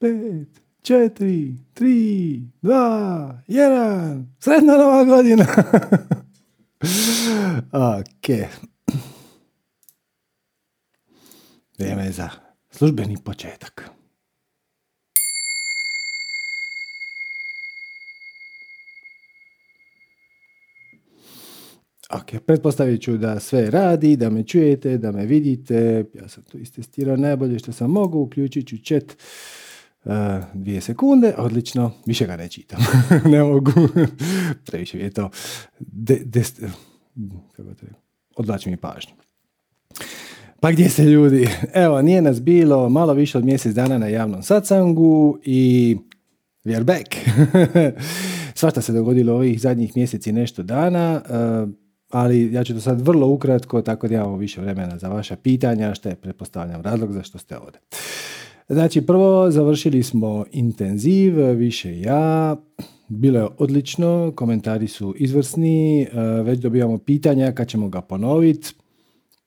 pet, četiri, tri, dva, jedan. Sretna nova godina! ok. Vrijeme za službeni početak. Ok, pretpostavit ću da sve radi, da me čujete, da me vidite. Ja sam tu istestirao najbolje što sam mogu, uključit ću chat dvije sekunde, odlično, više ga ne čitam, ne mogu, previše je to, de, to odlači mi pažnju. Pa gdje ste ljudi? Evo, nije nas bilo malo više od mjesec dana na javnom satsangu i we are back. Svašta se dogodilo ovih zadnjih mjeseci nešto dana. Uh, ali ja ću to sad vrlo ukratko, tako da imamo više vremena za vaša pitanja, što je, pretpostavljam, razlog za što ste ovdje. Znači, prvo završili smo intenziv, više ja, bilo je odlično, komentari su izvrsni, e, već dobijamo pitanja kad ćemo ga ponoviti.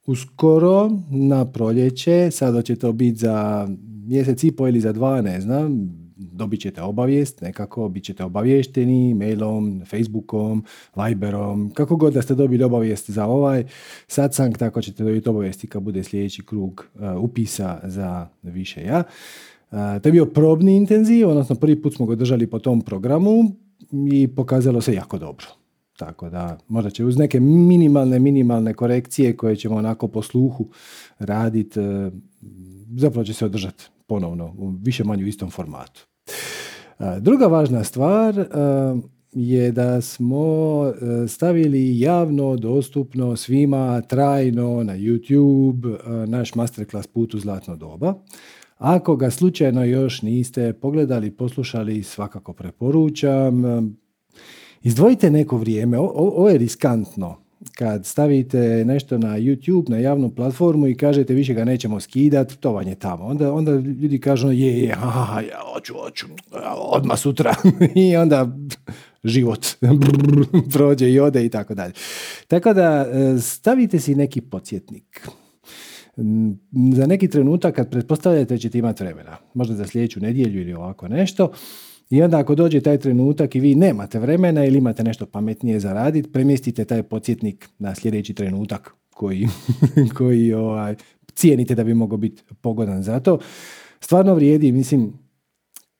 Uskoro, na proljeće, sada će to biti za mjesec i po ili za dva, ne znam, dobit ćete obavijest, nekako bit ćete obavješteni mailom, Facebookom, Viberom, kako god da ste dobili obavijest za ovaj satsang, tako ćete dobiti obavijesti kad bude sljedeći krug uh, upisa za više ja. Uh, to je bio probni intenziv, odnosno prvi put smo ga držali po tom programu i pokazalo se jako dobro. Tako da možda će uz neke minimalne, minimalne korekcije koje ćemo onako po sluhu raditi, uh, zapravo će se održati ponovno u više manje u istom formatu. Druga važna stvar je da smo e, stavili javno dostupno svima trajno na YouTube naš masterclass put u zlatno doba. Ako ga slučajno još niste pogledali, poslušali, svakako preporučam. Izdvojite neko vrijeme, ovo je riskantno kad stavite nešto na YouTube, na javnu platformu i kažete više ga nećemo skidat, to vam je tamo. Onda, onda ljudi kažu je, je, aha, ja hoću, hoću, odmah sutra. I onda život prođe i ode i tako dalje. Tako da e, stavite si neki podsjetnik. Za neki trenutak kad pretpostavljate ćete imati vremena, možda za sljedeću nedjelju ili ovako nešto, i onda ako dođe taj trenutak i vi nemate vremena ili imate nešto pametnije za raditi, premjestite taj podsjetnik na sljedeći trenutak koji, koji ovaj, cijenite da bi mogao biti pogodan za to. Stvarno vrijedi, mislim,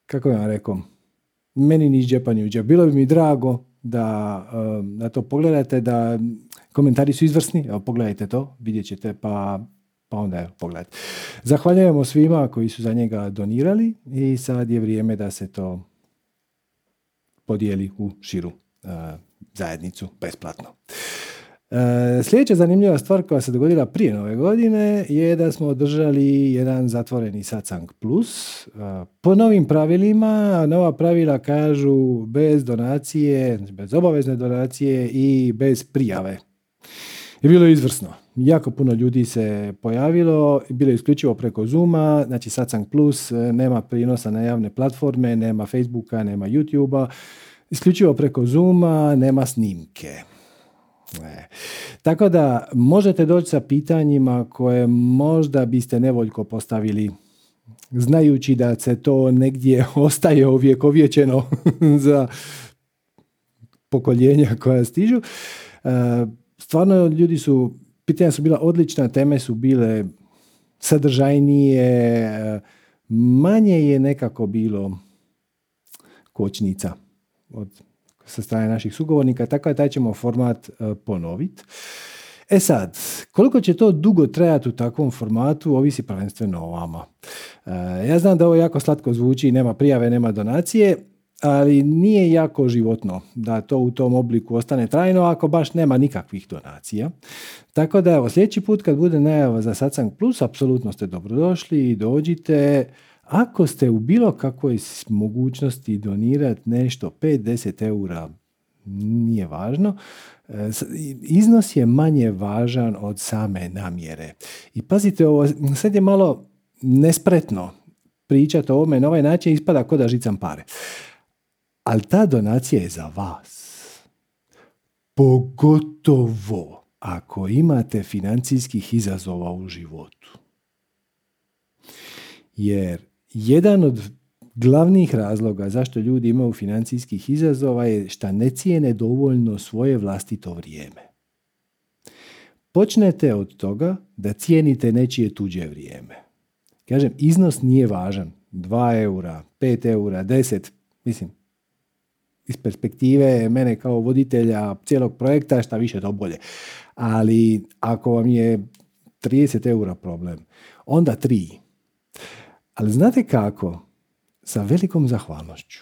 kako vam rekao, meni ni džepa ni Bilo bi mi drago da, um, da to pogledate, da komentari su izvrsni, evo pogledajte to, vidjet ćete, pa, pa onda evo, pogledajte. Zahvaljujemo svima koji su za njega donirali i sad je vrijeme da se to podijeli u širu uh, zajednicu besplatno. Uh, sljedeća zanimljiva stvar koja se dogodila prije nove godine je da smo održali jedan zatvoreni satsang plus. Uh, po novim pravilima, nova pravila kažu bez donacije, bez obavezne donacije i bez prijave. Je bilo izvrsno. Jako puno ljudi se pojavilo, bilo je isključivo preko Zuma, znači Satsang Plus, nema prinosa na javne platforme, nema Facebooka, nema YouTubea, isključivo preko Zuma, nema snimke. E. Tako da možete doći sa pitanjima koje možda biste nevoljko postavili znajući da se to negdje ostaje uvjekovječeno za pokoljenja koja stižu. E, stvarno ljudi su, pitanja su bila odlična, teme su bile sadržajnije, manje je nekako bilo kočnica od, sa strane naših sugovornika, tako da taj ćemo format uh, ponoviti. E sad, koliko će to dugo trajati u takvom formatu, ovisi prvenstveno o vama. E, ja znam da ovo jako slatko zvuči, nema prijave, nema donacije, ali nije jako životno da to u tom obliku ostane trajno ako baš nema nikakvih donacija. Tako da evo, sljedeći put kad bude najava za Satsang Plus, apsolutno ste dobrodošli i dođite. Ako ste u bilo kakvoj mogućnosti donirati nešto 5-10 eura, nije važno, e, iznos je manje važan od same namjere. I pazite ovo, sad je malo nespretno pričati o ovome na ovaj način, ispada kao da žicam pare. Ali ta donacija je za vas. Pogotovo ako imate financijskih izazova u životu. Jer jedan od glavnih razloga zašto ljudi imaju financijskih izazova je što ne cijene dovoljno svoje vlastito vrijeme. Počnete od toga da cijenite nečije tuđe vrijeme. Kažem, iznos nije važan. 2 eura, 5 eura, 10, mislim, iz perspektive mene kao voditelja cijelog projekta, šta više to bolje. Ali ako vam je 30 eura problem, onda 3. Ali znate kako? Sa velikom zahvalnošću.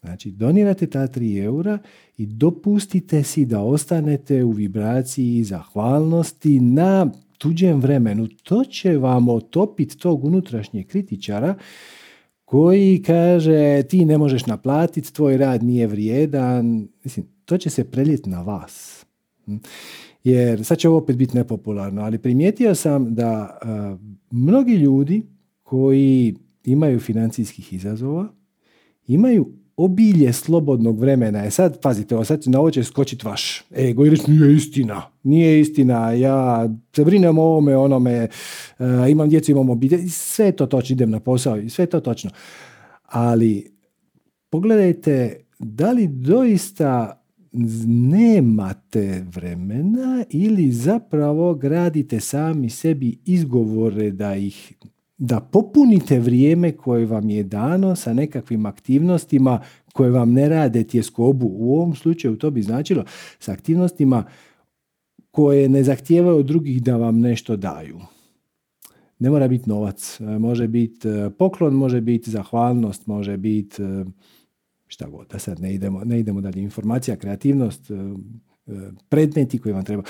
Znači, donirate ta 3 eura i dopustite si da ostanete u vibraciji zahvalnosti na tuđem vremenu. To će vam otopiti tog unutrašnjeg kritičara koji kaže ti ne možeš naplatiti, tvoj rad nije vrijedan. Mislim, to će se preljeti na vas. Hm? Jer sad će ovo opet biti nepopularno, ali primijetio sam da mnogi ljudi koji imaju financijskih izazova imaju obilje slobodnog vremena. E sad, pazite, ovo sad na ovo će skočiti vaš ego i nije istina, nije istina, ja se brinem o ovome, onome, uh, imam djecu, imam obitelj, sve je to točno, idem na posao i sve je to točno. Ali pogledajte, da li doista nemate vremena ili zapravo gradite sami sebi izgovore da ih da popunite vrijeme koje vam je dano sa nekakvim aktivnostima koje vam ne rade tjeskobu. U ovom slučaju to bi značilo sa aktivnostima koje ne zahtijevaju od drugih da vam nešto daju. Ne mora biti novac, može biti e, poklon, može biti zahvalnost, može biti e, šta god, da sad ne idemo, ne idemo dalje. Informacija, kreativnost, e, predmeti koji vam treba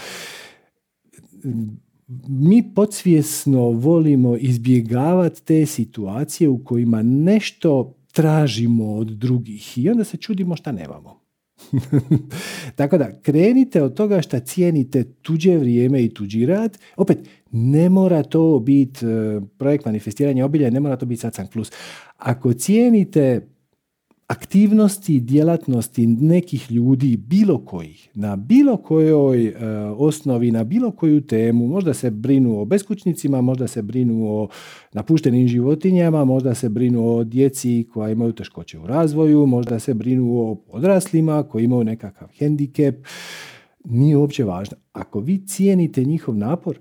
mi podsvjesno volimo izbjegavati te situacije u kojima nešto tražimo od drugih i onda se čudimo šta nemamo. Tako da, krenite od toga što cijenite tuđe vrijeme i tuđi rad. Opet, ne mora to biti e, projekt manifestiranja obilja, ne mora to biti satsang plus. Ako cijenite aktivnosti, djelatnosti nekih ljudi, bilo kojih, na bilo kojoj e, osnovi, na bilo koju temu, možda se brinu o beskućnicima, možda se brinu o napuštenim životinjama, možda se brinu o djeci koja imaju teškoće u razvoju, možda se brinu o odraslima koji imaju nekakav hendikep, nije uopće važno. Ako vi cijenite njihov napor,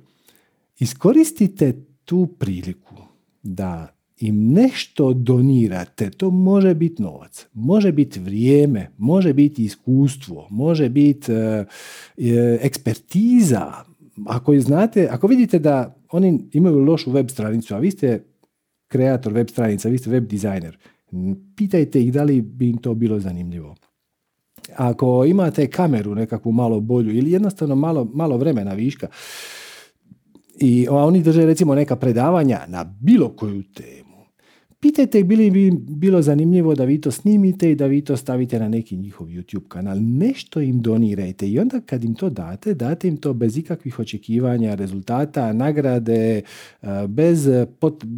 iskoristite tu priliku da im nešto donirate, to može biti novac, može biti vrijeme, može biti iskustvo, može biti e, e, ekspertiza. Ako znate, ako vidite da oni imaju lošu web stranicu, a vi ste kreator web stranica, vi ste web dizajner, pitajte ih da li bi im to bilo zanimljivo. Ako imate kameru nekakvu malo bolju ili jednostavno malo, malo vremena viška, i oni drže recimo neka predavanja na bilo koju temu pitajte bili bi bilo zanimljivo da vi to snimite i da vi to stavite na neki njihov YouTube kanal. Nešto im donirajte i onda kad im to date, date im to bez ikakvih očekivanja, rezultata, nagrade, eh, bez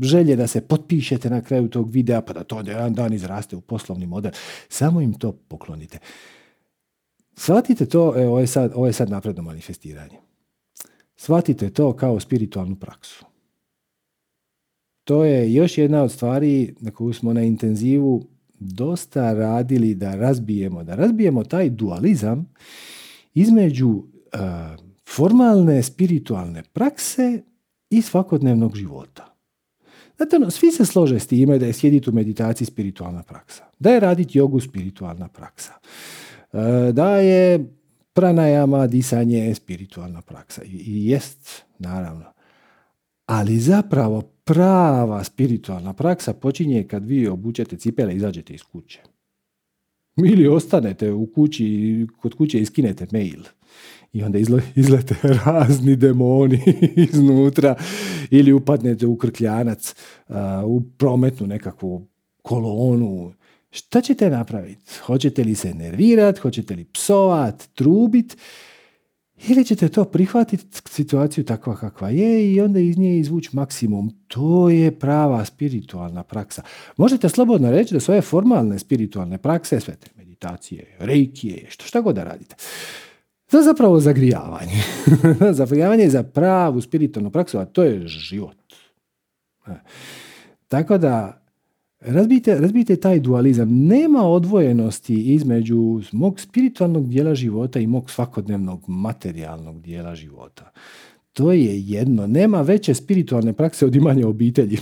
želje da se potpišete na kraju tog videa pa da to jedan dan izraste u poslovni model. Samo im to poklonite. Shvatite to, e, ovo je sad, ovo je sad napredno manifestiranje. Shvatite to kao spiritualnu praksu to je još jedna od stvari na koju smo na intenzivu dosta radili da razbijemo, da razbijemo taj dualizam između e, formalne spiritualne prakse i svakodnevnog života. Znate, ono, svi se slože s time da je sjediti u meditaciji spiritualna praksa, da je raditi jogu spiritualna praksa, e, da je pranajama, disanje spiritualna praksa. I jest, naravno. Ali zapravo prava spiritualna praksa počinje kad vi obučete cipele i izađete iz kuće. Ili ostanete u kući, kod kuće iskinete mail i onda izlete razni demoni iznutra ili upadnete u krkljanac, u prometnu nekakvu kolonu. Šta ćete napraviti? Hoćete li se nervirati, hoćete li psovat, trubit ili ćete to prihvatiti situaciju takva kakva je i onda iz nje izvući maksimum. To je prava spiritualna praksa. Možete slobodno reći da su ove formalne spiritualne prakse, sve te meditacije, reikije, što šta god da radite, za zapravo zagrijavanje. zagrijavanje za pravu spiritualnu praksu, a to je život. E. Tako da Razbijte, razbijte taj dualizam. Nema odvojenosti između mog spiritualnog dijela života i mog svakodnevnog materijalnog dijela života. To je jedno. Nema veće spiritualne prakse od imanja obitelji.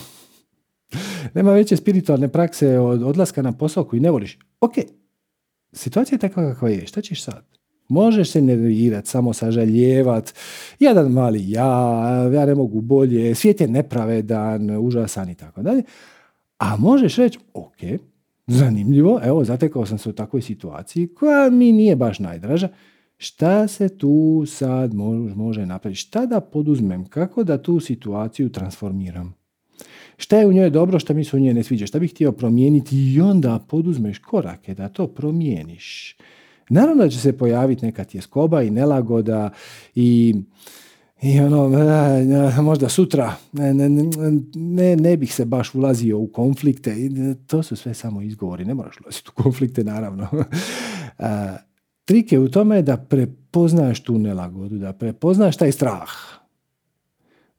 Nema veće spiritualne prakse od odlaska na posao koji ne voliš. Ok, situacija je takva kakva je. Šta ćeš sad? Možeš se nervirati, samo sažaljevat, jedan mali ja, ja ne mogu bolje, svijet je nepravedan, užasan i tako dalje. A možeš reći, ok, zanimljivo, evo, zatekao sam se u takvoj situaciji koja mi nije baš najdraža. Šta se tu sad može napraviti? Šta da poduzmem? Kako da tu situaciju transformiram? Šta je u njoj dobro, šta mi se u njoj ne sviđa? Šta bih htio promijeniti? I onda poduzmeš korake da to promijeniš. Naravno da će se pojaviti neka tjeskoba i nelagoda i i ono, možda sutra ne, ne, ne, ne bih se baš ulazio u konflikte. To su sve samo izgovori. Ne moraš ulaziti u konflikte, naravno. Trik je u tome da prepoznaš tu nelagodu, da prepoznaš taj strah,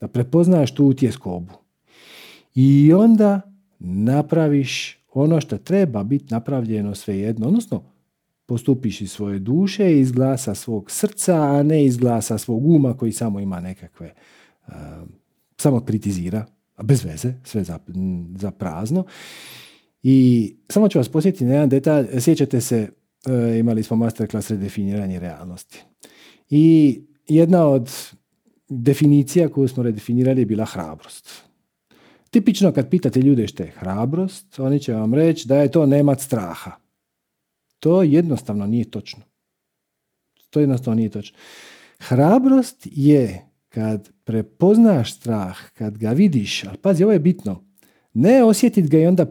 da prepoznaš tu tjeskobu. I onda napraviš ono što treba biti napravljeno svejedno, odnosno postupiš iz svoje duše, iz glasa svog srca, a ne iz glasa svog uma koji samo ima nekakve, uh, samo kritizira, a bez veze, sve za, za prazno. I samo ću vas posjetiti na jedan detalj, sjećate se, uh, imali smo masterclass redefiniranje realnosti. I jedna od definicija koju smo redefinirali je bila hrabrost. Tipično kad pitate ljude što je hrabrost, oni će vam reći da je to nemat straha. To jednostavno nije točno. To jednostavno nije točno. Hrabrost je kad prepoznaš strah, kad ga vidiš, ali pazi, ovo je bitno, ne osjetit ga i onda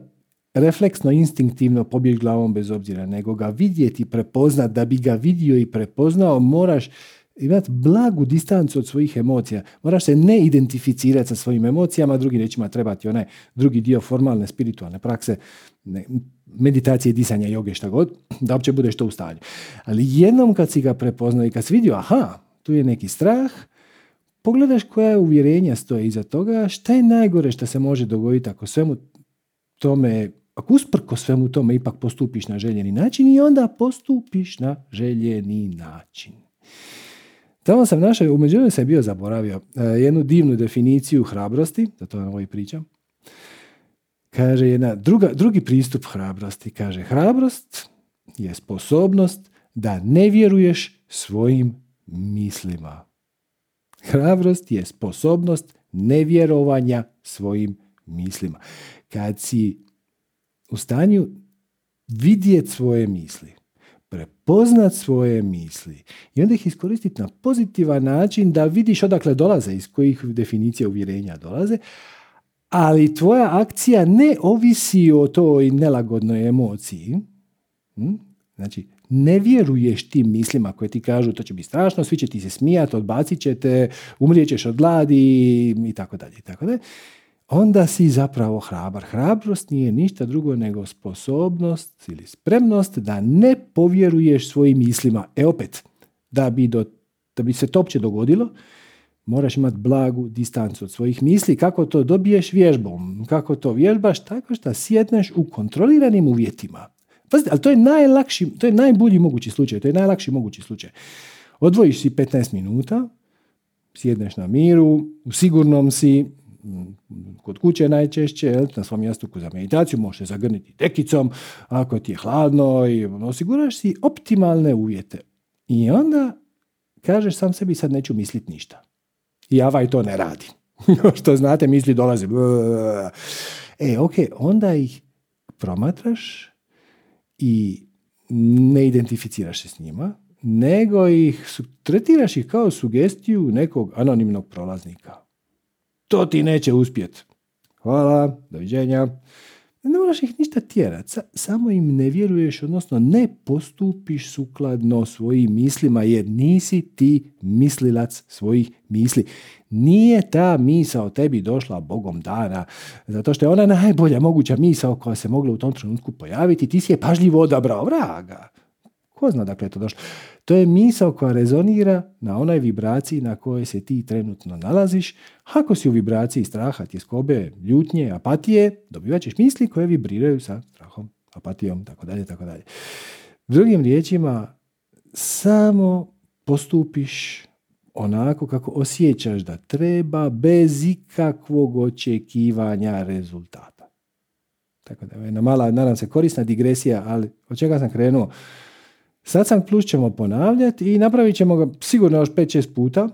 refleksno, instinktivno pobjeći glavom bez obzira, nego ga vidjeti, prepoznat, da bi ga vidio i prepoznao, moraš imati blagu distancu od svojih emocija. Moraš se ne identificirati sa svojim emocijama, drugi rečima trebati onaj drugi dio formalne spiritualne prakse, ne, meditacije, disanja, joge, šta god, da uopće budeš to u stanju. Ali jednom kad si ga prepoznao i kad si vidio, aha, tu je neki strah, pogledaš koja je uvjerenja stoje iza toga, šta je najgore što se može dogoditi ako svemu tome, ako usprko svemu tome ipak postupiš na željeni način i onda postupiš na željeni način. Tamo sam našao, umeđu sam bio zaboravio, e, jednu divnu definiciju hrabrosti, da to ovo i pričam. Kaže jedna druga, drugi pristup hrabrosti. Kaže, hrabrost je sposobnost da ne vjeruješ svojim mislima. Hrabrost je sposobnost nevjerovanja svojim mislima. Kad si u stanju vidjeti svoje misli, prepoznat svoje misli i onda ih iskoristiti na pozitivan način da vidiš odakle dolaze, iz kojih definicija uvjerenja dolaze, ali tvoja akcija ne ovisi o toj nelagodnoj emociji. Hm? Znači, ne vjeruješ tim mislima koje ti kažu to će biti strašno, svi će ti se smijati, odbacit će te, umrijećeš od gladi i tako dalje. Tako dalje onda si zapravo hrabar. Hrabrost nije ništa drugo nego sposobnost ili spremnost da ne povjeruješ svojim mislima. E opet, da bi, do, da bi se to opće dogodilo, moraš imati blagu distancu od svojih misli. Kako to dobiješ vježbom? Kako to vježbaš? Tako što sjedneš u kontroliranim uvjetima. Pazite, ali to je najlakši, to je najbolji mogući slučaj, to je najlakši mogući slučaj. Odvojiš si 15 minuta, sjedneš na miru, u sigurnom si, kod kuće najčešće, na svom jastuku za meditaciju, možeš zagrniti tekicom, ako ti je hladno i osiguraš si optimalne uvjete. I onda kažeš sam sebi sad neću misliti ništa. I avaj to ne radi. Što znate, misli dolaze. E, ok, onda ih promatraš i ne identificiraš se s njima, nego ih tretiraš ih kao sugestiju nekog anonimnog prolaznika to ti neće uspjeti. Hvala, doviđenja. Ne moraš ih ništa tjerati, samo im ne vjeruješ, odnosno ne postupiš sukladno svojim mislima, jer nisi ti mislilac svojih misli. Nije ta misao tebi došla Bogom dana, zato što je ona najbolja moguća misao koja se mogla u tom trenutku pojaviti, ti si je pažljivo odabrao, vraga. Ko zna dakle je to došlo? To je misao koja rezonira na onoj vibraciji na kojoj se ti trenutno nalaziš. Ako si u vibraciji straha, tjeskobe, ljutnje, apatije, dobivat ćeš misli koje vibriraju sa strahom, apatijom, tako dalje, tako dalje. Drugim riječima, samo postupiš onako kako osjećaš da treba bez ikakvog očekivanja rezultata. Tako da je jedna mala, nadam se, korisna digresija, ali od čega sam krenuo? Sad sam plus ćemo ponavljati i napravit ćemo ga sigurno još 5-6 puta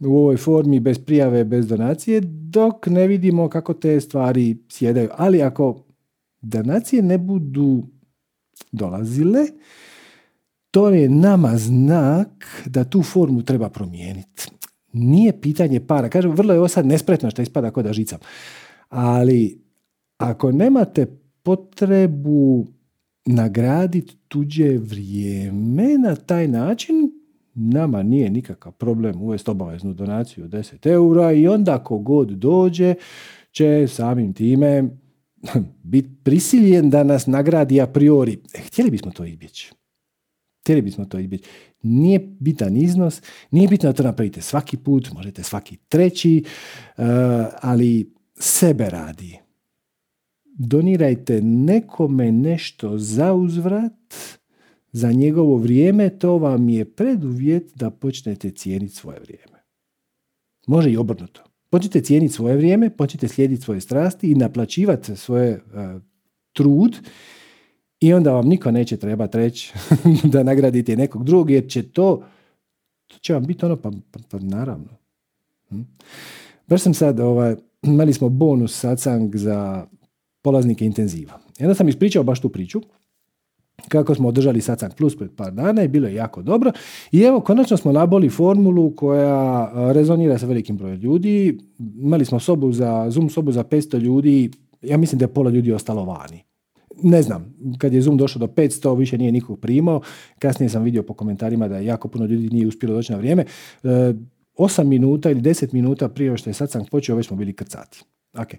u ovoj formi bez prijave, bez donacije, dok ne vidimo kako te stvari sjedaju. Ali ako donacije ne budu dolazile, to je nama znak da tu formu treba promijeniti. Nije pitanje para. Kažem, vrlo je ovo sad nespretno što ispada kod da žicam. Ali ako nemate potrebu nagraditi tuđe vrijeme na taj način, nama nije nikakav problem uvesti obaveznu donaciju od 10 eura i onda kogod dođe će samim time biti prisiljen da nas nagradi a priori. E, htjeli bismo to izbjeći. Htjeli bismo to izbjeći. Nije bitan iznos, nije bitno da to napravite svaki put, možete svaki treći, uh, ali sebe radi. Donirajte nekome nešto za uzvrat, za njegovo vrijeme, to vam je preduvjet da počnete cijeniti svoje vrijeme. Može i obrnuto. Počnite cijeniti svoje vrijeme, počnite slijediti svoje strasti i naplaćivati svoje uh, trud i onda vam niko neće trebati reći da nagradite nekog drugog, jer će to, to će vam biti ono, pa, pa, pa naravno. Hm? Baš sam sad, ovaj, imali smo bonus satsang za polaznike intenziva. I onda sam ispričao baš tu priču, kako smo održali Satsang Plus pred par dana i bilo je jako dobro. I evo, konačno smo naboli formulu koja rezonira sa velikim brojem ljudi. Imali smo sobu za, Zoom sobu za 500 ljudi, ja mislim da je pola ljudi ostalo vani ne znam, kad je Zoom došao do 500, više nije nikog primao. Kasnije sam vidio po komentarima da jako puno ljudi nije uspjelo doći na vrijeme. E, 8 minuta ili 10 minuta prije što je sam počeo, već smo bili krcati. Okay.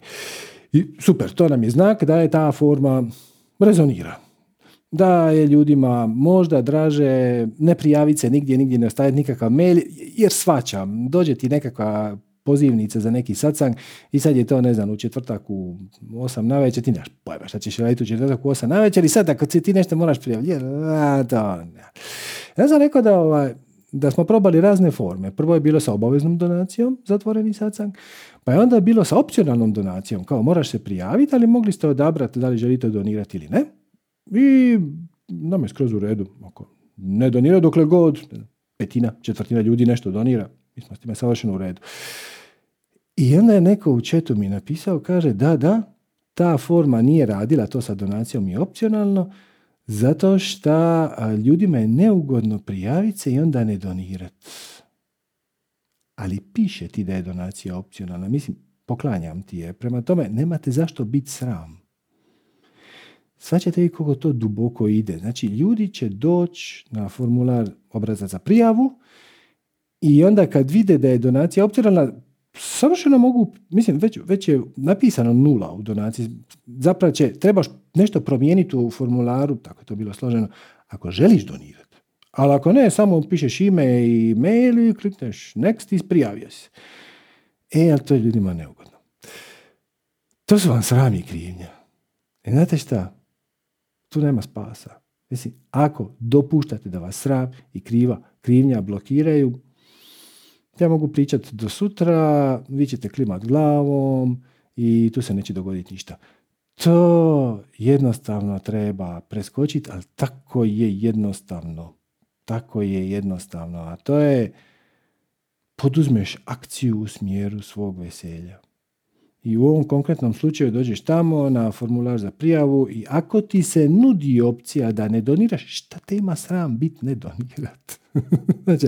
I super, to nam je znak da je ta forma rezonira. Da je ljudima možda draže ne prijaviti se nigdje, nigdje ne ostaviti nikakav mail, jer svačam, dođe ti nekakva pozivnice za neki satsang i sad je to, ne znam, u četvrtak u 8 na večer, ti nemaš pojma šta ćeš raditi u četvrtak u 8 na večer i sad ako ti nešto moraš prijaviti. Ja sam rekao da, ovaj, da smo probali razne forme. Prvo je bilo sa obaveznom donacijom, zatvoreni satsang, pa je onda bilo sa opcionalnom donacijom, kao moraš se prijaviti, ali mogli ste odabrati da li želite donirati ili ne. I nam je skroz u redu. Ako ne donira dokle god, petina, četvrtina ljudi nešto donira, mi smo s time savršeno u redu. I onda je neko u četu mi napisao, kaže da, da, ta forma nije radila, to sa donacijom je opcionalno, zato što ljudima je neugodno prijaviti se i onda ne donirati. Ali piše ti da je donacija opcionalna. Mislim, poklanjam ti je. Prema tome, nemate zašto biti sram. Svaćate vi kako to duboko ide. Znači, ljudi će doći na formular obrazac za prijavu i onda kad vide da je donacija opcionalna, savršeno mogu, mislim, već, već je napisano nula u donaciji. Zapravo će, trebaš nešto promijeniti u formularu, tako je to bilo složeno, ako želiš donirati. Ali ako ne, samo pišeš ime i mail i klikneš next i prijavio se. E, ali to je ljudima neugodno. To su vam srami krivnja. I znate šta? Tu nema spasa. Mislim, ako dopuštate da vas sram i kriva krivnja blokiraju, ja mogu pričati do sutra, vi ćete klimat glavom i tu se neće dogoditi ništa. To jednostavno treba preskočiti, ali tako je jednostavno. Tako je jednostavno. A to je poduzmeš akciju u smjeru svog veselja. I u ovom konkretnom slučaju dođeš tamo na formular za prijavu i ako ti se nudi opcija da ne doniraš, šta te ima sram bit ne donirat? znači,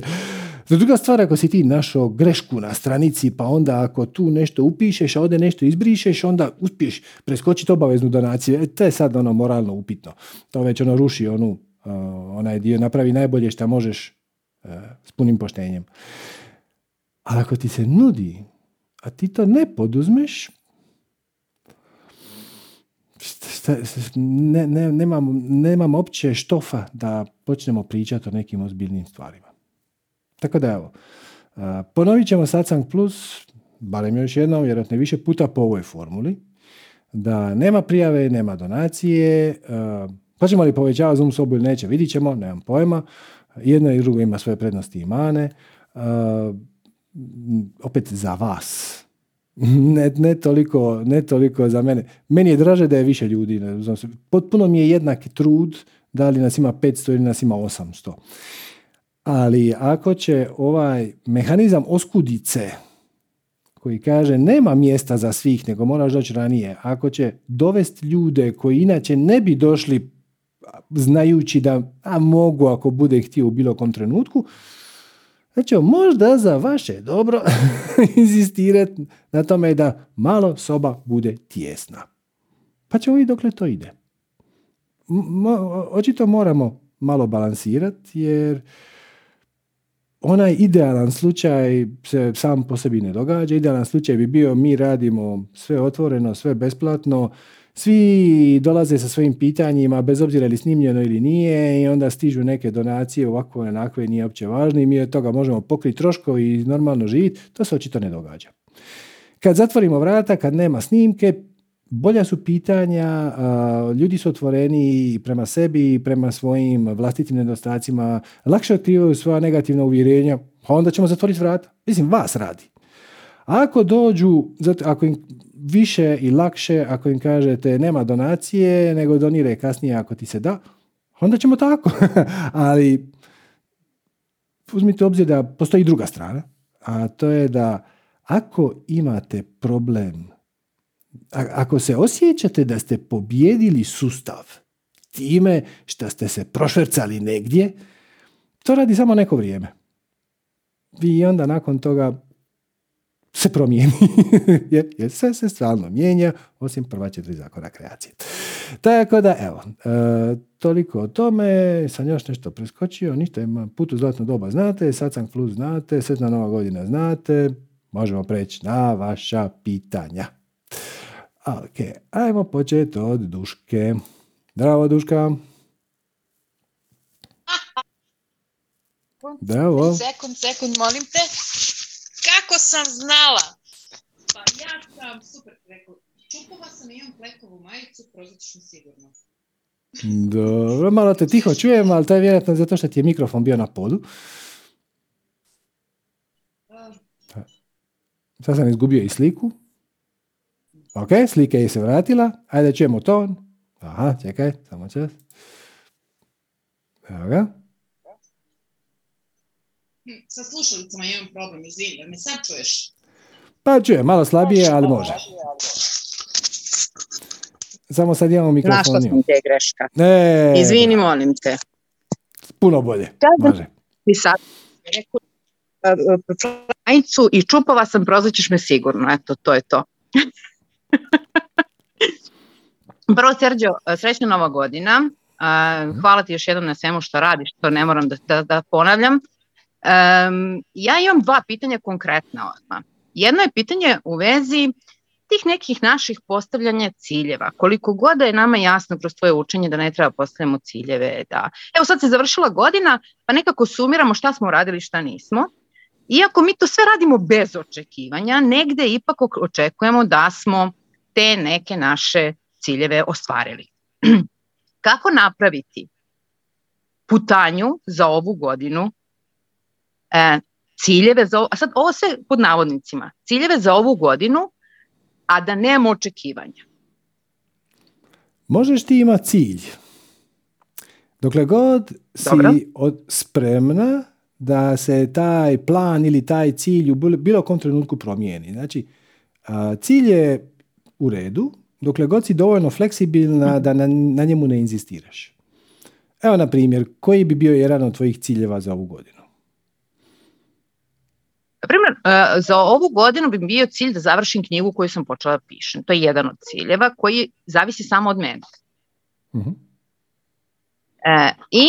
druga stvar, ako si ti našao grešku na stranici, pa onda ako tu nešto upišeš, a ovdje nešto izbrišeš, onda uspiješ preskočiti obaveznu donaciju. E, to je sad ono moralno upitno. To već ono ruši onu, onaj dio, napravi najbolje što možeš uh, s punim poštenjem. Ali ako ti se nudi, a ti to ne poduzmeš, šta, ne, ne, nemam, nemam opće štofa da počnemo pričati o nekim ozbiljnim stvarima. Tako da evo, ponovit ćemo Satsang Plus, barem još jednom, vjerojatno više puta po ovoj formuli, da nema prijave, nema donacije, hoćemo li povećavati Zoom sobu ili neće, vidit ćemo, nemam pojma, jedno i drugo ima svoje prednosti i mane, opet za vas, ne, ne, toliko, ne toliko za mene. Meni je draže da je više ljudi. Potpuno mi je jednak trud da li nas ima 500 ili nas ima 800. Ali ako će ovaj mehanizam oskudice koji kaže nema mjesta za svih, nego moraš doći ranije, ako će dovesti ljude koji inače ne bi došli znajući da a mogu ako bude htio u bilo kom trenutku, Znači, možda za vaše dobro inzistirati na tome da malo soba bude tjesna. Pa ćemo vidjeti dokle to ide. očito moramo malo balansirati jer onaj idealan slučaj se sam po sebi ne događa. Idealan slučaj bi bio mi radimo sve otvoreno, sve besplatno, svi dolaze sa svojim pitanjima, bez obzira li snimljeno ili nije, i onda stižu neke donacije ovako onakve, nije uopće važno i mi od toga možemo pokriti troškovi i normalno živjeti. To se očito ne događa. Kad zatvorimo vrata, kad nema snimke, bolja su pitanja, ljudi su otvoreni prema sebi i prema svojim vlastitim nedostacima, lakše otkrivaju svoja negativna uvjerenja, pa onda ćemo zatvoriti vrata. Mislim, vas radi. Ako dođu, ako im više i lakše, ako im kažete nema donacije, nego donire kasnije ako ti se da, onda ćemo tako. Ali uzmite obzir da postoji druga strana, a to je da ako imate problem, ako se osjećate da ste pobjedili sustav time što ste se prošvercali negdje, to radi samo neko vrijeme. Vi onda nakon toga se promijeni. jer, jer sve se stalno mijenja, osim prva četiri zakona kreacije. Tako da, evo, e, toliko o tome, sam još nešto preskočio, ništa ima, put u zlatno doba znate, sad sam plus znate, sretna nova godina znate, možemo preći na vaša pitanja. Ok, ajmo početi od Duške. Zdravo, Duška. Zdravo. Sekund, sekund, molim te. Kako sam znala? Pa ja sam super preko. Čupova sam imam plekovu majicu, prozračno sigurno. Dobro, malo te tiho čujem, ali to je vjerojatno zato što ti je mikrofon bio na podu. Sad sam izgubio i sliku. Ok, slika je se vratila. Ajde čujemo ton. Aha, čekaj, samo čas. Evo ga. Hm, sa slušalicama imam problem, izvini, me sad čuješ? Pa čujem, malo slabije, ali može. Samo sad imamo mikrofon. Našla sam te greška. Ne, Izvini, molim te. Puno bolje. Može. I sad majicu i čupova sam, prozvaćeš me sigurno. Eto, to je to. Prvo, Serđo, srećna nova godina. Mhm. Hvala ti još jednom na svemu što radiš, to ne moram da, da, da ponavljam. Um, ja imam dva pitanja konkretna odmah. Jedno je pitanje u vezi tih nekih naših postavljanja ciljeva. Koliko god da je nama jasno kroz tvoje učenje da ne treba postavljamo ciljeve. Da... Evo sad se završila godina, pa nekako sumiramo šta smo radili, šta nismo. Iako mi to sve radimo bez očekivanja, negde ipak očekujemo da smo te neke naše ciljeve ostvarili. Kako napraviti putanju za ovu godinu ciljeve za, a sad ovo sve pod navodnicima, ciljeve za ovu godinu, a da nemamo očekivanja. Možeš ti ima cilj. Dokle god si od, spremna da se taj plan ili taj cilj u bilo kom trenutku promijeni. Znači, cilj je u redu, dokle god si dovoljno fleksibilna da na, na njemu ne inzistiraš. Evo, na primjer, koji bi bio jedan od tvojih ciljeva za ovu godinu? Primjer, e, za ovu godinu bi bio cilj da završim knjigu koju sam počela da pišem. To je jedan od ciljeva koji zavisi samo od mene. Uh-huh. E, I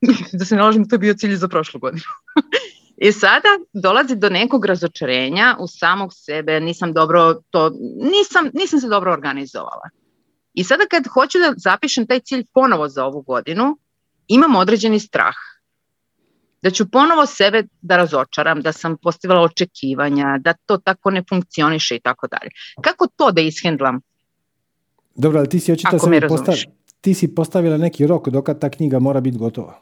da se naložim, to je bio cilj za prošlu godinu. I sada dolazi do nekog razočarenja u samog sebe, nisam dobro to, nisam, nisam se dobro organizovala. I sada kad hoću da zapišem taj cilj ponovo za ovu godinu, imam određeni strah. Da ću ponovo sebe da razočaram, da sam postavila očekivanja, da to tako ne funkcioniše i tako dalje. Kako to da ishendlam? Dobro, ali ti si očito sebi postavila, ti si postavila neki rok dokad ta knjiga mora biti gotova.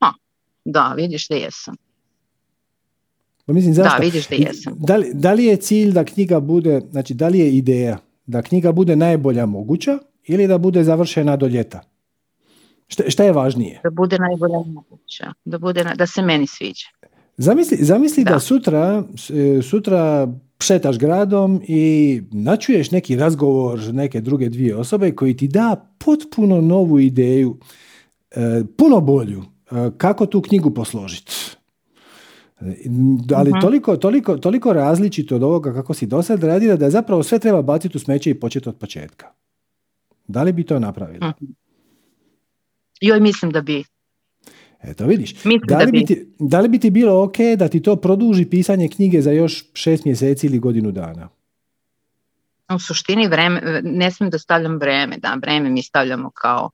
Ha, da, vidiš da jesam. Pa mislim, zašto? Da, vidiš da jesam. Da li, da li je cilj da knjiga bude, znači da li je ideja da knjiga bude najbolja moguća ili da bude završena do ljeta? Šta, šta je važnije? Da bude najbolja moguća, da, bude, da se meni sviđa. Zamisli, zamisli da. da sutra, e, sutra šetaš gradom i načuješ neki razgovor neke druge dvije osobe koji ti da potpuno novu ideju, e, puno bolju, e, kako tu knjigu posložiti. Ali uh toliko, toliko, toliko različito od ovoga kako si do sad radila da zapravo sve treba baciti u smeće i početi od početka. Da li bi to napravila? uh Joj, mislim da bi. Eto, vidiš. Da li, bi ti, da li bi ti bilo ok da ti to produži pisanje knjige za još šest mjeseci ili godinu dana? U suštini vreme, ne smijem da stavljam vreme, da, vreme mi stavljamo kao,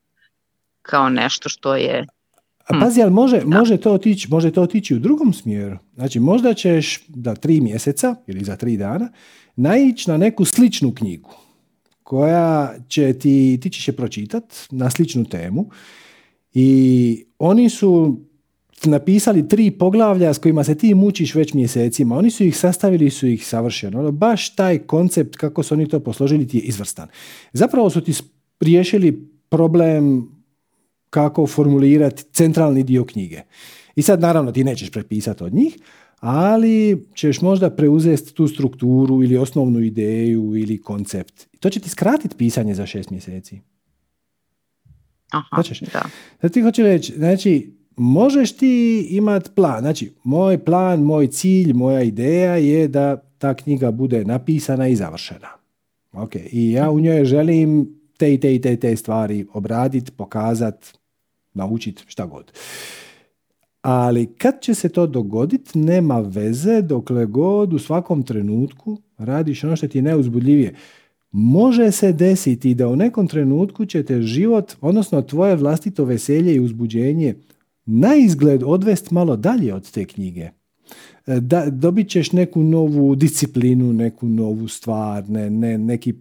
kao nešto što je a hm. pazi, ali može, može, to otići, može to otići u drugom smjeru. Znači, možda ćeš da tri mjeseca ili za tri dana naići na neku sličnu knjigu koja će ti, ti ćeš je pročitat na sličnu temu i oni su napisali tri poglavlja s kojima se ti mučiš već mjesecima. Oni su ih sastavili su ih savršeno. Ono, baš taj koncept kako su oni to posložili ti je izvrstan. Zapravo su ti riješili problem kako formulirati centralni dio knjige. I sad naravno ti nećeš prepisati od njih, ali ćeš možda preuzeti tu strukturu ili osnovnu ideju ili koncept. To će ti skratiti pisanje za šest mjeseci. Aha, Hoćeš? da. Sad ti hoću reći, znači, možeš ti imati plan. Znači, moj plan, moj cilj, moja ideja je da ta knjiga bude napisana i završena. Ok, i ja u njoj želim te i te i te, te stvari obraditi, pokazati, naučiti, šta god. Ali kad će se to dogoditi, nema veze dokle god u svakom trenutku radiš ono što ti je neuzbudljivije. Može se desiti da u nekom trenutku će te život, odnosno tvoje vlastito veselje i uzbuđenje na izgled odvest malo dalje od te knjige. E, da, dobit ćeš neku novu disciplinu, neku novu stvar, ne, ne, neki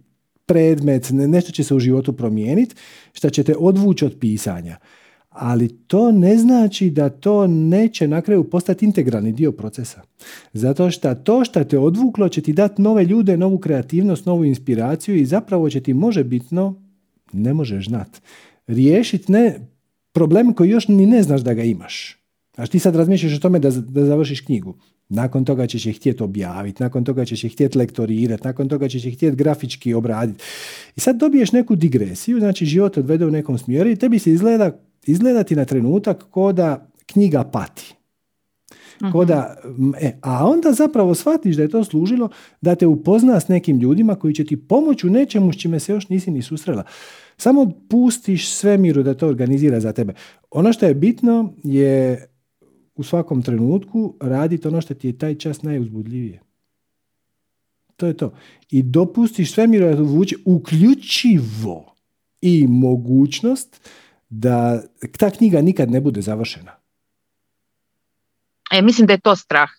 predmet, ne, nešto će se u životu promijeniti, što će te odvući od pisanja ali to ne znači da to neće na kraju postati integralni dio procesa. Zato što to što te odvuklo će ti dati nove ljude, novu kreativnost, novu inspiraciju i zapravo će ti može bitno, ne možeš znat, riješiti ne problem koji još ni ne znaš da ga imaš. Znači ti sad razmišljaš o tome da, da završiš knjigu. Nakon toga ćeš je htjeti objaviti, nakon toga ćeš je htjeti lektorirati, nakon toga ćeš je htjeti grafički obraditi. I sad dobiješ neku digresiju, znači život odvede u nekom smjeru i tebi se izgleda izgledati na trenutak ko da knjiga pati. Ko da, e, a onda zapravo shvatiš da je to služilo da te upozna s nekim ljudima koji će ti pomoći u nečemu s čime se još nisi ni susrela. Samo pustiš svemiru da to organizira za tebe. Ono što je bitno je u svakom trenutku raditi ono što ti je taj čas najuzbudljivije. To je to. I dopustiš svemiru da to vuče uključivo i mogućnost da ta knjiga nikad ne bude završena? E, mislim da je to strah.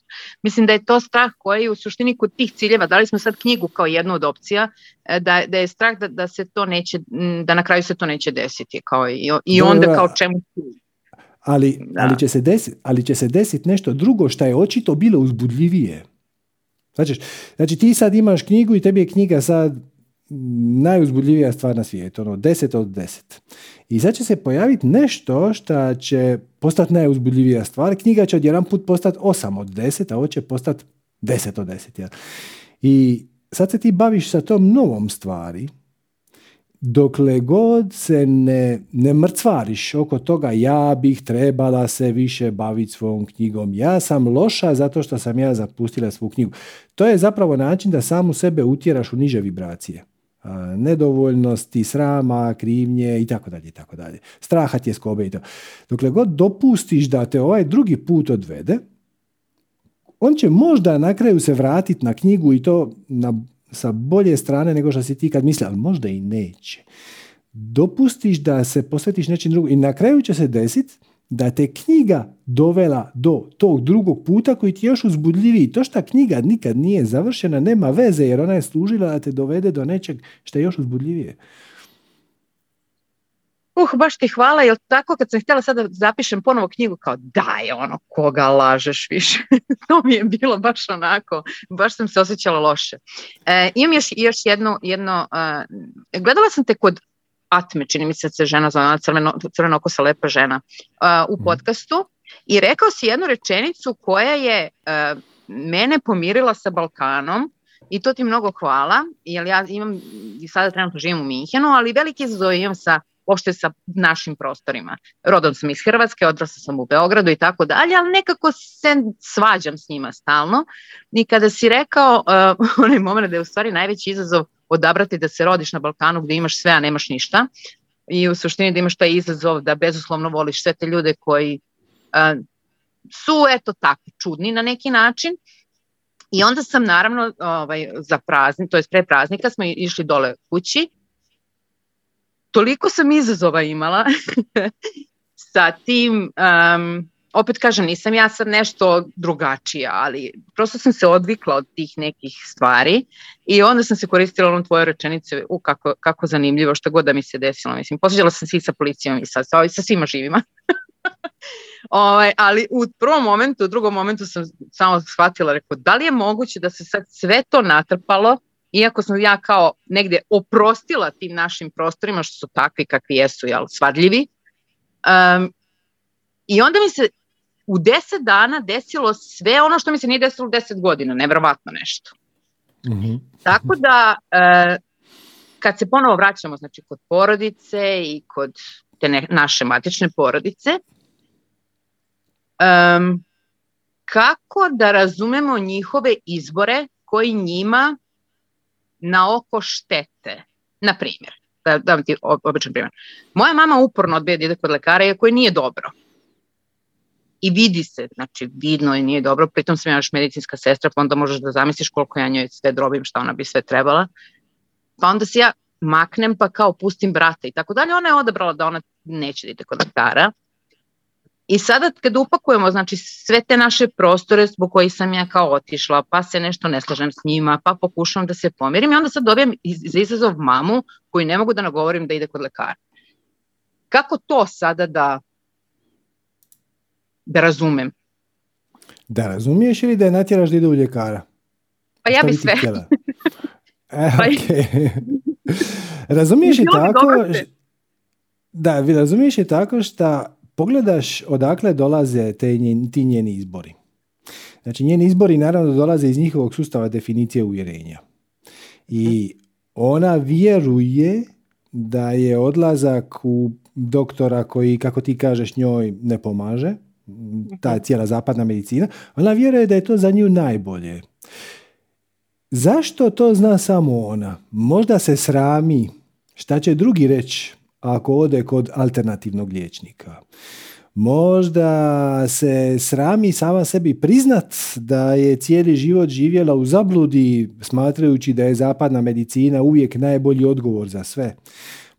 Mislim da je to strah koji u suštini kod tih ciljeva, dali smo sad knjigu kao jednu od opcija, e, da, da je strah da, da se to neće, da na kraju se to neće desiti. Kao i, i onda kao čemu ali, ali, će se desiti, ali će se desiti nešto drugo što je očito bilo uzbudljivije. Znači, znači ti sad imaš knjigu i tebi je knjiga sad najuzbudljivija stvar na svijetu, ono 10 od 10. I sad će se pojaviti nešto što će postati najuzbudljivija stvar. Knjiga će odjedan put postati 8 od 10, a ovo će postati 10 od 10. Ja. I sad se ti baviš sa tom novom stvari, dokle god se ne, ne mrcvariš oko toga ja bih trebala se više baviti svom knjigom, ja sam loša zato što sam ja zapustila svu knjigu. To je zapravo način da samu sebe utjeraš u niže vibracije nedovoljnosti, srama, krivnje i tako dalje i tako dalje. Straha tjeskobe i to. Dokle god dopustiš da te ovaj drugi put odvede, on će možda na kraju se vratiti na knjigu i to na sa bolje strane nego što si ti kad misli, ali možda i neće. Dopustiš da se posvetiš nečim drugom i na kraju će se desiti da te knjiga dovela do tog drugog puta koji ti je još uzbudljiviji. To što knjiga nikad nije završena nema veze jer ona je služila da te dovede do nečeg što je još uzbudljivije. Uh, baš ti hvala, jer tako kad sam htjela sada zapišem ponovo knjigu kao daj ono, koga lažeš više. to mi je bilo baš onako, baš sam se osjećala loše. E, imam još, još jedno, jedno uh, gledala sam te kod Atme, čini mi se se žena zove, crveno, crveno oko sa lepa žena, uh, u mhm. podcastu i rekao si jednu rečenicu koja je uh, mene pomirila sa Balkanom i to ti mnogo hvala, jer ja imam, i sada trenutno živim u Minhenu, ali veliki izazov imam sa uopšte sa našim prostorima. Rodom sam iz Hrvatske, odrasla sam u Beogradu i tako dalje, ali nekako se svađam s njima stalno. I kada si rekao uh, onaj moment da je u stvari najveći izazov odabrati da se rodiš na Balkanu gde imaš sve, a nemaš ništa, i u suštini da imaš taj izazov da bezuslovno voliš sve te ljude koji uh, su eto tako čudni na neki način. I onda sam naravno ovaj, za praznik, to je pre praznika smo išli dole kući. Toliko sam izazova imala sa tim, um, opet kažem, nisam ja sad nešto drugačija, ali prosto sam se odvikla od tih nekih stvari i onda sam se koristila onom tvoje rečenice, u kako, kako zanimljivo, što god da mi se desilo, mislim, posveđala sam se i sa policijom i sa, sa, sa svima živima. ovaj, ali u prvom momentu, u drugom momentu sam samo shvatila, rekao, da li je moguće da se sad sve to natrpalo iako sam ja kao negde oprostila tim našim prostorima što su takvi kakvi jesu, jel, svadljivi. Um, I onda mi se u deset dana desilo sve ono što mi se nije desilo u deset godina, nevrovatno nešto. Mm -hmm. Tako da, uh, kad se ponovo vraćamo znači, kod porodice i kod te ne, naše matične porodice, um, kako da razumemo njihove izbore koji njima na oko štete. Na primjer, da, da ti običan primjer. Moja mama uporno odbija da ide kod lekara iako je nije dobro. I vidi se, znači vidno i nije dobro, pritom sam ja još medicinska sestra, pa onda možeš da zamisliš koliko ja njoj sve drobim, šta ona bi sve trebala. Pa onda se ja maknem pa kao pustim brata i tako dalje. Ona je odabrala da ona neće da ide kod lekara. I sada kad upakujemo znači, sve te naše prostore zbog kojih sam ja kao otišla, pa se nešto ne slažem s njima, pa pokušavam da se pomirim i onda sad dobijem za izazov mamu koju ne mogu da nagovorim da ide kod lekara. Kako to sada da, da razumem? Da razumiješ ili da je natjeraš da ide u ljekara? Pa ja bi sve. e, pa okay. razumiješ i tako... Da, razumiješ i tako što pogledaš odakle dolaze te njen, ti njeni izbori. Znači njeni izbori naravno dolaze iz njihovog sustava definicije uvjerenja. I ona vjeruje da je odlazak u doktora koji, kako ti kažeš, njoj ne pomaže, ta cijela zapadna medicina, ona vjeruje da je to za nju najbolje. Zašto to zna samo ona? Možda se srami šta će drugi reći ako ode kod alternativnog liječnika. Možda se srami sama sebi priznat da je cijeli život živjela u zabludi smatrajući da je zapadna medicina uvijek najbolji odgovor za sve.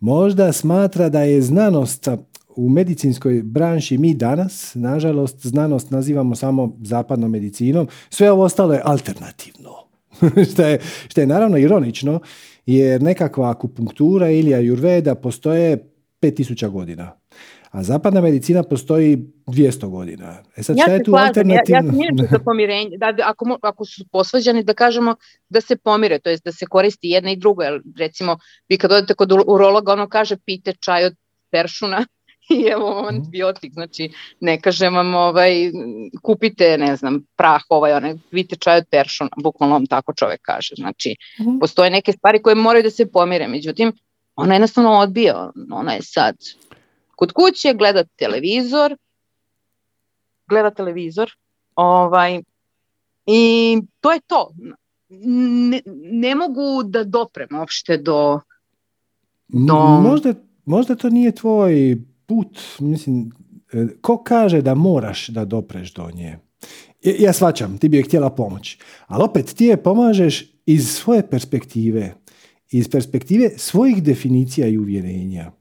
Možda smatra da je znanost u medicinskoj branši mi danas, nažalost, znanost nazivamo samo zapadnom medicinom, sve ovo ostalo je alternativno. što, je, što je naravno ironično, jer nekakva akupunktura ili ajurveda postoje 5000 godina. A zapadna medicina postoji 200 godina. E sad, ja šta je tu alternativno? Ja, ja za pomirenje. Da, ako, ako su posvađani, da kažemo da se pomire, to jest da se koristi jedna i druga. Jer, recimo, vi kad odete kod urologa, ono kaže pite čaj od peršuna i evo mhm. antibiotik, znači ne kažem vam ovaj, kupite, ne znam, prah ovaj, onaj, vidite čaj od peršuna, bukvalno vam tako čovek kaže, znači mm. postoje neke stvari koje moraju da se pomire, međutim, ona jednostavno odbija, ona je sad kod kuće, gleda televizor, gleda televizor, ovaj, i to je to. Ne, ne mogu da doprem uopšte do, do... Možda, možda to nije tvoj put, mislim, e, ko kaže da moraš da dopreš do nje? Ja svačam, ti bi je htjela pomoći. Ali opet ti je pomažeš iz svoje perspektive, iz perspektive svojih definicija i uvjerenja.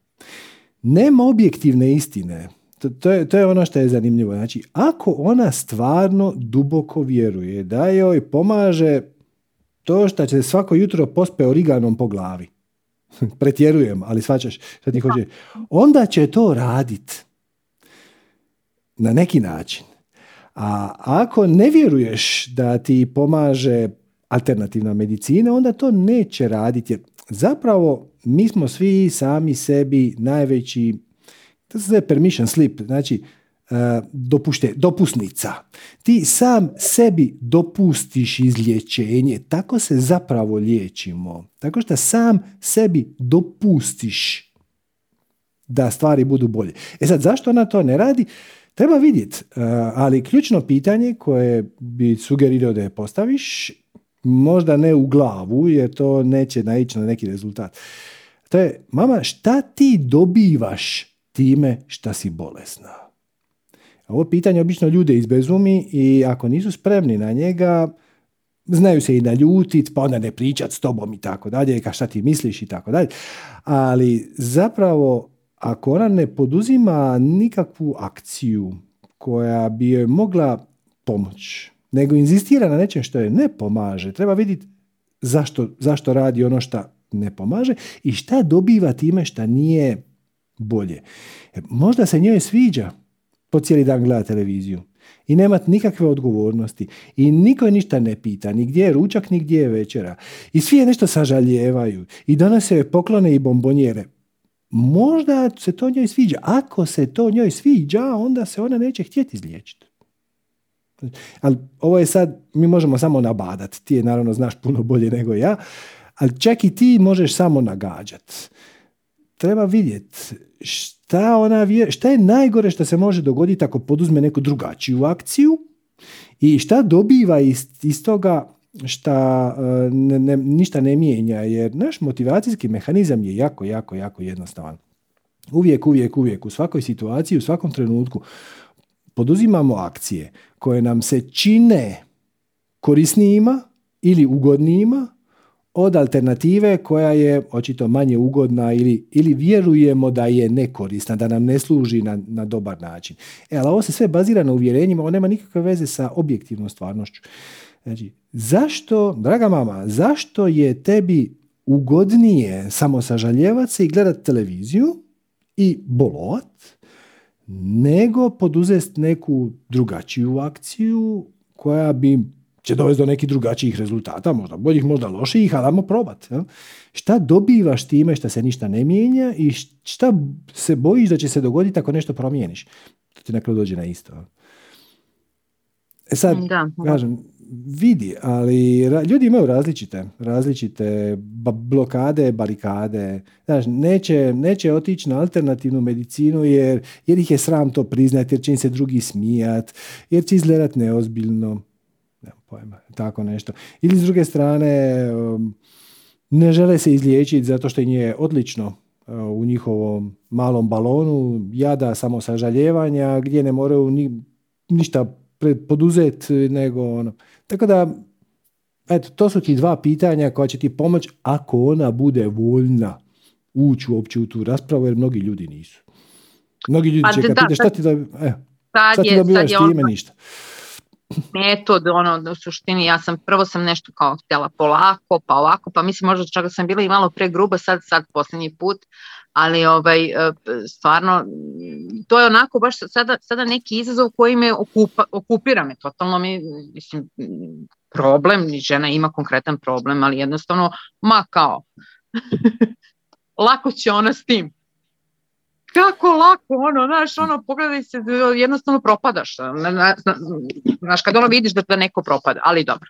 Nema objektivne istine. To, to, je, to je ono što je zanimljivo. Znači, ako ona stvarno duboko vjeruje da joj pomaže to što će svako jutro pospe origanom po glavi, pretjerujem, ali svačaš šta ti hoće, onda će to radit na neki način. A ako ne vjeruješ da ti pomaže alternativna medicina, onda to neće raditi. Jer zapravo mi smo svi sami sebi najveći, to se zove permission slip, znači dopušte, dopusnica. Ti sam sebi dopustiš izlječenje, tako se zapravo liječimo. Tako što sam sebi dopustiš da stvari budu bolje. E sad, zašto ona to ne radi? Treba vidjeti, e, ali ključno pitanje koje bi sugerirao da je postaviš, možda ne u glavu, jer to neće naići na neki rezultat. To je, mama, šta ti dobivaš time šta si bolesna? Ovo pitanje obično ljude izbezumi i ako nisu spremni na njega, znaju se i naljutiti, pa onda ne pričat s tobom i tako dalje, ka šta ti misliš i tako dalje. Ali zapravo ako ona ne poduzima nikakvu akciju koja bi joj mogla pomoći, nego inzistira na nečem što je ne pomaže, treba vidjeti zašto, zašto radi ono što ne pomaže i šta dobiva time što nije bolje. Možda se njoj sviđa po cijeli dan gleda televiziju i nemat nikakve odgovornosti i niko ništa ne pita, ni gdje je ručak, ni gdje je večera. I svi je nešto sažaljevaju i donose poklone i bombonjere možda se to njoj sviđa. Ako se to njoj sviđa, onda se ona neće htjeti izliječiti. Ali ovo je sad, mi možemo samo nabadati. Ti je naravno znaš puno bolje nego ja, ali čak i ti možeš samo nagađati. Treba vidjeti šta, ona, šta je najgore što se može dogoditi ako poduzme neku drugačiju akciju i šta dobiva iz, iz toga šta e, ne, ne, ništa ne mijenja, jer naš motivacijski mehanizam je jako, jako, jako jednostavan. Uvijek, uvijek, uvijek, u svakoj situaciji, u svakom trenutku poduzimamo akcije koje nam se čine korisnijima ili ugodnijima od alternative koja je očito manje ugodna ili, ili vjerujemo da je nekorisna, da nam ne služi na, na dobar način. E, ali ovo se sve bazira na uvjerenjima, ovo nema nikakve veze sa objektivnom stvarnošću. Znači, zašto, draga mama, zašto je tebi ugodnije samo sažaljevat se i gledat televiziju i bolovat, nego poduzeti neku drugačiju akciju koja bi će dovesti do nekih drugačijih rezultata, možda boljih, možda lošijih, ali ajmo probat. Ja? Šta dobivaš time što se ništa ne mijenja i šta se bojiš da će se dogoditi ako nešto promijeniš? To ti nekako dođe na isto. E sad, da. kažem, vidi, ali ljudi imaju različite, različite blokade, barikade. Znaš, neće, neće otići na alternativnu medicinu jer, jer ih je sram to priznati, jer će im se drugi smijat, jer će izgledat neozbiljno. Pojma, tako nešto. Ili s druge strane, um, ne žele se izliječiti zato što im je odlično uh, u njihovom malom balonu jada samo sažaljevanja gdje ne moraju ni, ništa poduzeti nego ono. Tako da, eto, to su ti dva pitanja koja će ti pomoći ako ona bude voljna ući uopće u tu raspravu, jer mnogi ljudi nisu. Mnogi ljudi pa će kad šta ti da, e, sad, sad ti dobivaš time ono, ništa. Metod, ono, u suštini, ja sam, prvo sam nešto kao htjela polako, pa ovako, pa mislim možda čak sam bila i malo pre gruba, sad, sad posljednji put, ali ovaj, e, stvarno to je onako baš sada, sada neki izazov koji me okupa, okupira me totalno mi, mislim, problem, žena ima konkretan problem, ali jednostavno, ma kao, lako će ona s tim. Kako lako, ono, znaš, ono, pogledaj se, jednostavno propadaš. Znaš, kad ono vidiš da, da neko propada, ali dobro.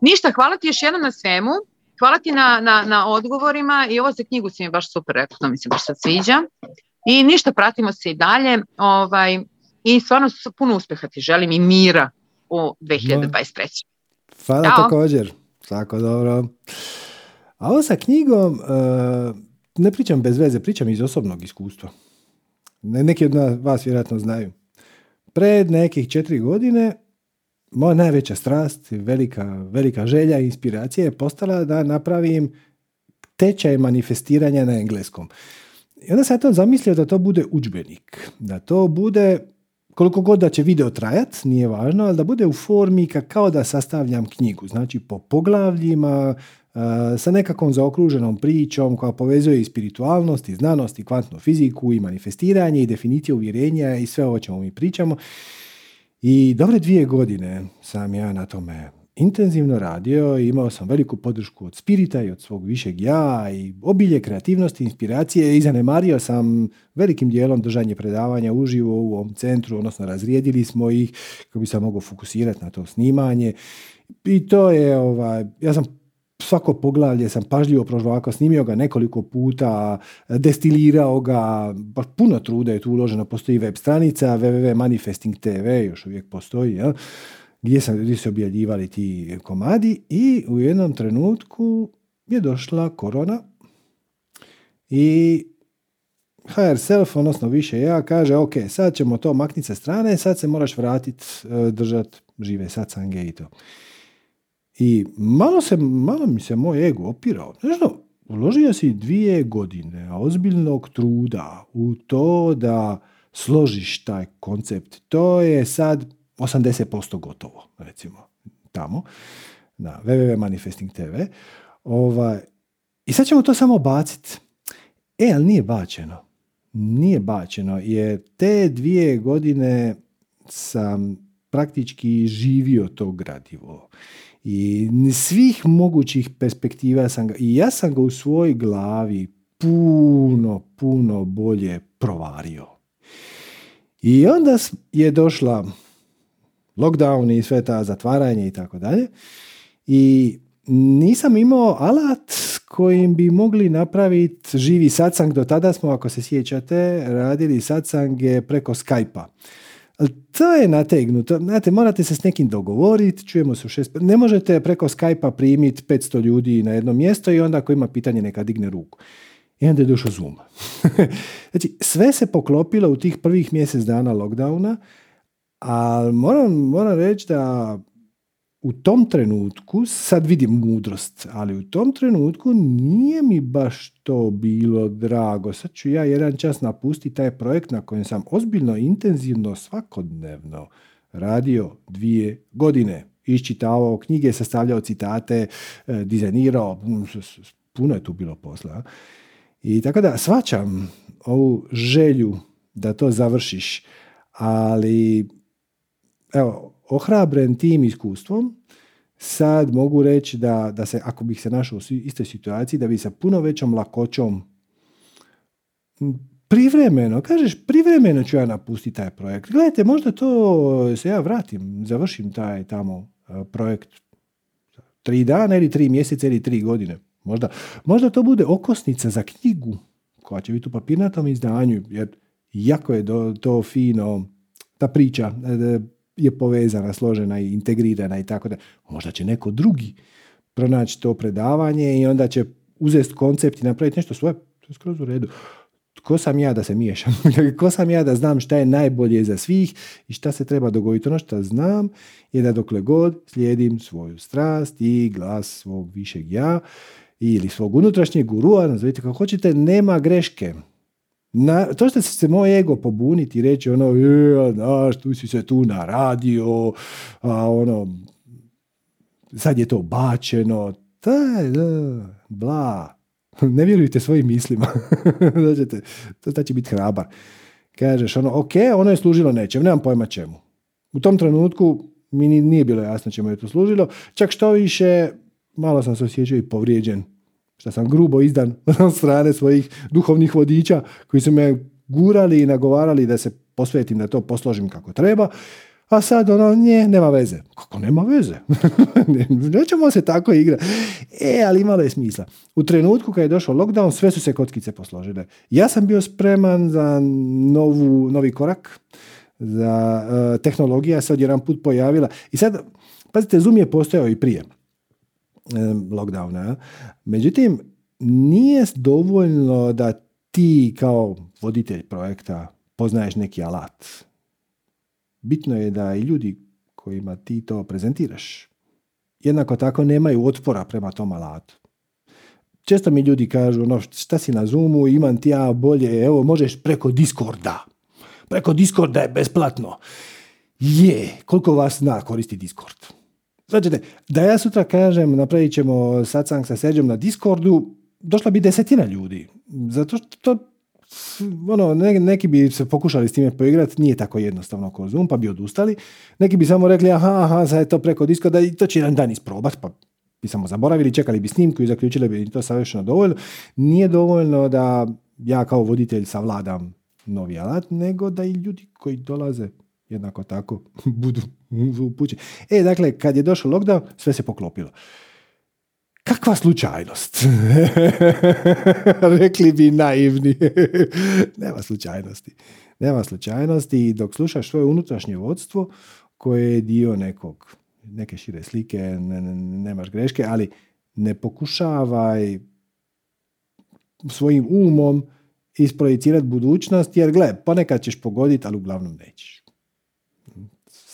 Ništa, hvala ti još jednom na svemu. Hvala ti na, na, na odgovorima i ovo za knjigu si mi baš super rekao, to mi se baš sad sviđa. I ništa, pratimo se i dalje. Ovaj, I stvarno puno uspeha ti želim i mira u 2023. Hvala Ćao. također. Svako dobro. A ovo sa knjigom, uh, ne pričam bez veze, pričam iz osobnog iskustva. Neki od vas vjerojatno znaju. Pred nekih četiri godine moja najveća strast, velika, velika želja i inspiracija je postala da napravim tečaj manifestiranja na engleskom. I onda sam to zamislio da to bude udžbenik, da to bude koliko god da će video trajat, nije važno, ali da bude u formi kao da sastavljam knjigu. Znači po poglavljima, sa nekakvom zaokruženom pričom koja povezuje i spiritualnost, i znanost, i kvantnu fiziku, i manifestiranje, i definiciju uvjerenja i sve ovo čemu mi pričamo. I dobre dvije godine sam ja na tome intenzivno radio i imao sam veliku podršku od spirita i od svog višeg ja i obilje kreativnosti, inspiracije i zanemario sam velikim dijelom držanje predavanja uživo u ovom centru, odnosno razrijedili smo ih kako bi se mogao fokusirati na to snimanje. I to je, ovaj, ja sam svako poglavlje sam pažljivo prožvakao, snimio ga nekoliko puta, destilirao ga, baš puno truda je tu uloženo, postoji web stranica www.manifesting.tv, još uvijek postoji, jel? gdje, sam, gdje se objavljivali ti komadi i u jednom trenutku je došla korona i HR self, odnosno više ja, kaže ok, sad ćemo to makniti sa strane, sad se moraš vratiti, e, držati žive satsange i to. I malo, se, malo mi se moj ego opirao. Znaš uložio si dvije godine ozbiljnog truda u to da složiš taj koncept. To je sad 80% gotovo, recimo, tamo, na www.manifesting.tv. Ovaj, I sad ćemo to samo baciti. E, ali nije bačeno. Nije bačeno, jer te dvije godine sam praktički živio to gradivo. I svih mogućih perspektiva sam ga, i ja sam ga u svojoj glavi puno, puno bolje provario. I onda je došla lockdown i sve ta zatvaranje i tako dalje. I nisam imao alat kojim bi mogli napraviti živi satsang. Do tada smo, ako se sjećate, radili satsange preko Skype-a. To je nategnuto. Znate, morate se s nekim dogovoriti, čujemo se u šest... Ne možete preko Skype-a primiti 500 ljudi na jedno mjesto i onda ako ima pitanje neka digne ruku. I onda je došao Zoom. znači, sve se poklopilo u tih prvih mjesec dana lockdowna ali moram, moram reći da u tom trenutku, sad vidim mudrost, ali u tom trenutku nije mi baš to bilo drago. Sad ću ja jedan čas napustiti taj projekt na kojem sam ozbiljno, intenzivno, svakodnevno radio dvije godine. Iščitavao knjige, sastavljao citate, e, dizajnirao, puno je tu bilo posla. I tako da svačam ovu želju da to završiš, ali evo, ohrabren tim iskustvom, sad mogu reći da, da se, ako bih se našao u istoj situaciji, da bi sa puno većom lakoćom privremeno, kažeš privremeno ću ja napustiti taj projekt. Gledajte, možda to se ja vratim, završim taj tamo e, projekt tri dana ili tri mjeseca ili tri godine. Možda, možda to bude okosnica za knjigu koja će biti u papirnatom izdanju, jer jako je do, to fino, ta priča, e, je povezana, složena i integrirana i tako da. Možda će neko drugi pronaći to predavanje i onda će uzeti koncept i napraviti nešto svoje. To je skroz u redu. Ko sam ja da se miješam? Ko sam ja da znam šta je najbolje za svih i šta se treba dogoditi? Ono što znam je da dokle god slijedim svoju strast i glas svog višeg ja ili svog unutrašnjeg gurua, nazovite kako hoćete, nema greške. Na, to što će se moj ego pobuniti i reći ono, e, znaš, tu si se tu na radio, a ono, sad je to bačeno, taj, da, bla. Ne vjerujte svojim mislima. Znači, to znači biti hrabar. Kažeš ono, ok, ono je služilo nečem, nemam pojma čemu. U tom trenutku mi nije bilo jasno čemu je to služilo. Čak što više, malo sam se osjećao i povrijeđen što sam grubo izdan od strane svojih duhovnih vodiča koji su me gurali i nagovarali da se posvetim da to posložim kako treba, a sad ono, nje, nema veze. Kako nema veze? Nećemo se tako igrati. E, ali imalo je smisla. U trenutku kad je došao lockdown, sve su se kockice posložile. Ja sam bio spreman za novu, novi korak, za uh, tehnologija se odjedan put pojavila. I sad, pazite, Zoom je postojao i prije lockdowna. Međutim, nije dovoljno da ti kao voditelj projekta poznaješ neki alat. Bitno je da i ljudi kojima ti to prezentiraš, jednako tako nemaju otpora prema tom alatu. Često mi ljudi kažu, ono, šta si na Zoomu, imam ti ja bolje, evo, možeš preko Discorda. Preko Discorda je besplatno. Je, koliko vas zna koristi Discord? Znači, da ja sutra kažem, napravit ćemo satsang sa Serđom na Discordu, došla bi desetina ljudi. Zato što to ono, neki bi se pokušali s time poigrati, nije tako jednostavno kao Zoom, pa bi odustali. Neki bi samo rekli, aha, aha, sad je to preko Discorda i to će jedan dan isprobat, pa bi samo zaboravili, čekali bi snimku i zaključili bi to savršeno dovoljno. Nije dovoljno da ja kao voditelj savladam novi alat, nego da i ljudi koji dolaze jednako tako budu upućeni. E, dakle, kad je došao lockdown, sve se poklopilo. Kakva slučajnost? Rekli bi naivni. Nema slučajnosti. Nema slučajnosti i dok slušaš svoje unutrašnje vodstvo koje je dio nekog, neke šire slike, ne, ne, nemaš greške, ali ne pokušavaj svojim umom isprojicirati budućnost, jer gle, ponekad ćeš pogoditi, ali uglavnom nećeš.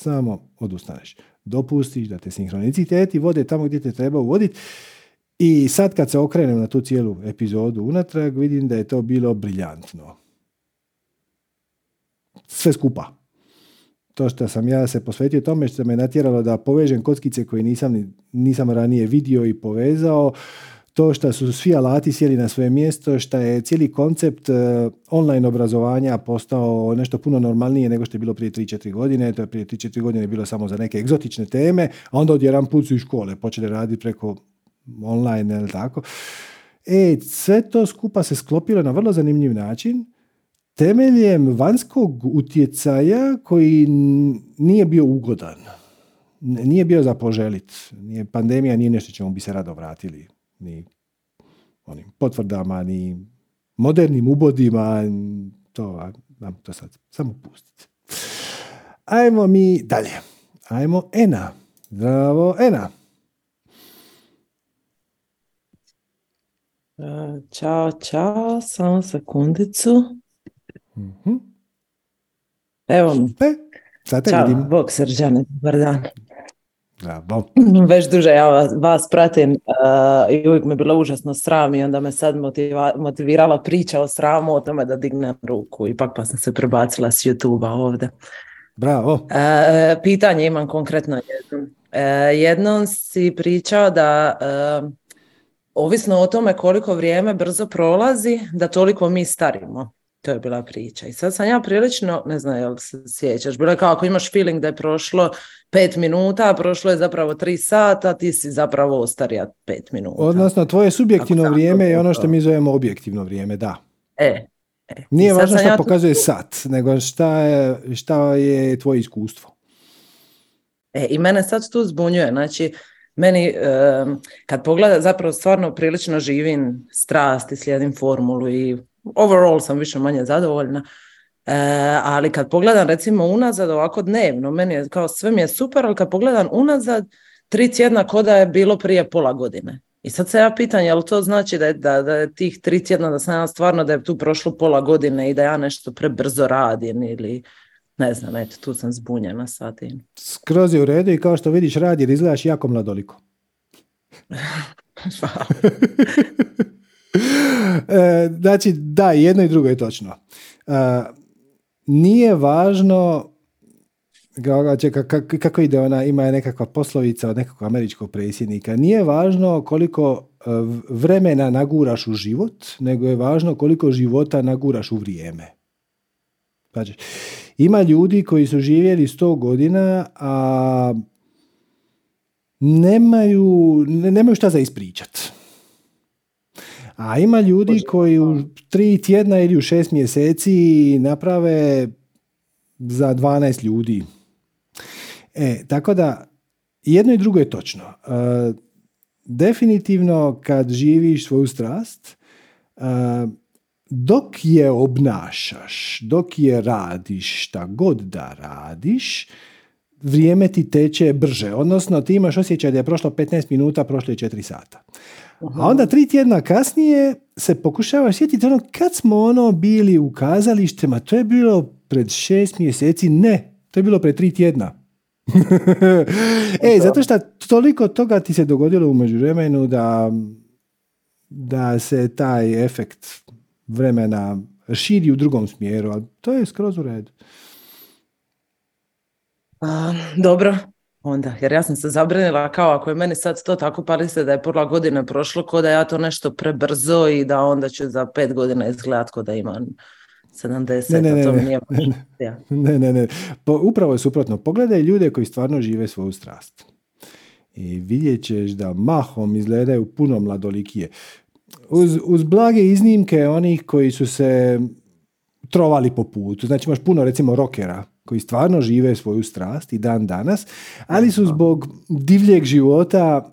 Samo odustaneš. Dopustiš da te sinhroniciteti vode tamo gdje te treba uvoditi i sad kad se okrenem na tu cijelu epizodu unatrag, vidim da je to bilo briljantno. Sve skupa. To što sam ja se posvetio tome što me natjeralo da povežem kockice koje nisam, nisam ranije vidio i povezao, to što su svi alati sjeli na svoje mjesto, što je cijeli koncept e, online obrazovanja postao nešto puno normalnije nego što je bilo prije 3-4 godine. To je prije 3-4 godine bilo samo za neke egzotične teme, a onda odjedan put su iz škole počeli raditi preko online ili tako. E, sve to skupa se sklopilo na vrlo zanimljiv način temeljem vanjskog utjecaja koji nije bio ugodan. Nije bio za poželit. Pandemija nije nešto čemu bi se rado vratili. Ni onim potvrdama, ni modernim ubodima. To, to sad samo pustiti. Ajmo mi dalje. Ajmo Ena. Zdravo, Ena. Ćao, čao, samo sekundicu. Mm-hmm. Evo mi. E, sad te Ćao, vidim. bog srđane, dobar dan. Bravo. Već duže ja vas, vas pratim uh, i uvijek mi je bilo užasno sram i onda me sad motiva, motivirala priča o sramu o tome da dignem ruku. Ipak pa sam se prebacila s YouTube-a ovdje. Bravo. Uh, pitanje imam konkretno jedno. Uh, jednom si pričao da uh, ovisno o tome koliko vrijeme brzo prolazi, da toliko mi starimo. To je bila priča. I sad sam ja prilično, ne znam jel se sjećaš, bilo je kao ako imaš feeling da je prošlo pet minuta, a prošlo je zapravo tri sata, ti si zapravo ostarija pet minuta. Odnosno, tvoje subjektivno vrijeme je ono što mi zovemo objektivno vrijeme, da. E, e. Nije važno što ja pokazuje sat, nego šta je, šta je tvoje iskustvo. E, I mene sad tu zbunjuje, znači, meni kad pogleda zapravo stvarno prilično živim strast i slijedim formulu i overall sam više manje zadovoljna. E, ali kad pogledam recimo unazad ovako dnevno, meni je kao sve mi je super, ali kad pogledam unazad tri tjedna ko da je bilo prije pola godine. I sad se ja pitam, jel to znači da je, da, da je tih tri tjedna da sam ja stvarno da je tu prošlo pola godine i da ja nešto prebrzo radim ili ne znam, eto, tu sam zbunjena sad. Skroz je u redu i kao što vidiš radi jer izgledaš jako mladoliko. E, znači, da, jedno i drugo je točno. E, nije važno kako ide ona, ima nekakva poslovica od nekog američkog predsjednika, nije važno koliko e, vremena naguraš u život, nego je važno koliko života naguraš u vrijeme. Znači, ima ljudi koji su živjeli sto godina, a nemaju, nemaju šta za ispričat. A ima ljudi koji u tri tjedna ili u šest mjeseci naprave za 12 ljudi. E, tako da, jedno i drugo je točno. E, definitivno kad živiš svoju strast, e, dok je obnašaš, dok je radiš šta god da radiš, vrijeme ti teče brže. Odnosno, ti imaš osjećaj da je prošlo 15 minuta, prošlo je 4 sata. A onda tri tjedna kasnije se pokušavaš sjetiti ono kad smo ono bili u kazalištima, to je bilo pred šest mjeseci, ne, to je bilo pred tri tjedna. e, zato što toliko toga ti se dogodilo u međuvremenu da, da se taj efekt vremena širi u drugom smjeru, ali to je skroz u redu. A, dobro, onda, jer ja sam se zabrinila kao ako je meni sad to tako pali se da je pola godine prošlo, ko da ja to nešto prebrzo i da onda ću za pet godina izgledat ko da imam 70, Ne, ne, ne, a to mi ne. nije. Ne, ne, ne. Po, upravo je suprotno. Pogledaj ljude koji stvarno žive svoju strast. I vidjet ćeš da mahom izgledaju puno mladolikije. Uz, uz blage iznimke onih koji su se trovali po putu. Znači imaš puno recimo rokera koji stvarno žive svoju strast i dan danas, ali su zbog divljeg života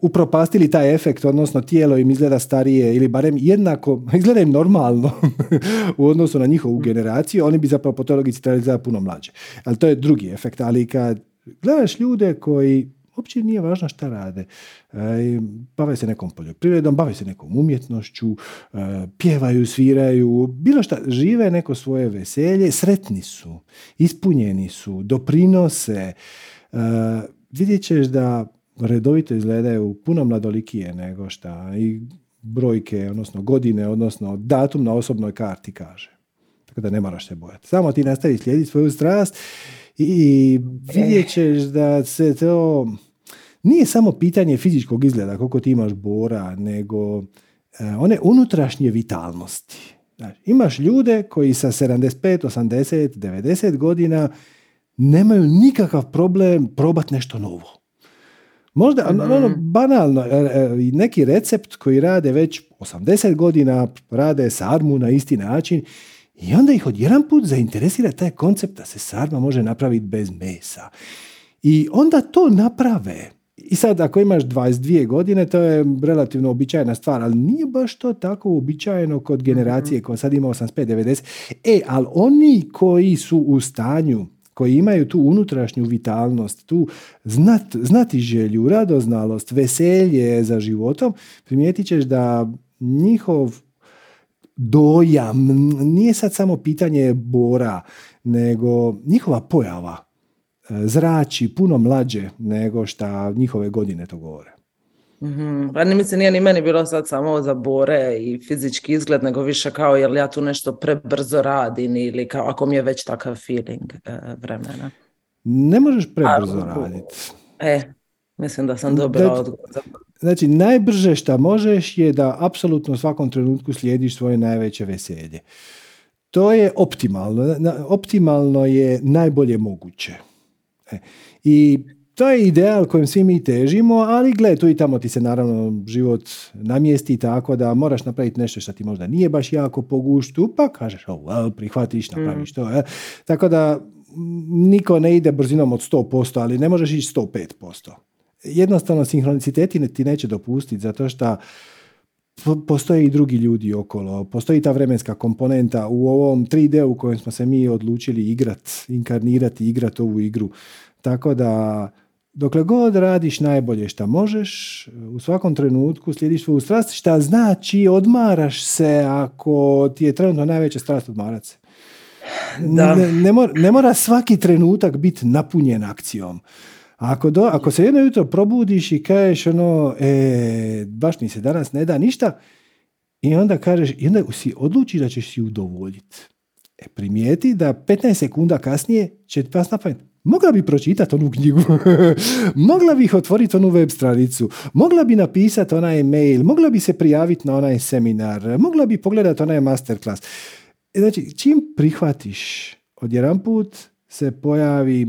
upropastili taj efekt, odnosno tijelo im izgleda starije ili barem jednako, izgleda im normalno u odnosu na njihovu generaciju, oni bi zapravo po toj logici trebali puno mlađe. Ali to je drugi efekt, ali kad gledaš ljude koji uopće nije važno šta rade. E, bave se nekom poljoprivredom, bave se nekom umjetnošću, e, pjevaju, sviraju, bilo šta, žive neko svoje veselje, sretni su, ispunjeni su, doprinose. E, vidjet ćeš da redovito izgledaju puno mladolikije nego šta i brojke, odnosno godine, odnosno datum na osobnoj karti kaže. Tako da ne moraš se bojati. Samo ti nastavi slijediti svoju strast i vidjet ćeš da se to nije samo pitanje fizičkog izgleda koliko ti imaš bora, nego e, one unutrašnje vitalnosti. Znači, imaš ljude koji sa 75, 80, 90 godina nemaju nikakav problem probati nešto novo. Možda, ono, banalno, e, e, neki recept koji rade već 80 godina, rade sarmu na isti način i onda ih odjedan put zainteresira taj koncept da se sarma može napraviti bez mesa. I onda to naprave. I sad ako imaš 22 godine, to je relativno običajna stvar, ali nije baš to tako uobičajeno kod generacije koja sad ima 85-90. E, ali oni koji su u stanju koji imaju tu unutrašnju vitalnost, tu znat, znati želju, radoznalost, veselje za životom, primijetit ćeš da njihov dojam nije sad samo pitanje bora, nego njihova pojava e, zrači puno mlađe nego šta njihove godine to govore. Mhm. Pa ni mislim, nije ni meni bilo sad samo za bore i fizički izgled, nego više kao jel ja tu nešto prebrzo radim ili kao ako mi je već takav feeling e, vremena. Ne možeš prebrzo raditi. E, mislim da sam dobila odgovor. Znači, najbrže šta možeš je da apsolutno u svakom trenutku slijediš svoje najveće veselje. To je optimalno. Optimalno je najbolje moguće. E, I to je ideal kojem svi mi težimo, ali gle, tu i tamo ti se naravno život namjesti tako da moraš napraviti nešto što ti možda nije baš jako po guštu, pa kažeš, oh, well, prihvatiš, napraviš to. e. Tako da niko ne ide brzinom od 100%, ali ne možeš ići 105%. Jednostavno, sinhroniciteti ne- ti neće dopustiti, zato što po- postoje i drugi ljudi okolo, postoji ta vremenska komponenta u ovom 3D u kojem smo se mi odlučili igrat, inkarnirati, igrat ovu igru. Tako da, dokle god radiš najbolje šta možeš, u svakom trenutku slijediš svoju strast, šta znači odmaraš se ako ti je trenutno najveća strast odmarat se. Da. Ne, ne, mora, ne mora svaki trenutak biti napunjen akcijom. Ako, do, ako se jedno jutro probudiš i kažeš ono, e, baš mi se danas ne da ništa, i onda kažeš, i onda si odlučiš da ćeš si udovoljiti. E, primijeti da 15 sekunda kasnije će ti pas na pamet. Mogla bi pročitati onu knjigu, mogla bih otvoriti onu web stranicu, mogla bi napisati onaj mail, mogla bi se prijaviti na onaj seminar, mogla bi pogledati onaj masterclass. E, Znači, čim prihvatiš, odjedanput se pojavi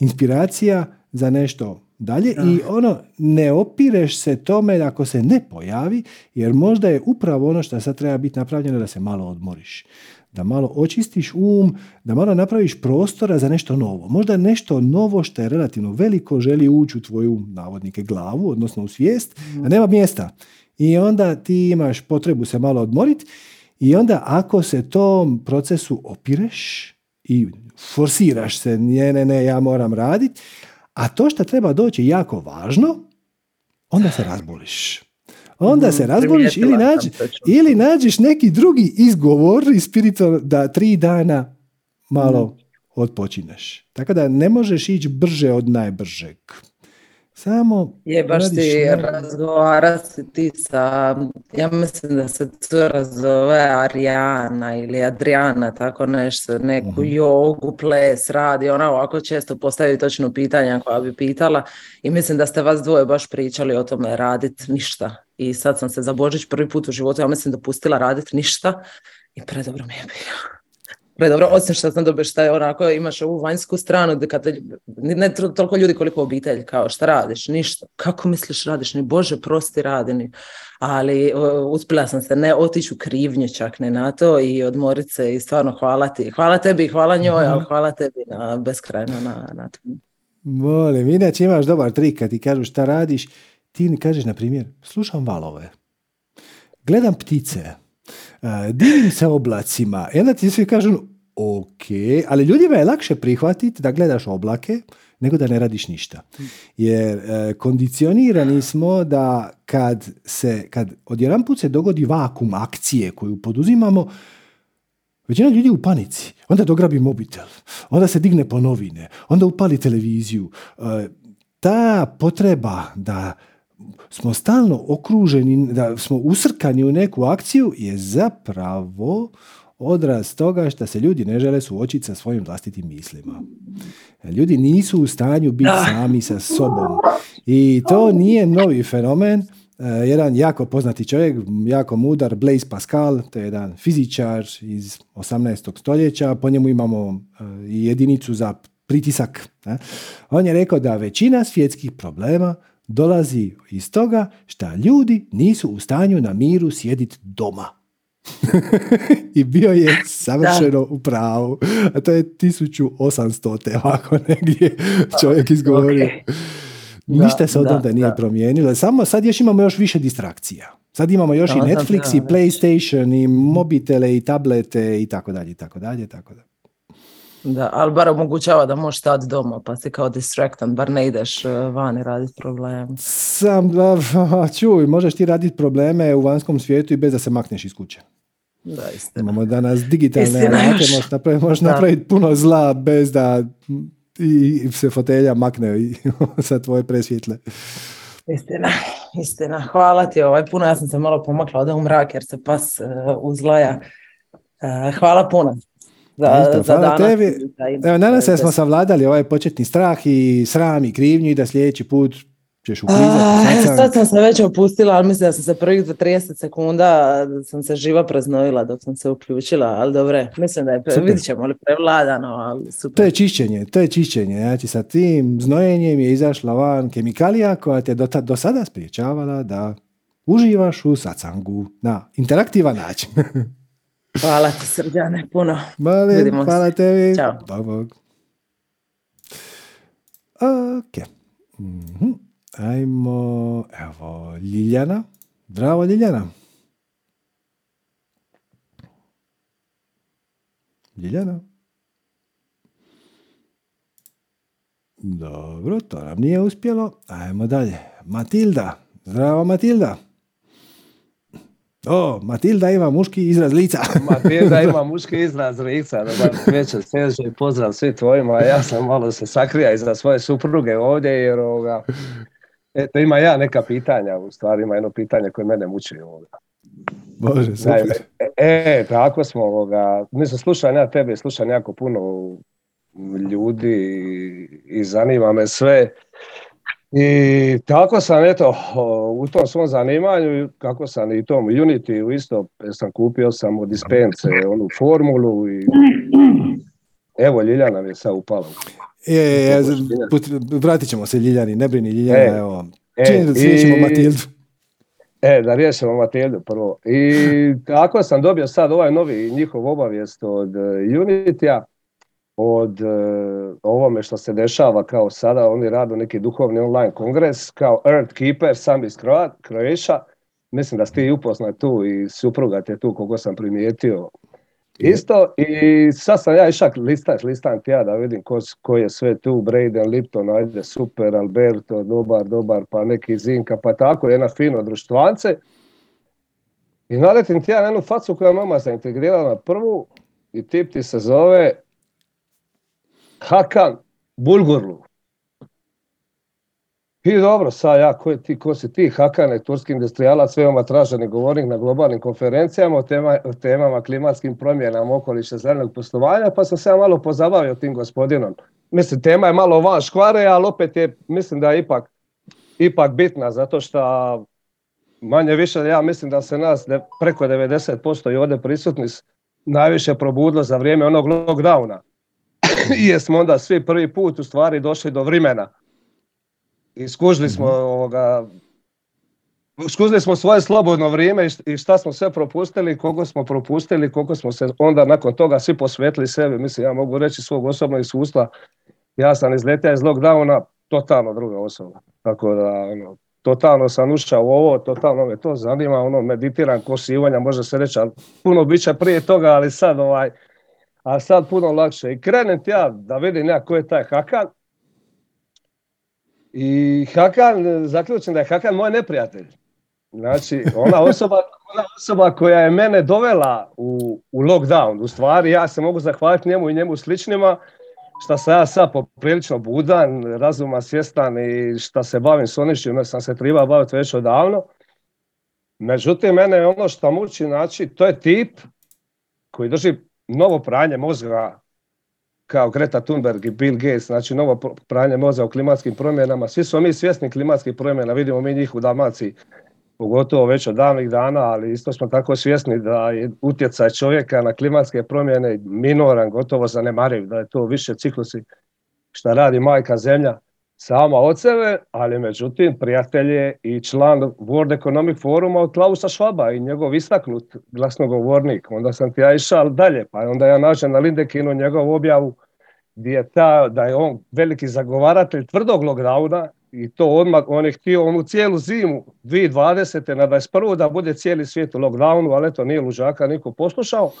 inspiracija za nešto dalje i ono, ne opireš se tome ako se ne pojavi, jer možda je upravo ono što sad treba biti napravljeno da se malo odmoriš. Da malo očistiš um, da malo napraviš prostora za nešto novo. Možda nešto novo što je relativno veliko želi ući u tvoju navodnike glavu, odnosno u svijest, a nema mjesta. I onda ti imaš potrebu se malo odmoriti i onda ako se tom procesu opireš i forsiraš se, ne, ne, ne, ja moram raditi, a to što treba doći jako važno, onda se razboliš. Onda se razboliš ili, nađi, ili nađeš neki drugi izgovor iz spiritual da tri dana malo odpočineš. Tako da ne možeš ići brže od najbržeg. Samo Je baš ti naj- razgovarati ti sa, ja mislim da se cura zove Arijana ili Adriana, tako nešto, neku Mhm. jogu, ples radi, ona ovako često postavi točno pitanja koja bi pitala i mislim da ste vas dvoje baš pričali o tome radit ništa. I sad sam se za Božić prvi put u životu, ja mislim, dopustila radit ništa i predobro mi je bilo. Predobro, osim što sam dobio šta je onako, imaš ovu vanjsku stranu, gdje kad ne ne tol- toliko ljudi koliko obitelj, kao šta radiš, ništa. Kako misliš radiš, ni Bože prosti radi, ni. ali o, uspjela sam se ne otići u krivnju čak ne na to i odmorit se i stvarno hvala ti. Hvala tebi, hvala njoj, ali hvala tebi na beskrajno na, na tom. Molim, inače imaš dobar trik kad ti kažu šta radiš, ti kažeš, na primjer, slušam valove, gledam ptice, uh, divim se oblacima, i onda ti svi kažu, ok, ali ljudima je lakše prihvatiti da gledaš oblake nego da ne radiš ništa. Jer e, kondicionirani smo da kad se, kad odjedanput se dogodi vakum akcije koju poduzimamo, Većina ljudi u panici. Onda dograbi mobitel. Onda se digne po novine. Onda upali televiziju. E, ta potreba da smo stalno okruženi, da smo usrkani u neku akciju je zapravo odraz toga što se ljudi ne žele suočiti sa svojim vlastitim mislima. Ljudi nisu u stanju biti sami sa sobom. I to nije novi fenomen. E, jedan jako poznati čovjek, jako mudar, Blaise Pascal, to je jedan fizičar iz 18. stoljeća, po njemu imamo e, i jedinicu za pritisak. On je rekao da većina svjetskih problema dolazi iz toga što ljudi nisu u stanju na miru sjediti doma. I bio je savršeno u pravu. A to je 1800. te ovako negdje čovjek izgovorio. Ok. Da, Ništa se od da, onda nije da. promijenilo. Samo sad još imamo još više distrakcija. Sad imamo još Da, i da, Netflix, da, i. PlayStation, i mobitele, i tablete, i tako dalje, i tako dalje, tako da. Da, ali bar omogućava da možeš stati doma, pa si kao distraktan, bar ne ideš uh, vani raditi problem. Sam, da, čuj, možeš ti raditi probleme u vanjskom svijetu i bez da se makneš iz kuće. Da, istina. Imamo danas digitalne alate, možeš napraviti, možeš Da. napraviti puno zla bez da i se fotelja makne i- sa tvoje presvjetle. Istina, istina. Hvala ti ovaj puno, ja sam se malo pomakla ovdje u mrak jer se pas uh, uzlaja. Uh, hvala puno. Za, Isto, za danas. tebi. Da- Evo, nadam se da smo savladali ovaj početni strah i sram i krivnju i da sljedeći put ćeš uklizati. sacank. sad sam se već opustila, ali mislim da sam se prvih za 30 sekunda da sam se živa preznojila dok sam se uključila, ali dobre, mislim da je, pre- Super. vidit ćemo li prevladano, ali To super. je čišćenje, to je čišćenje. Znači sa tim znojenjem je izašla van kemikalija koja te do, do sada spriječavala da uživaš u sacangu na interaktivan način. Hvala ti srđane, puno. Malim, Vidimo se. hvala tebi. Ćao. Bog, bog. Ok. Mhm. Ajmo, evo, Ljiljana. Zdravo, Ljiljana. Ljiljana. Dobro, to nam nije uspjelo. Ajmo dalje. Matilda. Zdravo, Matilda. O, Matilda ima muški izraz lica. Matilda ima muški izraz lica, dobar večer, pozdrav svi tvojima, ja sam malo se sakrija iza svoje supruge ovdje, jer ovoga, eto, ima ja neka pitanja, u stvari ima jedno pitanje koje mene muči ovoga. Bože, super. E, e, tako smo, ovoga, mislim, slušam ja tebe, slušam jako puno ljudi i zanima me sve. I tako sam, eto, u tom svom zanimanju, kako sam i u tom Unity isto, sam kupio sam od dispence onu formulu i evo Ljiljana mi je sad upala. Je, je, je, Kako špinat. put- vratit ćemo se Ljiljani, ne brini Ljiljana, E, evo. e, Čini da Matildu. E, da riješimo Matildu prvo. I tako sam dobio sad ovaj novi njihov obavijest od e, Unitya, od e, ovome što se dešava kao sada, oni rade neki duhovni online kongres, kao Earth Keeper, sam iz Croa- Croatia. Mislim da ste i upoznat tu i supruga te tu, koliko sam primijetio. Isto, i sad sam ja išak listat, listam ti ja da vidim ko, ko je sve tu, Braden, Lipton, ajde, super, Alberto, dobar, dobar, pa neki Zinka, pa tako, jedna fino društvance. I naletim ti ja na jednu facu koja mama zaintegrirala na prvu i tip ti se zove Hakan Bulgurlu. I dobro, sad ja, ko, ti, ko si ti, Hakane, turski industrijalac, veoma traženi govornik na globalnim konferencijama o, tema, temama klimatskim promjenama, okoliša, zelenog poslovanja, pa sam se ja malo pozabavio tim gospodinom. Mislim, tema je malo van škvare, ali opet je, mislim da je ipak, ipak bitna, zato što manje više, ja mislim da se nas preko 90% i ovdje prisutni najviše probudilo za vrijeme onog lockdowna. Jesmo onda svi prvi put u stvari došli do vremena i skužili smo Mhm. ovoga, skužili smo svoje slobodno vrijeme i šta smo sve propustili, koliko smo propustili, koliko smo se onda nakon toga svi posvetili sebi. Mislim, ja mogu reći svog osobnog iskustva, ja sam izletio iz lockdowna totalno druga osoba. Tako da, ono, totalno sam ušao u ovo, totalno me to zanima, ono, meditiram ko sivanja, može se reći, ali puno bića prije toga, ali sad ovaj, a sad puno lakše. I krenem ja da vidim ja ko je taj Hakan, i Hakan, zaključim da je Hakan moj neprijatelj. Znači, ona osoba, ona osoba koja je mene dovela u, u lockdown, u stvari ja se mogu zahvaliti njemu i njemu sličnima, šta sam ja sad poprilično budan, razuma svjestan i šta se bavim s onim čime sam se trebao baviti već odavno. Međutim, mene je ono što muči, znači, to je tip koji drži novo pranje mozga kao Greta Thunberg i Bill Gates, znači novo pr- pranje mozga o klimatskim promjenama. Svi smo mi svjesni klimatskih promjena, vidimo mi njih u Dalmaciji, pogotovo već od davnih dana, ali isto smo tako svjesni da je utjecaj čovjeka na klimatske promjene minoran, gotovo zanemariv, da je to više ciklusi šta radi majka zemlja sama od sebe, ali međutim prijatelj je i član World Economic Foruma od Klausa Schwaba i njegov istaknut glasnogovornik. Onda sam ti ja išao dalje, pa onda ja nađem na Lindekinu njegovu objavu gdje je ta, da je on veliki zagovaratelj tvrdog lockdowna i to odmah, on je htio onu cijelu zimu 2020. na 21. da bude cijeli svijet u lockdownu, ali eto nije lužaka niko poslušao.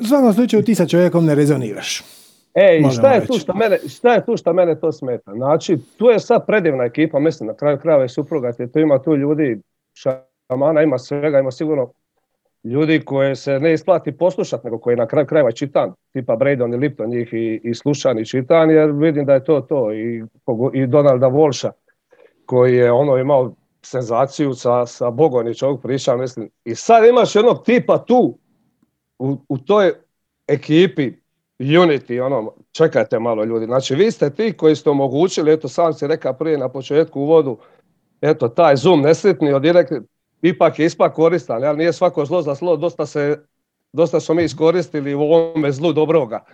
U svakom slučaju ti sa čovjekom ne rezoniraš. E, i šta je, tu što mene, šta je tu što mene to smeta? Znači, tu je sad predivna ekipa, mislim, na kraju krajeva i supruga, ti tu ima tu ljudi, šamana, ima svega, ima sigurno ljudi koje se ne isplati poslušati, nego koji na kraju krajeva čitan, tipa Braydon i Lipton njih i, i slušan i čitan, jer vidim da je to to. I, i Donalda Volša, koji je ono imao senzaciju sa, sa Bogonić ovog priča, mislim. I sad imaš jednog tipa tu, u, u toj ekipi, Unity, ono, čekajte malo ljudi. Znači, vi ste ti koji ste omogućili, eto, sam si rekao prije na početku uvodu, eto, taj Zoom nesretni od direkt, ipak je ispak koristan, ali nije svako zlo za zlo, dosta se, dosta smo mi iskoristili u ovome zlu dobroga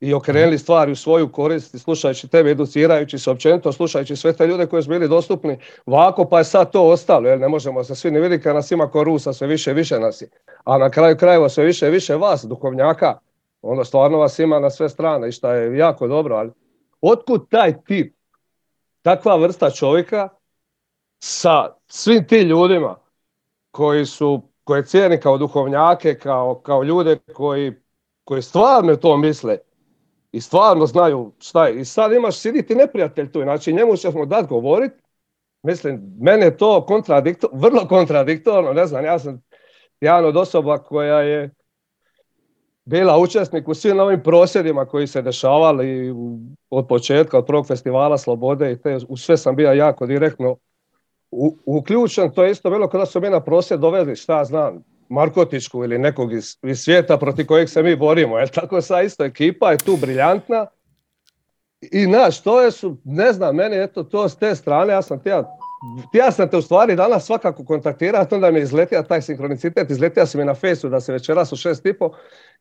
i okrenuli stvari u svoju korist, slušajući tebe, educirajući se općenito, slušajući sve te ljude koji su bili dostupni ovako, pa je sad to ostalo, jer ne možemo se svi ne vidjeti kad nas ima ko Rusa, sve više više nas je. A na kraju krajeva sve više više vas, duhovnjaka, ono stvarno vas ima na sve strane i što je jako dobro, ali otkud taj tip, takva vrsta čovjeka sa svim tim ljudima koji su, koje cijeni kao duhovnjake, kao, kao ljude koji, koji stvarno to misle i stvarno znaju šta je. I sad imaš siditi neprijatelj tu, znači njemu ćemo dati govorit, mislim, mene je to kontradiktor, vrlo kontradiktorno, ne znam, ja sam jedan od osoba koja je bila učesnik u svim ovim prosvjedima koji se dešavali od početka, od prvog festivala Slobode i te, u sve sam bio jako direktno uključen. To je isto bilo kada su mi na prosvjed dovezli, šta znam, Markotičku ili nekog iz, iz svijeta protiv kojeg se mi borimo. Jer tako sa isto ekipa je tu briljantna. I znaš, to je su, ne znam, meni eto to s te strane, ja sam tija, ja sam te u stvari danas svakako kontaktirati, onda mi je izletio taj sinkronicitet, izletio sam mi na fejsu da se večeras u šest i po,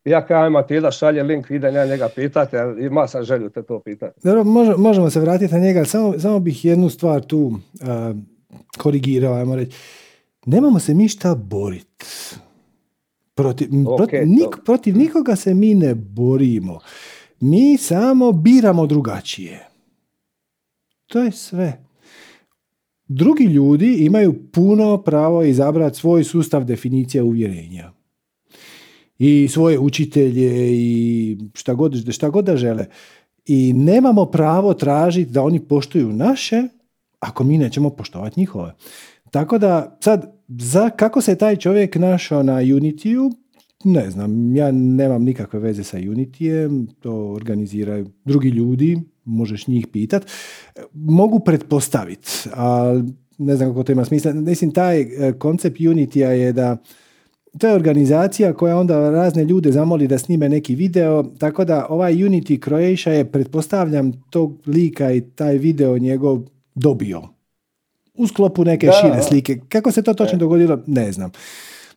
ja kao Matilda šalje link, idem ja njega pitati, ima sam želju te to pitati. Dobro, može- možemo se vratiti na njega, samo, samo bih jednu stvar tu a, korigirao, ajmo reći. Nemamo se mi šta boriti. Protiv, m, Ok, protiv, nik- protiv nikoga se mi ne borimo. Mi samo biramo drugačije. To je sve. Drugi ljudi imaju puno pravo izabrati svoj sustav definicija uvjerenja. I svoje učitelje i šta god, šta god da žele. I nemamo pravo tražiti da oni poštuju naše ako mi nećemo poštovati njihove. Tako da sad, za kako se taj čovjek našao na Unityu, ne znam, ja nemam nikakve veze sa Unityjem, to organiziraju drugi ljudi, možeš njih pitat, mogu pretpostaviti, a ne znam kako to ima smisla. Mislim, taj e, koncept Unitya je da to je organizacija koja onda razne ljude zamoli da snime neki video, tako da ovaj Unity Croatia je, pretpostavljam, tog lika i taj video njegov dobio. U sklopu neke šire slike. Kako se to točno e. dogodilo, ne znam.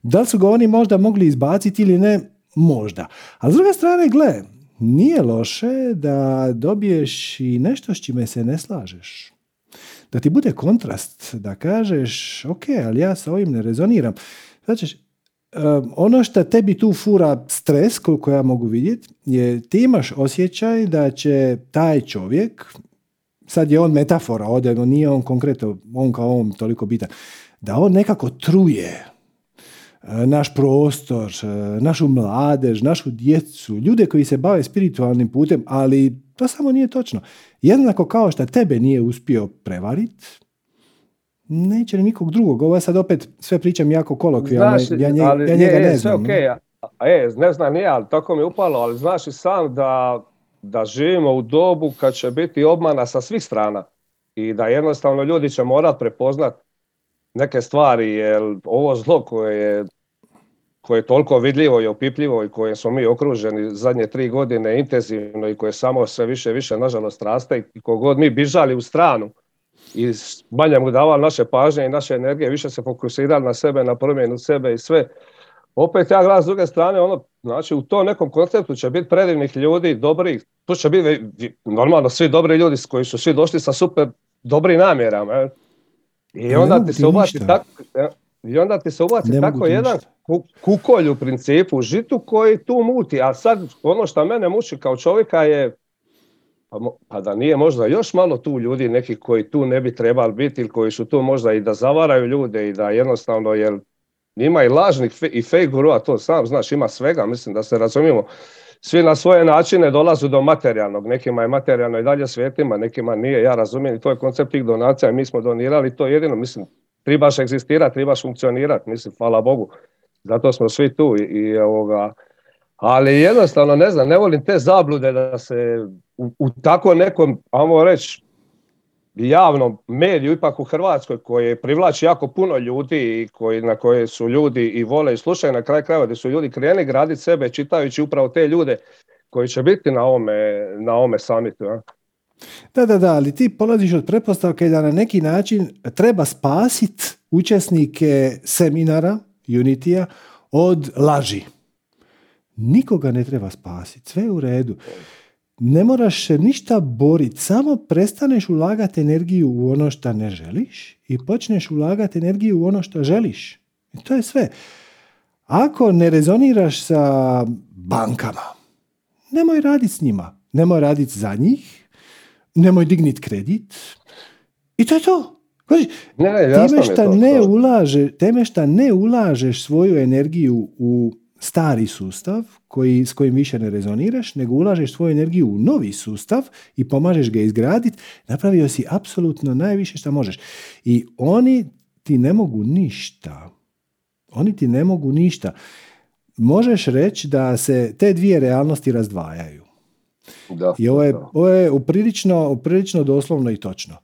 Da li su ga oni možda mogli izbaciti ili ne, možda. A s druge strane, gle, nije loše da dobiješ i nešto s čime se ne slažeš. Da ti bude kontrast, da kažeš, ok, ali ja sa ovim ne rezoniram. Znači, ono što tebi tu fura stres, koliko ja mogu vidjeti, je ti imaš osjećaj da će taj čovjek, sad je on metafora ovdje, nije on konkretno, on kao on toliko bitan, da on nekako truje naš prostor, e, našu mladež, našu djecu, ljude koji se bave spiritualnim putem, ali to samo nije točno. Jednako kao što tebe nije uspio prevariti, neće ni nikog drugog. Ovo sad opet sve pričam jako kolokvijalno. Ja, nje, ali, ja njega ne znam. Sve okay. E, ne znam nije, ali tako mi je upalo, ali znaš i sam da, da živimo u dobu kad će biti obmana sa svih strana i da jednostavno ljudi će morat prepoznat neke stvari, jer ovo zlo koje je koje je toliko vidljivo i opipljivo i koje smo mi okruženi zadnje tri godine intenzivno i koje samo sve više i više nažalost raste i kogod mi bižali u stranu i manje mu davali naše pažnje i naše energije, više se fokusirali na sebe, na promjenu sebe i sve. Opet ja gledam s druge strane, ono, znači u tom nekom konceptu će biti predivnih ljudi, dobrih, tu će biti normalno svi dobri ljudi koji su svi došli sa super dobrim namjerama. I onda ti se ubaci tako, i onda ti se ubaci tako jedan kukolj u principu, žitu koji tu muti. A sad ono što mene muči kao čovjeka je pa, pa da nije možda još malo tu ljudi neki koji tu ne bi trebali biti ili koji su tu možda i da zavaraju ljude i da jednostavno jer ima i lažnih i fake gurua, to sam znaš, ima svega, mislim da se razumijemo. Svi na svoje načine dolazu do materijalnog, nekima je materijalno i dalje svetima, nekima nije, ja razumijem i to je koncept tih donacija. Mi smo donirali to jedino, mislim, trebaš egzistirati, trebaš funkcionirati, mislim, hvala Bogu. Zato smo svi tu i, ovoga, ali jednostavno ne znam, ne volim te zablude da se u, u tako nekom, ajmo reći, javnom mediju, ipak u Hrvatskoj, koji privlači jako puno ljudi i koji, na koje su ljudi i vole i slušaju na kraj krajeva, gdje su ljudi krenuli graditi sebe čitajući upravo te ljude koji će biti na ovome, na ovome samitu. Ja? Da, da, da, ali ti polaziš od pretpostavke da na neki način treba spasiti učesnike seminara Unitija od laži. Nikoga ne treba spasiti, sve je u redu. Ne moraš se ništa boriti, samo prestaneš ulagati energiju u ono što ne želiš i počneš ulagati energiju u ono što želiš. I to je sve. Ako ne rezoniraš sa bankama, nemoj raditi s njima. Nemoj raditi za njih, nemoj dignit kredit i to je to. Kaži, ne, time šta ne ulaže, time šta ne ulažeš svoju energiju u stari sustav koji, s kojim više ne rezoniraš, nego ulažeš svoju energiju u novi sustav i pomažeš ga izgraditi, napravio si apsolutno najviše što možeš. I oni ti ne mogu ništa. Oni ti ne mogu ništa. Možeš reći da se te dvije realnosti razdvajaju. Da, I ovo je, ovo je uprilično, uprilično doslovno i točno.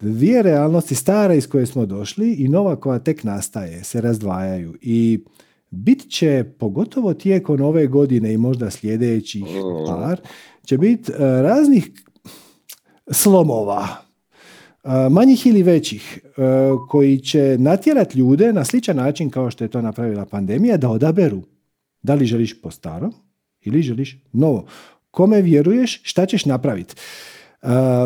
Dvije realnosti, stare iz koje smo došli i nova koja tek nastaje, se razdvajaju. I bit će, pogotovo tijekom ove godine i možda sljedećih par, će biti e, raznih slomova, e, manjih ili većih, e, koji će natjerati ljude na sličan način kao što je to napravila pandemija, da odaberu da li želiš po starom ili želiš novo kome vjeruješ, šta ćeš napraviti.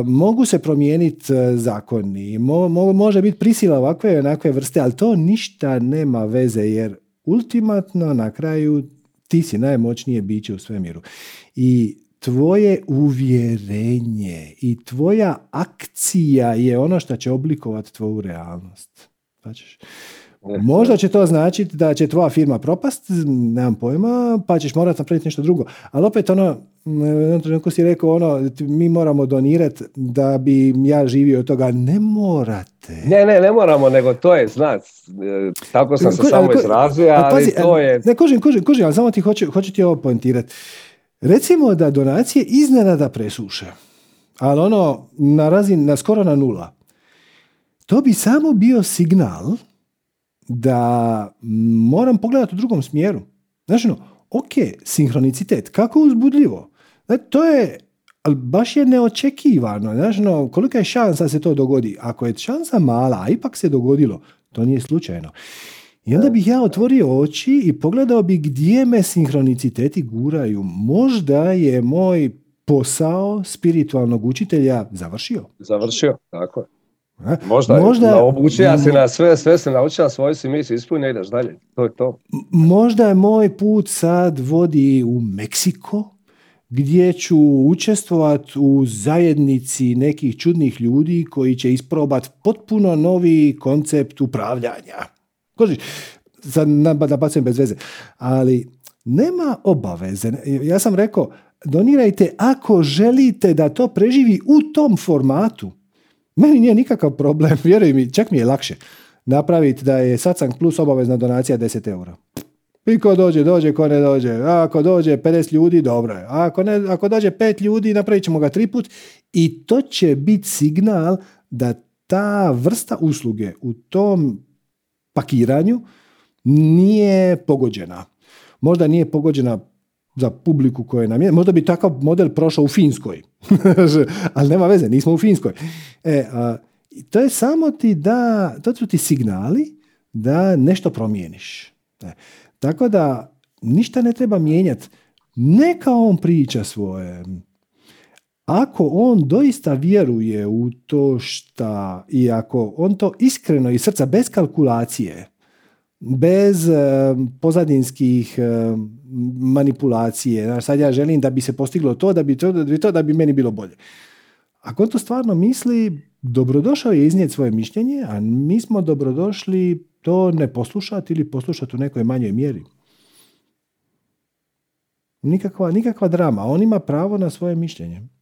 Mogu se promijeniti zakoni, mo, može biti prisila ovakve i onakve vrste, ali to ništa nema veze jer ultimatno na kraju ti si najmoćnije biće u svemiru. I tvoje uvjerenje i tvoja akcija je ono što će oblikovati tvoju realnost. Znači, Možda će to značiti da će tvoja firma propast, nemam pojma, pa ćeš morati napraviti nešto drugo. Ali opet ono, jednom trenutku si rekao ono, mi moramo donirati da bi ja živio od toga. Ne morate. Ne, ne, ne moramo, nego to je, znac, e, tako sam se samo izrazio, ali to je... Ne, kužim, kužim, kužim, ali samo ti hoću, hoću ti ovo poentirati. Recimo da donacije iznenada presuše. ali ono na razini, na skoro na nula, to bi samo bio signal da moram pogledati u drugom smjeru. Znači, ono, ok, sinhronicitet, kako uzbudljivo. Znači, to je, ali baš je neočekivano. Znači, ono, kolika je šansa da se to dogodi? Ako je šansa mala, a ipak se dogodilo, to nije slučajno. I onda bih ja otvorio oči i pogledao bi gdje me sinhroniciteti guraju. Možda je moj posao spiritualnog učitelja završio. Završio, tako je. Možda, možda naučija si na sve, sve se naučila, svoju si misli ispuni ideš dalje. To je to. Možda je moj put sad vodi u Meksiko, gdje ću učestvovati u zajednici nekih čudnih ljudi koji će isprobati potpuno novi koncept upravljanja. Kožiš, sad nabacujem bez veze, ali nema obaveze. Ja sam rekao, donirajte ako želite da to preživi u tom formatu. Meni nije nikakav problem, vjeruj mi, čak mi je lakše napraviti da je Satsang Plus obavezna donacija 10 eura. I ko dođe, dođe, ko ne dođe. A ako dođe 50 ljudi, dobro je. A ako, ne, ako dođe 5 ljudi, napravit ćemo ga tri put. I to će biti signal da ta vrsta usluge u tom pakiranju nije pogođena. Možda nije pogođena za publiku koja je. Možda bi takav model prošao u Finskoj. Ali nema veze, nismo u Finskoj. E, a, to je samo ti da, to su ti signali da nešto promijeniš. E, tako da ništa ne treba mijenjati. Neka on priča svoje. Ako on doista vjeruje u to šta i ako on to iskreno i srca bez kalkulacije bez eh, pozadinskih eh, manipulacije. Sad ja želim da bi se postiglo to, da bi to, da bi to, da bi meni bilo bolje. Ako on to stvarno misli, dobrodošao je iznijeti svoje mišljenje, a mi smo dobrodošli to ne poslušati ili poslušati u nekoj manjoj mjeri. Nikakva, nikakva drama. On ima pravo na svoje mišljenje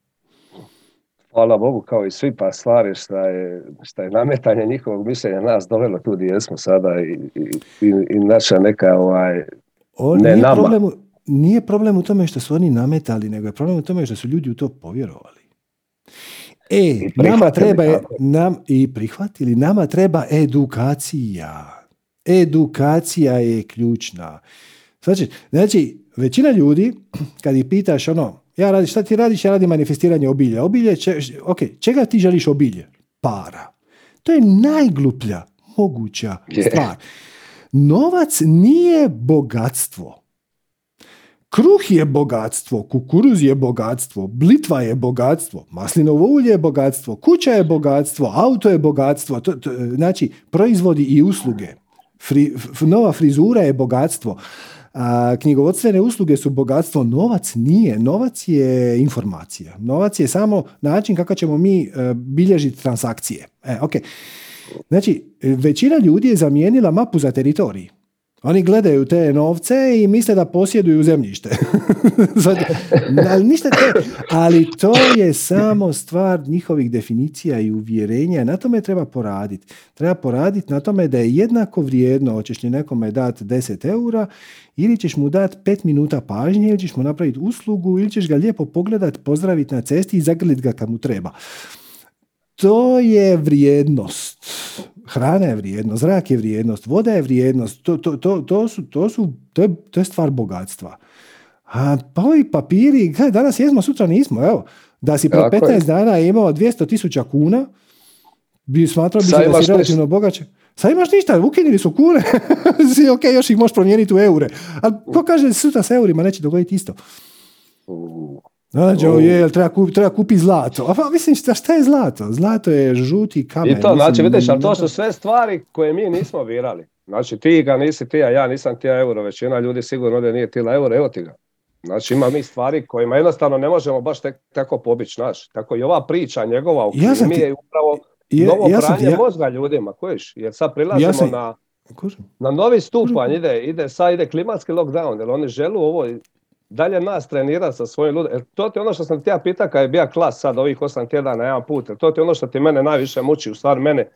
hvala Bogu kao i svi pa stvari šta je, šta je nametanje njihovog mišljenja nas dovelo tu gdje jesmo sada i, i, i naša neka ovaj, o, ne nije nama. Problem, nije problem u tome što su oni nametali, nego je problem u tome što su ljudi u to povjerovali. E, nama treba je, nam, i prihvatili, nama treba edukacija. Edukacija je ključna. Znači, znači, većina ljudi, kad ih pitaš ono, ja radi, šta ti radiš? Ja radim manifestiranje obilja. Obilje, če, ok, čega ti želiš obilje? Para. To je najgluplja moguća stvar. Novac nije bogatstvo. Kruh je bogatstvo, kukuruz je bogatstvo, blitva je bogatstvo, maslinovo ulje je bogatstvo, kuća je bogatstvo, auto je bogatstvo, to, to, znači proizvodi i usluge. Fri, nova frizura je bogatstvo. A, knjigovodstvene usluge su bogatstvo, novac nije. Novac je informacija. Novac je samo način kako ćemo mi e, bilježiti transakcije. E, okay. Znači, većina ljudi je zamijenila mapu za teritorij. Oni gledaju te novce i misle da posjeduju zemljište. ali, ništa te, ali to je samo stvar njihovih definicija i uvjerenja. Na tome treba poraditi. Treba poraditi na tome da je jednako vrijedno, hoćeš li nekome dati 10 eura ili ćeš mu dati 5 minuta pažnje ili ćeš mu napraviti uslugu ili ćeš ga lijepo pogledati, pozdraviti na cesti i zagrliti ga kad mu treba. To je vrijednost hrana je vrijednost, zrak je vrijednost, voda je vrijednost, to, to, to, to su, to, su, to, je, to je stvar bogatstva. A pa ovi papiri, kaj, danas jesmo, sutra nismo, evo, da si pre 15 dana imao 200 tisuća kuna, bi smatrao bi se da si relativno bogaće. Sad imaš ništa, ukinuli su kune, ok, još ih možeš promijeniti u eure. Ali ko kaže sutra s eurima neće dogoditi isto. Znači, je, treba, kupi, treba kupiti zlato. A pa mislim, šta, šta je zlato? Zlato je žuti kamen. I to, znači, vidiš, ali to su sve stvari koje mi nismo birali. Znači, ti ga nisi ti, a ja nisam ti euro. Većina ljudi sigurno da nije tila euro, evo ti ga. Znači, ima mi stvari kojima jednostavno ne možemo baš tek, tako pobići, znaš. Tako i ova priča njegova u ja mi je upravo je, novo ja pranje ja... mozga ljudima, kojiš? Jer sad prilazimo sam... na, na novi stupanj, ide, ide, sad ide klimatski lockdown, jer oni žele ovo dalje nas trenira sa svojim ljudima. To ti ono što sam ti ja pitao kad je bio klas sad ovih osam tjedana jedan put. To ti je ono što ti mene najviše muči, u stvari mene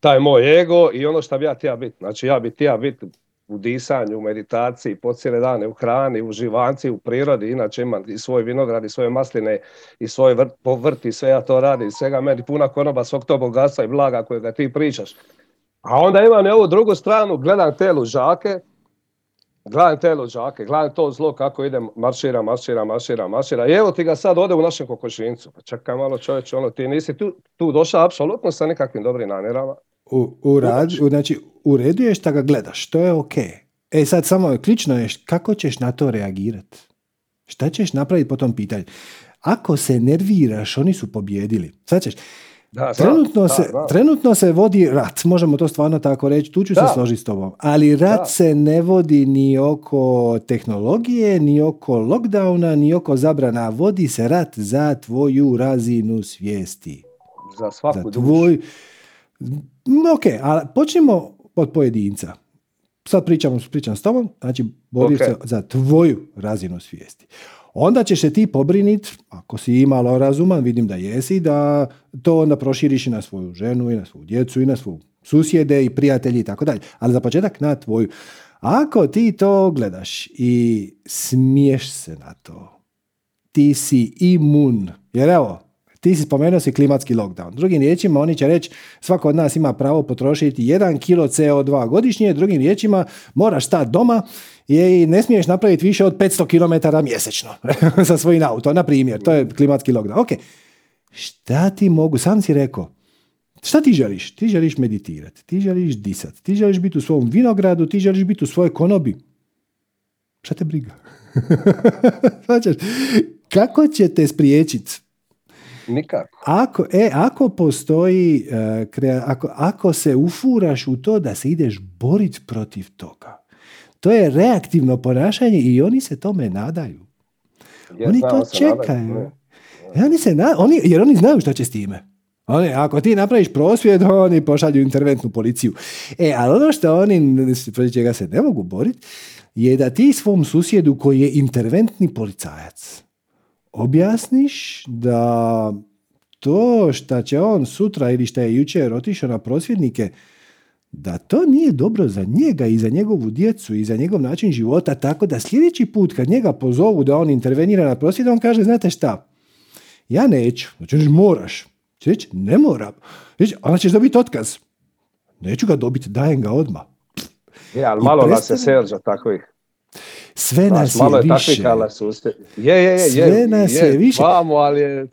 taj moj ego i ono što bi ja htio biti. Znači ja bi htio biti u disanju, u meditaciji, po cijele dane u hrani, u živanci, u prirodi, inače ima i svoj vinograd i svoje masline i svoj vrt, po vrti, sve ja to radim, svega meni puna konoba svog to bogatstva i blaga kojega ti pričaš. A onda imam i ovu drugu stranu, gledam te lužake, gledam te lužake, gledam to zlo kako ide, maršira, maršira, maršira, maršira. I evo ti ga sad ode u našem kokošincu. Pa čekaj malo čovječe, ono, ti nisi tu, tu došao apsolutno sa nekakvim dobrim namjerama. U, u, rad, u, znači, u redu ga gledaš, to je ok. E sad samo ključno je kako ćeš na to reagirati. Šta ćeš napraviti po tom pitanju? Ako se nerviraš, oni su pobjedili. Sad ćeš, Da, trenutno, da, se, da. trenutno se vodi rat, možemo to stvarno tako reći, tu ću se složiti s tobom, ali rat Da. se ne vodi ni oko tehnologije, ni oko lockdowna, ni oko zabrana, vodi se rat za tvoju razinu svijesti. Za svaku Za tvoj... Ok, ali počnemo od pojedinca. Sad pričamo, pričam s tobom, znači boriš Ok. se za tvoju razinu svijesti. Onda ćeš se ti pobrinit, ako si imalo razuman, vidim da jesi, da to onda proširiš i na svoju ženu, i na svoju djecu, i na svoju susjede, i prijatelji, i tako dalje. Ali za početak na tvoju. Ako ti to gledaš i smiješ se na to, ti si imun. Jer evo, ti si spomenuo si klimatski lockdown. Drugim riječima, oni će reći svako od nas ima pravo potrošiti 1 kilo CO2 godišnje, drugim riječima moraš stati doma i ne smiješ napraviti više od 500 km mjesečno sa svojim auto, na primjer. To je klimatski lockdown. Ok, šta ti mogu, sam si rekao, Šta ti želiš? Ti želiš meditirati, ti želiš disati, ti želiš biti u svom vinogradu, ti želiš biti u svojoj konobi. Šta te briga? Kako će te spriječiti? Nikako. Ako, e, ako postoji, e, krea- ako, ako se ufuraš u to da se ideš boriti protiv toga, to je reaktivno ponašanje i oni se tome nadaju. Ja oni to nadaju, čekaju. ne. E, oni se na, oni, jer oni znaju što će s time. Oni, ako ti napraviš prosvjed, oni pošalju interventnu policiju. E, ali ono što oni, protiv čega se ne mogu boriti, je da ti svom susjedu koji je interventni policajac objasniš da to šta će on sutra ili šta je jučer otišao na prosvjednike, da to nije dobro za njega i za njegovu djecu i za njegov način života, tako da sljedeći put kad njega pozovu da on intervenira na prosvjed, on kaže, znate šta, ja neću. Znači, moraš. Će reći, ne moram. Reći, onda ćeš dobiti otkaz. Neću ga dobiti, dajem ga odmah. Je, ali I malo nas je prestane- Serđa takvih. Sve Znaš, nas malo je je više. suste. Je, je, je, Sve je, nas je više. Vamo, ali je,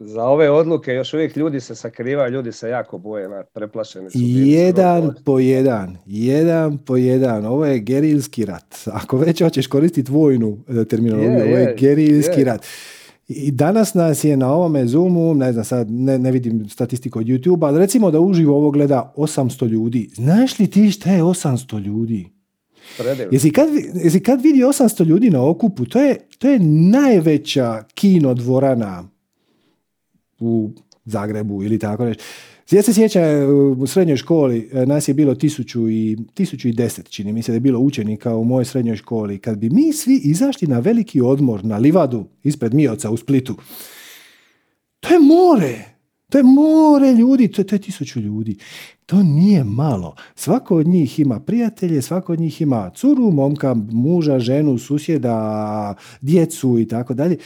za ove odluke još uvijek ljudi se sakrivaju, ljudi se jako boje, na, preplašeni su. bili Jedan skoro. po jedan, jedan po jedan. Ovo je gerilski rat. Ako već hoćeš koristiti vojnu e, terminologiju, Je, ovo je je, gerilski je. rat. I danas nas je na ovome Zoomu, ne znam sad, ne, ne vidim statistiku od YouTube, ali recimo da uživo ovo gleda 800 ljudi. Znaš li ti šta je 800 ljudi? Predivno. Jesi kad, jesi kad vidi 800 ljudi na okupu, to je, to je najveća kino dvorana u Zagrebu ili tako nešto. Ja se sjećam e, u srednjoj školi, e, nas je bilo tisuću i, tisuću i deset, čini mi se da je bilo učenika u mojoj srednjoj školi. Kad bi mi svi izašli na veliki odmor na livadu ispred Mioca u Splitu, to je more. To je more ljudi, to je, to je tisuću ljudi. To nije malo. Svako od njih ima prijatelje, svako od njih ima curu, momka, muža, ženu, susjeda, djecu i tako dalje.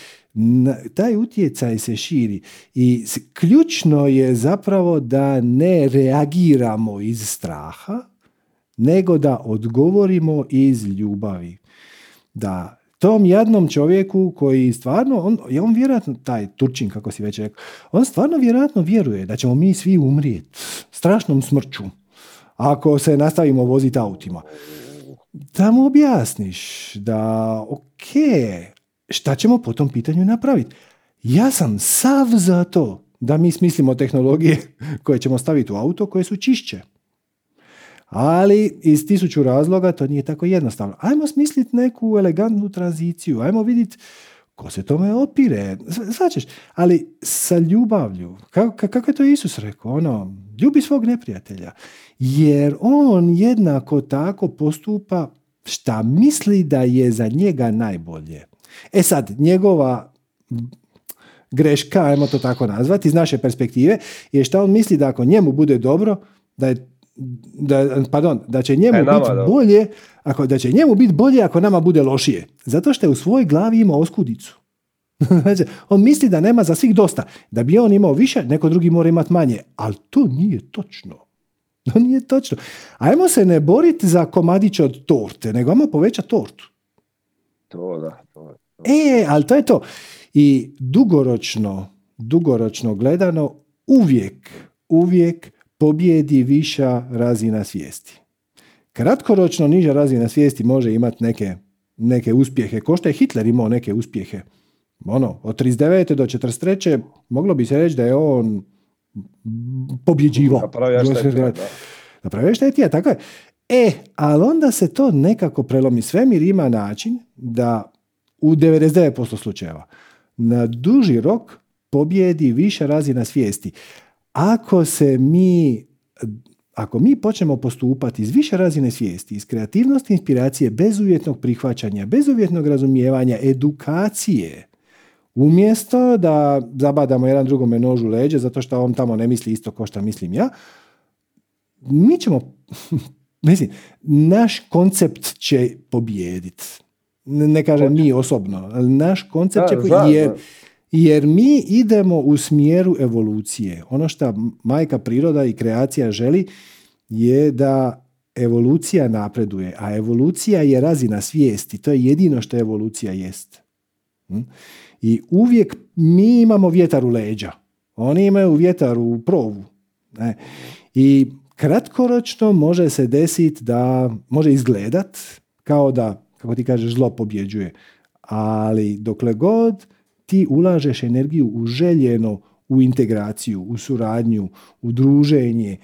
Taj utjecaj se širi i ključno je zapravo da ne reagiramo iz straha, nego da odgovorimo iz ljubavi. Da tom jadnom čovjeku koji stvarno, on, je on vjerojatno, taj Turčin kako si već rekao, on stvarno vjerojatno vjeruje da ćemo mi svi umrijeti strašnom smrću ako se nastavimo voziti autima. Da mu objasniš da ok, šta ćemo po tom pitanju napraviti? Ja sam sav za to da mi smislimo tehnologije koje ćemo staviti u auto koje su čišće. Ali iz tisuću razloga to nije tako jednostavno. Ajmo smisliti neku elegantnu tranziciju, ajmo vidjeti ko se tome opire. Svačeš, ali sa ljubavlju. Kako, kako je to Isus rekao? Ono, ljubi svog neprijatelja. Jer on jednako tako postupa šta misli da je za njega najbolje. E sad, njegova greška, ajmo to tako nazvati, iz naše perspektive, je šta on misli da ako njemu bude dobro, da je da, pardon, da će njemu E, biti bolje, ako, da će njemu biti bolje ako nama bude lošije. Zato što je u svojoj glavi ima oskudicu. Znači, on misli da nema za svih dosta. Da bi on imao više, neko drugi mora imati manje. Ali to nije točno. To nije točno. Ajmo se ne boriti za komadić od torte, nego ajmo povećati tortu. To da, to je. E, ali to je to. I dugoročno, dugoročno gledano, uvijek, uvijek pobjedi viša razina svijesti. Kratkoročno niža razina svijesti može imati neke, neke uspjehe. Ko što je Hitler imao neke uspjehe. Ono, od 39. do 43. moglo bi se reći da je on pobjeđivao. Napravio šta je. Napravio htio, tako je. E, ali onda se to nekako prelomi. Svemir ima način da u 99% slučajeva na duži rok pobjedi više razina svijesti. Ako se mi ako mi počnemo postupati iz više razine svijesti, iz kreativnosti, inspiracije, bezuvjetnog prihvaćanja, bezuvjetnog razumijevanja, edukacije, umjesto da zabadamo jedan drugome nož u leđe zato što on tamo ne misli isto kao što mislim ja, mi ćemo, mislim, naš koncept će pobijediti. Ne kažem mi osobno, ali naš koncept će Da, po- znam, jer, mi idemo u smjeru evolucije. Ono što majka priroda i kreacija želi je da evolucija napreduje, a evolucija je razina svijesti. To je jedino što evolucija jest. Hm? I uvijek mi imamo vjetar u leđa. Oni imaju vjetar u provu. Ne? I kratkoročno može se desiti da može izgledat kao da, kako ti kažeš, zlo pobjeđuje. Ali dokle god ti ulažeš energiju u željeno, u integraciju, u suradnju, u druženje,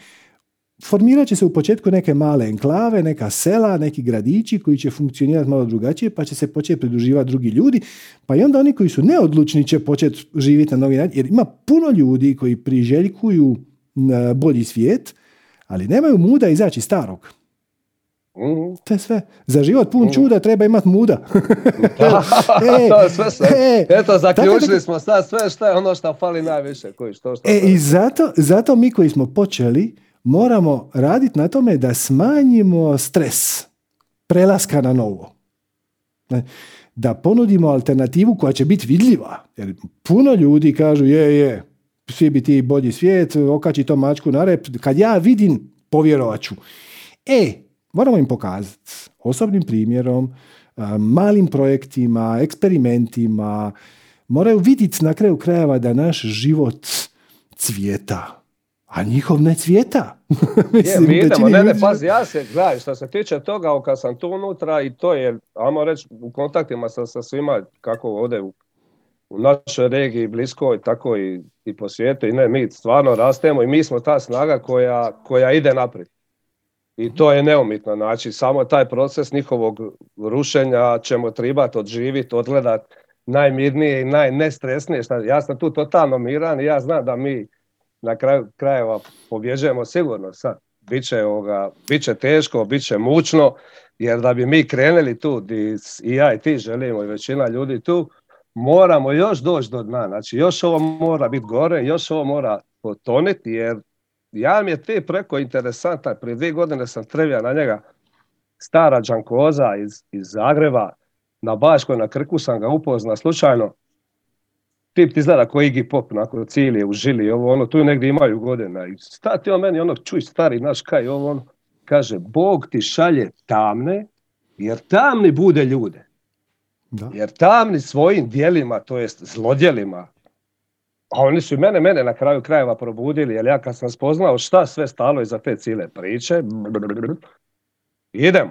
formirat će se u početku neke male enklave, neka sela, neki gradići koji će funkcionirati malo drugačije, pa će se početi pridruživati drugi ljudi, pa i onda oni koji su neodlučni će početi živjeti na novi način, jer ima puno ljudi koji priželjkuju na bolji svijet, ali nemaju muda izaći iz starog. Mhm. To je sve. Za život pun čuda treba imati muda. E, to je sve sve. e, Eto, zaključili tako smo sad sve što je ono što fali najviše. Koji, što, što, E, I zato, zato mi koji smo počeli moramo raditi na tome da smanjimo stres prelaska na novo. Da ponudimo alternativu koja će biti vidljiva. Jer puno ljudi kažu je, je, svi bi ti bolji svijet, okači to mačku na rep. Kad ja vidim, povjerovat ću. E, moramo im pokazati osobnim primjerom, a, malim projektima, eksperimentima, moraju vidjeti na kraju krajeva da naš život cvijeta, a njihov ne cvijeta. Je, Mislim, mi idemo, većini ne, ne, pazi, ja se, gledaj, što se tiče toga, kad sam tu unutra i to je, ajmo reći, u kontaktima sa, sa svima, kako ovdje u, u našoj regiji, bliskoj, tako i, i po svijetu, i ne, mi stvarno rastemo i mi smo ta snaga koja, koja ide naprijed. I to je neumitno, znači, samo taj proces njihovog rušenja ćemo trebati odživiti, odgledat najmirnije i najnestresnije. Ja sam tu totalno miran i ja znam da mi na kraju krajeva pobjeđujemo sigurno sad. Biće, ovoga, biće teško, bit će mučno, jer da bi mi krenuli tu, i ja i ti želimo i većina ljudi tu, moramo još doći do dna. Znači, još ovo mora biti gore, još ovo mora potoniti, jer ja mi je ti preko interesantan. Prije dvije godine sam trevija na njega stara džankoza iz, iz Zagreba, na Baškoj, na Krku sam ga upoznao slučajno. Tip ti izgleda ko Iggy Pop, nakon cilije u žili, ovo ono, tu negdje imaju godina. I stati on meni ono, čuj stari naš kaj, ovo ono, kaže, Bog ti šalje tamne, jer tamni bude ljude. Da. Jer tamni svojim dijelima, to jest zlodjelima, a oni su mene, mene na kraju krajeva probudili, jer ja kad sam spoznao šta sve stalo iza te cijele priče, idemo.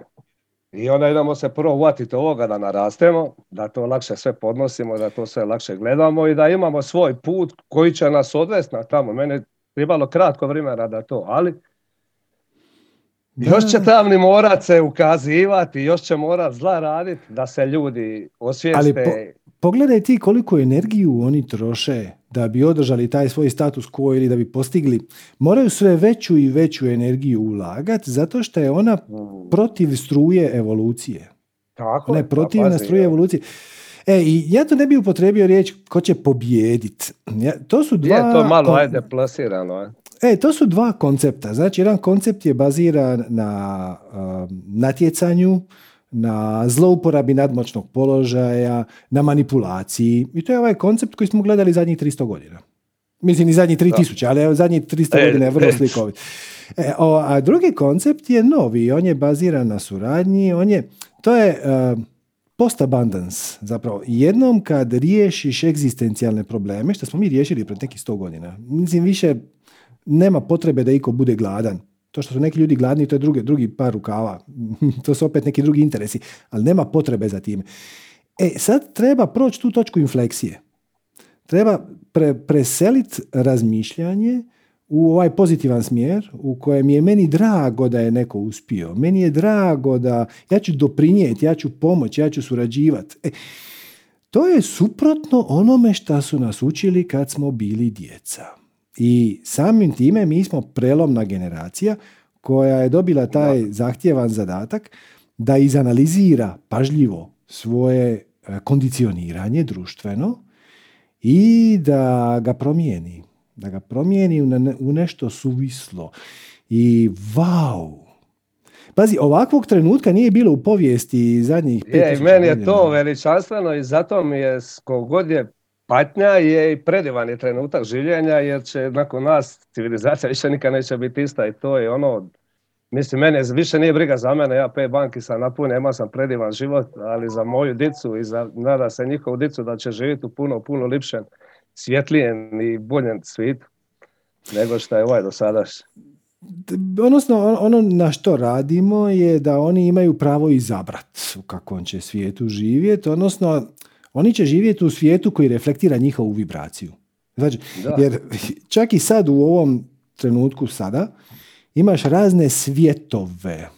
I onda idemo se prvo uvatiti ovoga da narastemo, da to lakše sve podnosimo, da to sve lakše gledamo i da imamo svoj put koji će nas odvesti na tamo. Mene je trebalo kratko vremena da to, ali još će tamni morat se ukazivati, još će morat zla raditi da se ljudi osvijeste. Ali Pogledaj ti koliko energiju oni troše da bi održali taj svoj status quo ili da bi postigli. Moraju sve veću i veću energiju ulagati zato što je ona protiv struje evolucije. Tako Ona je, protivna struje evolucije. E, i ja to ne bi upotrebio riječ ko će pobijedit. Ja, to su dva... Je to malo, kon- ajde, plasirano. E, to su dva koncepta. Znači, jedan koncept je baziran na um, natjecanju, na zlouporabi nadmoćnog položaja, na manipulaciji. I to je ovaj koncept koji smo gledali zadnjih 300 godina. Mislim i zadnjih 3000, ali evo zadnjih 300 E, godina je vrlo e. slikovit. E, o, a drugi koncept je novi, on je baziran na suradnji, on je, to je uh, post-abundance, zapravo. Jednom kad riješiš egzistencijalne probleme, što smo mi riješili pred nekih 100 godina, mislim više nema potrebe da iko bude gladan. To što su neki ljudi gladni, to je drugi, drugi par rukava. to su opet neki drugi interesi, ali nema potrebe za time. E, sad treba proći tu točku infleksije. Treba pre, preseliti razmišljanje u ovaj pozitivan smjer u kojem je meni drago da je neko uspio. Meni je drago da ja ću doprinijeti, ja ću pomoći, ja ću surađivati. E, to je suprotno onome što su nas učili kad smo bili djeca. I samim time mi smo prelomna generacija koja je dobila taj zahtjevan zadatak da izanalizira pažljivo svoje e, kondicioniranje društveno i da ga promijeni. Da ga promijeni u ne- u nešto suvislo. I wow! Pazi, ovakvog trenutka nije bilo u povijesti zadnjih Je, 5000 i meni je to veličanstveno i zato mi je kogod je patnja je i predivan je trenutak življenja jer će nakon nas civilizacija više nikad neće biti ista i to je ono Mislim, mene više nije briga za mene, ja pet banki sam napunio, imao sam predivan život, ali za moju dicu i za, nada se njihovu dicu da će živjeti u puno, puno lipšem, svjetlijem i boljem svijetu nego što je ovaj do sadašnji. Odnosno, on- ono na što radimo je da oni imaju pravo izabrat u kakvom će svijetu živjeti, odnosno oni će živjeti u svijetu koji reflektira njihovu vibraciju. Znači, Da. jer čak i sad u ovom trenutku sada imaš razne svjetove.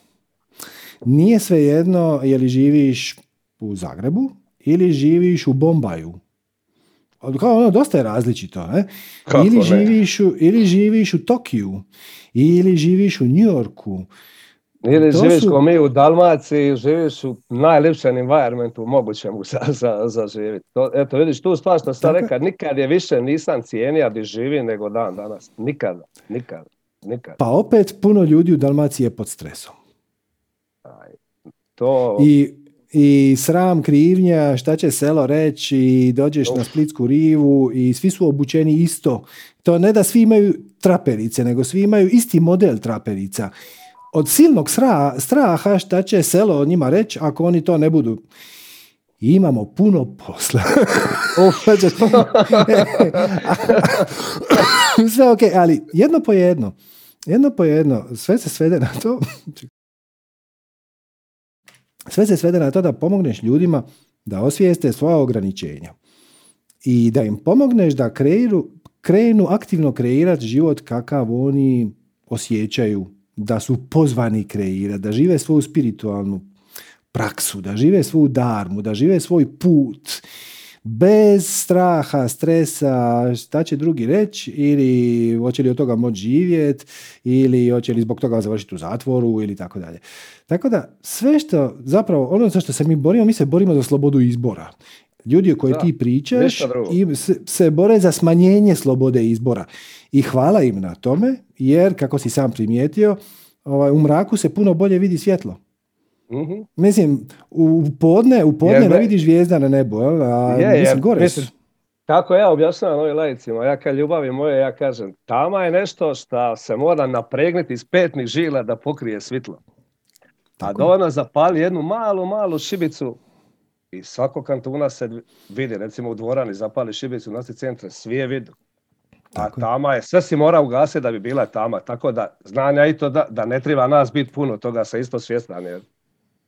Nije svejedno je li živiš u Zagrebu ili živiš u Bombaju. Kao ono, dosta je različito. Ne? Kako ili, ne? živiš u, ili živiš u Tokiju, ili živiš u New Yorku. Ili živiš su- ko mi u Dalmaciji, živiš u najljepšem environmentu mogućem za, za, za živjeti. To, eto, vidiš tu stvar što sam rekao, nikad je više nisam cijenija di živim nego dan danas. Nikada, nikada, nikada. Pa opet puno ljudi u Dalmaciji je pod stresom. To, I, I sram, krivnja, šta će selo reći, i dođeš na Splitsku rivu i svi su obučeni isto. To ne da svi imaju traperice, nego svi imaju isti model traperica. Od silnog straha šta će selo o njima reći ako oni to ne budu. I imamo puno posla. Znači, Sve ok, ali jedno po jedno. Jedno po jedno. Sve se svede na to. Sve se svede na to da pomogneš ljudima da osvijeste svoja ograničenja. I da im pomogneš da kreiru, krenu aktivno kreirati život kakav oni osjećaju da su pozvani kreirati, da žive svoju spiritualnu praksu, da žive svoju darmu, da žive svoj put bez straha, stresa, šta će drugi reći ili hoće li od toga moći živjeti ili hoće li zbog toga završiti u zatvoru ili tako dalje. Tako da sve što zapravo ono za što se mi borimo, mi se borimo za slobodu izbora. Ljudi o kojoj ti pričaš i se, se bore za smanjenje slobode izbora. I hvala im na tome, jer kako si sam primijetio, ovaj, u mraku se puno bolje vidi svjetlo. Mhm. Mislim, u podne, u podne Jer ne vidiš zvijezda na nebu, a Je, je, mislim, gore su. mislim, Kako ja objašnjavam ovim lajicima, ja kad ljubavi moje, ja kažem, tama je nešto što se mora napregnuti iz petnih žila da pokrije svitlo. A je. dovoljno zapali jednu malu, malu šibicu i svakog kantuna se vidi, recimo u dvorani zapali šibicu, nosi centre, svi je vidu. A tama je, sve si mora ugasiti da bi bila tama, tako da znam ja i to da, da ne treba nas biti puno, toga se isto svjestan, jer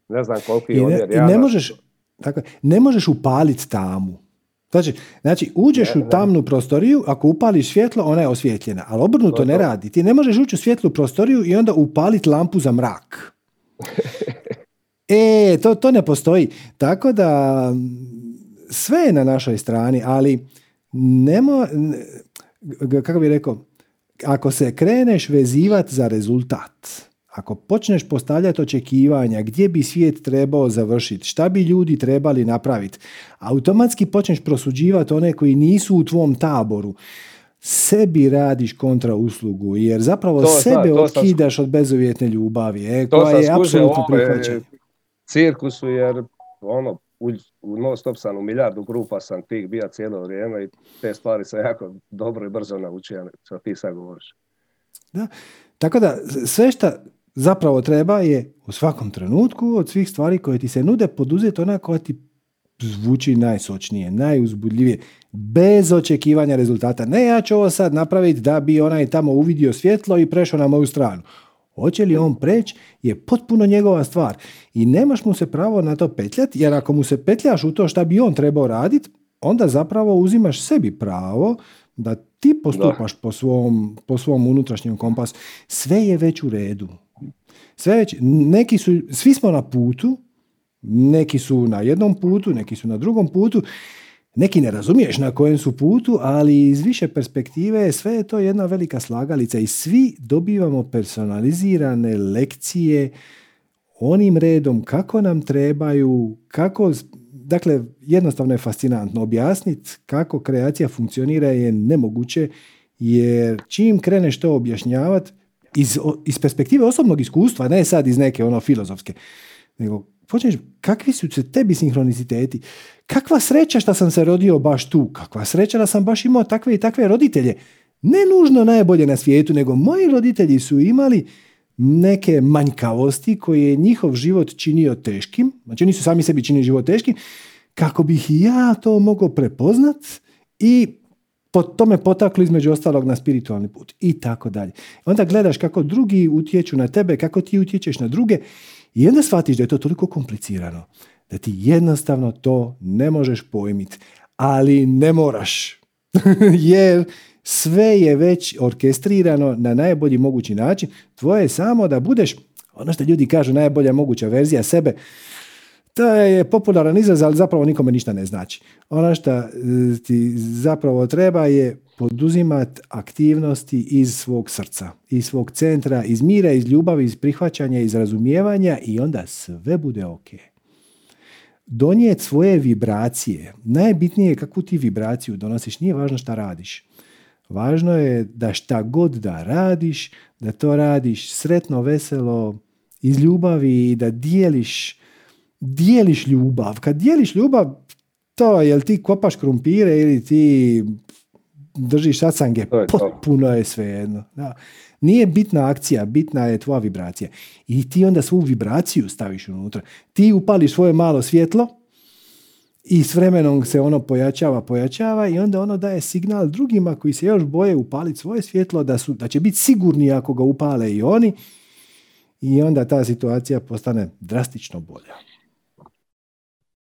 ne znam koliki I je ne, omjer. i ne možeš, tako ne možeš upaliti tamu. Znači, znači uđeš Ne, u ne. tamnu prostoriju, ako upališ svjetlo, ona je osvjetljena. Ali obrnuto To ne radi. Ti ne možeš ući u svjetlu prostoriju i onda upaliti lampu za mrak. e, to, to ne postoji. Tako da m, sve je na našoj strani, ali nemo, kako bi rekao, ako se kreneš vezivati za rezultat, ako počneš postavljati očekivanja gdje bi svijet trebao završiti, šta bi ljudi trebali napraviti, automatski počneš prosuđivati one koji nisu u tvom taboru. sebi radiš kontra uslugu, jer zapravo To sebe sam otkidaš od bezuvjetne ljubavi, e, koja sam je apsolutno ovome prihvaćena. Cirkusu jer ono, u, non stop sam u milijardu grupa sam tih bija cijelo vrijeme i te stvari sam jako dobro i brzo naučio što ti sad govoriš. Tako da sve što zapravo treba je u svakom trenutku od svih stvari koje ti se nude poduzeti ona koja ti zvuči najsočnije, najuzbudljivije, bez očekivanja rezultata. Ne ja ću ovo sad napraviti da bi onaj tamo uvidio svjetlo i prešao na moju stranu. Hoće li on preći je potpuno njegova stvar. I nemaš mu se pravo na to petljati, jer ako mu se petljaš u to šta bi on trebao raditi, onda zapravo uzimaš sebi pravo da ti postupaš po svom, po svom unutrašnjem kompasu. Sve je već u redu. Sve već, neki su, svi smo na putu, neki su na jednom putu, neki su na drugom putu, neki ne razumiješ na kojem su putu, ali iz više perspektive sve je to jedna velika slagalica i svi dobivamo personalizirane lekcije onim redom kako nam trebaju, kako, dakle, jednostavno je fascinantno objasniti kako kreacija funkcionira je nemoguće, jer čim kreneš to objašnjavati, iz, iz perspektive osobnog iskustva, ne sad iz neke ono filozofske, nego počneš, kakvi su se tebi sinhroniciteti, kakva sreća što sam se rodio baš tu, kakva sreća da sam baš imao takve i takve roditelje, ne nužno najbolje na svijetu, nego moji roditelji su imali neke manjkavosti koje je njihov život činio teškim, znači oni su sami sebi činili život teškim, kako bih ja to mogao prepoznat i po tome potaklo između ostalog na spiritualni put i tako dalje. Onda gledaš kako drugi utječu na tebe, kako ti utječeš na druge i onda shvatiš da je to toliko komplicirano da ti jednostavno to ne možeš pojmiti. Ali ne moraš. Jer sve je već orkestrirano na najbolji mogući način. Tvoje je samo da budeš, ono što ljudi kažu, najbolja moguća verzija sebe. To je popularan izraz, ali zapravo nikome ništa ne znači. Ono što e, ti zapravo treba je poduzimati aktivnosti iz svog srca, iz svog centra, iz mira, iz ljubavi, iz prihvaćanja, iz razumijevanja i onda sve bude ok. Donijeti svoje vibracije. Najbitnije je kakvu ti vibraciju donosiš. Nije važno šta radiš. Važno je da šta god da radiš, da to radiš sretno, veselo, iz ljubavi i da dijeliš, dijeliš ljubav. Kad dijeliš ljubav, to jel ti kopaš krumpire ili ti držiš sacange, To je to. potpuno je svejedno. Da. Nije bitna akcija, bitna je tvoja vibracija. I ti onda svu vibraciju staviš unutra. Ti upališ svoje malo svjetlo i s vremenom se ono pojačava, pojačava i onda ono daje signal drugima koji se još boje upaliti svoje svjetlo da, su, da će biti sigurni ako ga upale i oni i onda ta situacija postane drastično bolja.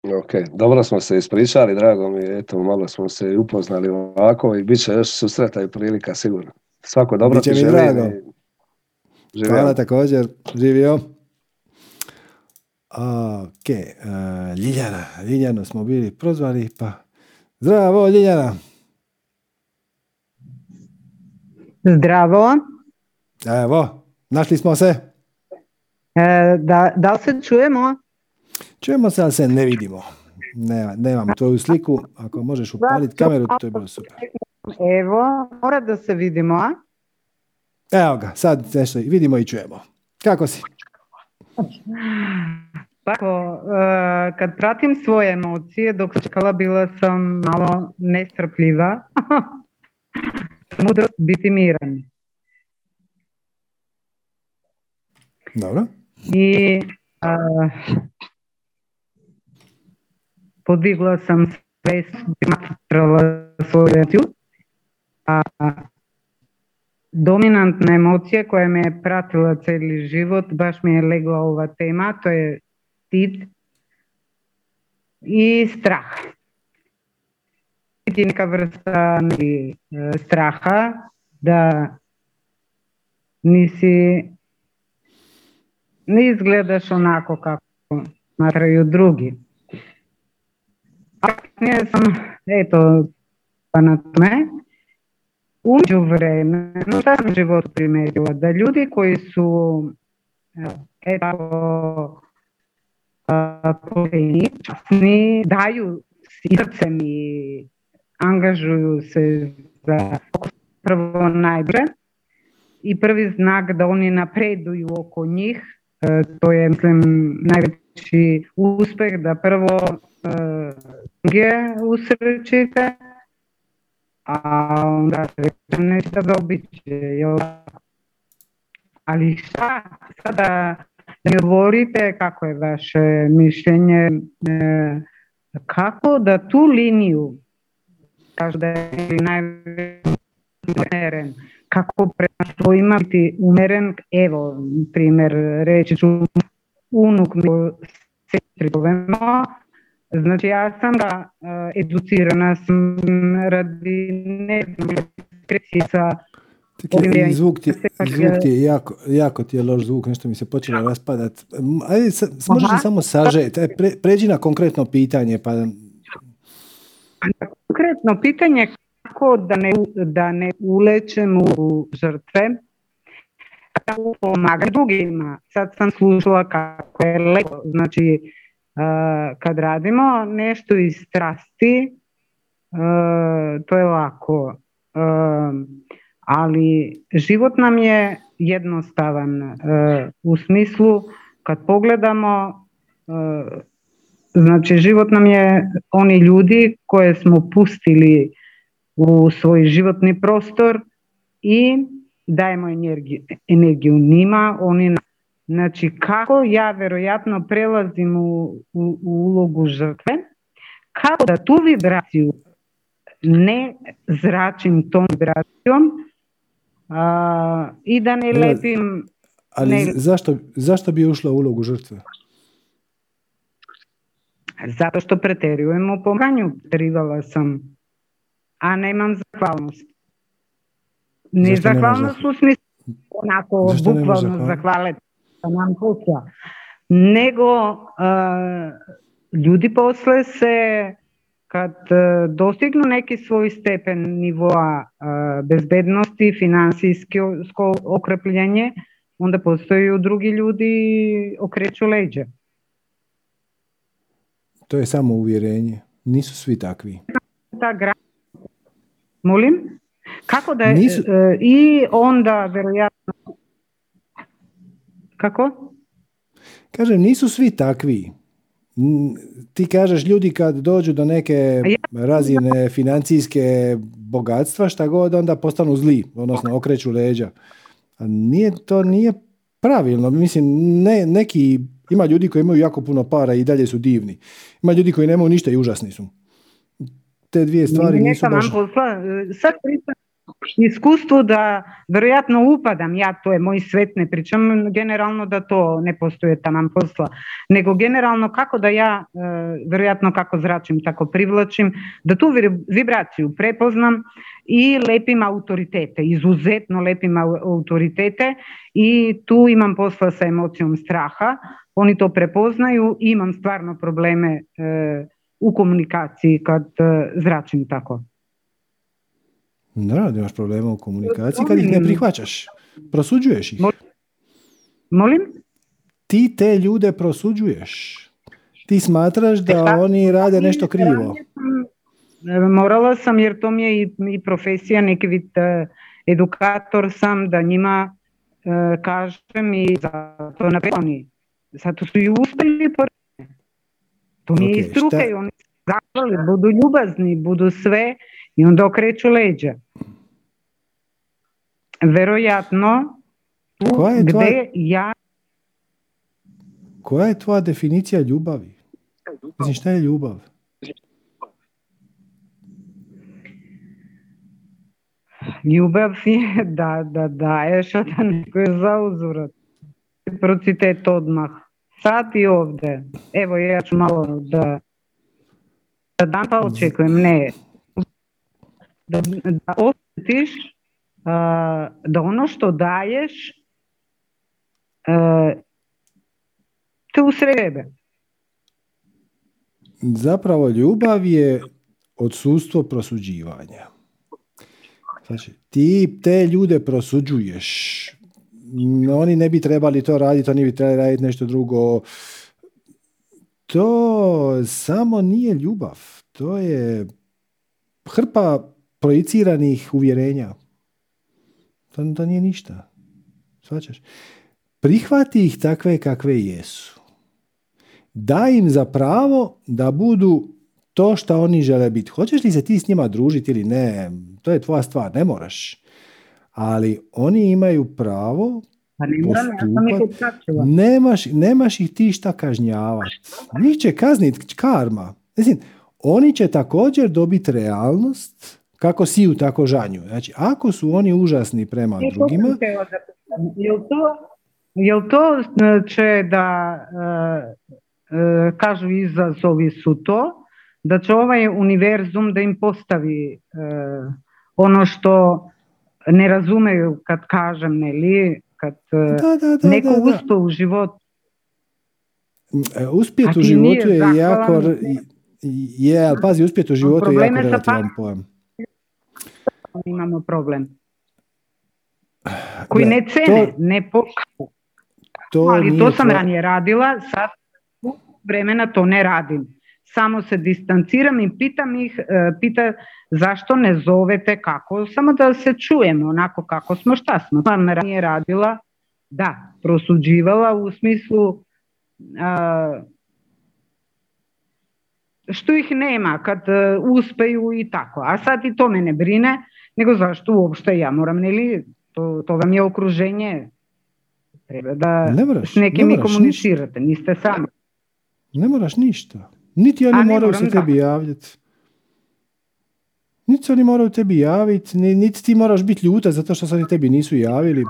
Ok, dobro smo se ispričali, drago mi je, eto, malo smo se upoznali ovako i bit će još susreta i prilika sigurno. Svako dobro Biće ti mi želim živjeli. Hvala također, živio. Ok, uh, Ljiljana, Ljiljanu smo bili prozvali, pa zdravo Ljiljana. Zdravo. Evo, našli smo se. E, da, da li se čujemo? Čujemo se, ali se ne vidimo. Ne, nemam tvoju sliku. Ako možeš upaliti kameru, to je bilo super. Evo, mora da se vidimo, a? Evo ga, sad nešto vidimo i čujemo. Kako si? Tako, e, kad pratim svoje emocije, dok čekala bila sam malo nestrpljiva. Mudrost biti miran. Dobro. I a, Подвигла сам свест, демонстрала својот а доминантна емоција која ме е пратила цели живот, баш ми е легла ова тема, тоа е стид и страх. Стид нека врста и страха да не си не изгледаш онако како сматрају други. Kasnije sam, eto, pa na tome, umeđu vremenu, šta sam u životu primetila, da ljudi koji su, eto, pošteni, časni, daju srcem i angažuju se za prvo najbrže i prvi znak da oni napreduju oko njih. E, to je, mislim, najveći uspeh da prvo druge usrećite, a onda nešto zaobiće. Jel? Ali šta sada da mi govorite kako je vaše mišljenje, kako da tu liniju, kažu da je najumeren, kako prema svojima biti umeren, evo, primjer, reći ću unuk mi sestri znači ja sam da educirana sam radi ne znam, sa zvuk ti, zvuk ti je jako, jako ti je loš zvuk, nešto mi se počelo raspadat. Ajde, možeš li samo sažeti, pre, pređi na konkretno pitanje. Pa... Konkretno pitanje kako da ne, da ne ulećemo u žrtve, kako pomaga drugima. Sad sam slušala kako je lepo, znači kad radimo nešto iz strasti, to je lako. Ali život nam je jednostavan e, u smislu kad pogledamo e, znači život nam je oni ljudi koje smo pustili u svoj životni prostor i dajemo energiju, energiju njima, oni Znači kako ja vjerojatno prelazim u, u, u ulogu žrtve, kako da tu vibraciju ne zračim tom vibracijom, a, I da ne lepim... Ali ne... Zašto, zašto bi ušla u ulogu žrtve? Zato što preterujem u pomaganju. Preterivala sam, a nemam zahvalnost. Ne zahvalnost u smislu onako bukvalno zahvaliti nam posla. Nego uh, ljudi posle se kad e, dostignu neki svoj stepen nivoa bezbednosti, financijsko okrepljenje, onda postoju drugi ljudi okreću leđe. To je samo uvjerenje. Nisu svi takvi. Ta gra... Molim? Kako da Nisu... E, I onda vjerojatno... Kako? Kažem, nisu svi takvi ti kažeš ljudi kad dođu do neke razine financijske bogatstva, šta god, onda postanu zli, odnosno okreću leđa. A nije, to nije pravilno. Mislim, ne, neki, ima ljudi koji imaju jako puno para i dalje su divni. Ima ljudi koji nemaju ništa i užasni su. Te dvije stvari nisu baš... Sad iskustvu da vjerojatno upadam, ja to je moj svet, ne pričam generalno da to ne postoje taman posla, nego generalno kako da ja, e, vjerojatno kako zračim, tako privlačim, da tu vibraciju prepoznam i lepim autoritete, izuzetno lepim autoritete i tu imam posla sa emocijom straha, oni to prepoznaju i imam stvarno probleme e, u komunikaciji kad e, zračim tako. Naravno da imaš problema u komunikaciji kad ih ne prihvaćaš. Prosuđuješ ih. Molim? Ti te ljude prosuđuješ. Ti smatraš da e, oni rade nešto krivo. Morala sam jer to mi je i, profesija, neki vid e, edukator sam da njima e, kažem i zato oni. Zato su i uspjeli To mi je i struka i oni budu ljubazni, budu sve И онда окречу леѓа. Веројатно, која е тоа... ја... Која е твоја дефиниција љубави? Значи, што е љубав? Љубав е да, да да, е што да некој заузорот. Репроцитет одмах. Сад и овде. Ево, ја малку да... Да дам па очекувам, не е. Da, da osjetiš da ono što daješ te u sebe. Zapravo ljubav je odsustvo prosuđivanja. Znači, ti te ljude prosuđuješ. Oni ne bi trebali to raditi, oni bi trebali raditi nešto drugo. To samo nije ljubav. To je hrpa projiciranih uvjerenja. To, to nije ništa. Svačaš? Prihvati ih takve kakve jesu. Daj im za pravo da budu to što oni žele biti. Hoćeš li se ti s njima družiti ili ne, to je tvoja stvar, ne moraš. Ali oni imaju pravo Pa ne ih odkačila. nemaš, nemaš ih ti šta kažnjavati. Njih će kaznit karma. Mislim, oni će također dobiti realnost kako siju, tako žanju. Znači, ako su oni užasni prema to drugima. Jel to, jel to će da e, e, kažu izazovi su to da će ovaj univerzum da im postavi e, ono što ne razumeju kad kažem ne li kad e, da, da, da, neko uspe u životu E, Uspjet u životu je jako... Je, ali pazi, uspjet u životu je jako relativan pojam. Imamo problem koji ne cene, to- ne poštuju To ali to sam tvoja- ranije radila, sad vremena to ne radim. Samo se distanciram i pitam ih, e, pita zašto ne zovete kako, samo da se čujemo onako kako smo, šta smo. Sam ranije radila, da, prosuđivala u smislu a, što ih nema kad e, uspeju i tako. A sad i to me ne brine, nego zašto uopšte ja moram, ili to, to vam je okruženje, treba da Ne moraš, s nekim ne komunicirate, niste sami. Ne moraš ništa. Niti oni moraju se tebi javljati. Niti se oni moraju tebi javiti, ni- niti ti moraš biti ljuta zato što se oni tebi nisu javili.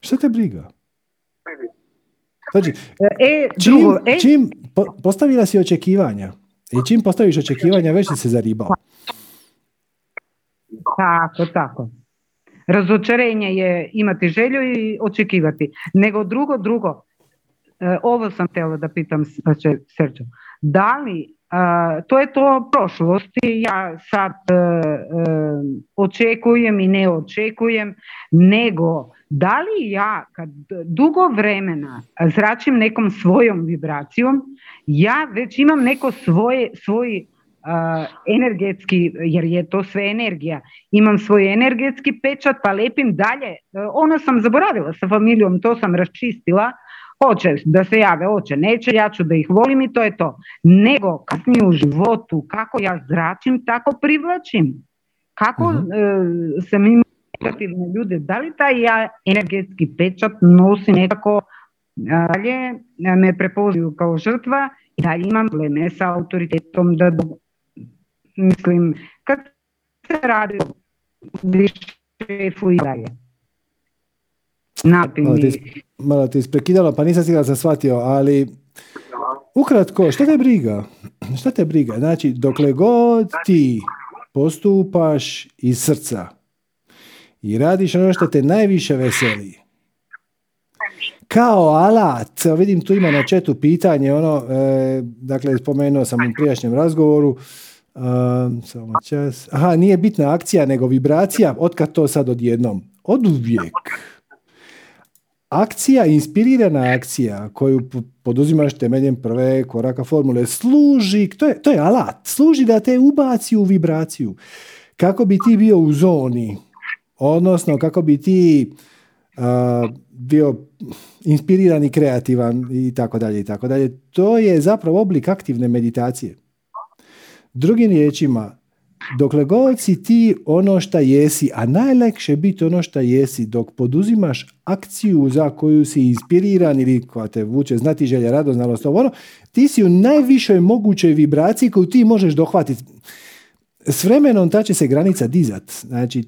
Šta te briga? Znači, E, čim, drugo, e, čim po- postavila si očekivanja i čim postaviš očekivanja, već si se zaribao. Tako, tako. Razočarenje je imati želju i očekivati. Nego drugo, drugo, e, ovo sam htjela da pitam znači, Serđo. Da li, a, to je to prošlosti, ja sad e, e, očekujem i ne očekujem, nego da li ja kad dugo vremena zračim nekom svojom vibracijom, ja već imam neko svoje, svoj energetski, jer je to sve energija, imam svoj energetski pečat pa lepim dalje. E, Ono sam zaboravila sa familijom, to sam raščistila. Hoće da se jave, hoće, neće, ja ću da ih volim i to je to. Nego kasnije u životu, kako ja zračim, tako privlačim. Kako Mhm. e, negativne ljude, da li taj ja energetski pečat nosi nekako a, dalje a, me prepoznaju kao žrtva i dalje imam probleme sa autoritetom da mislim, kad se radi šefu i dalje. Malo te, i- is- malo te isprekidalo, pa nisam sigurno sam shvatio, ali ukratko, šta te briga? Šta te briga? Znači, dokle god ti postupaš iz srca i radiš ono što te najviše veseli, kao alat, vidim tu ima na četu pitanje, ono, e, dakle, spomenuo sam u prijašnjem razgovoru, e, samo čas, aha, nije bitna akcija, nego vibracija, otkad to sad odjednom? Od uvijek. Akcija, inspirirana akcija koju poduzimaš temeljem prve koraka formule služi, to je, to je alat, služi da te ubaci u vibraciju. Kako bi ti bio u zoni, odnosno kako bi ti a, bio inspiriran i kreativan i tako dalje i tako dalje. To je zapravo oblik aktivne meditacije. Drugim riječima, dokle god si ti ono šta jesi, a najlekše je biti ono šta jesi, dok poduzimaš akciju za koju si inspiriran ili koja te vuče znati želja, radoznalost, ovo ono, ti si u najvišoj mogućoj vibraciji koju ti možeš dohvatiti. S vremenom ta će se granica dizat. Znači,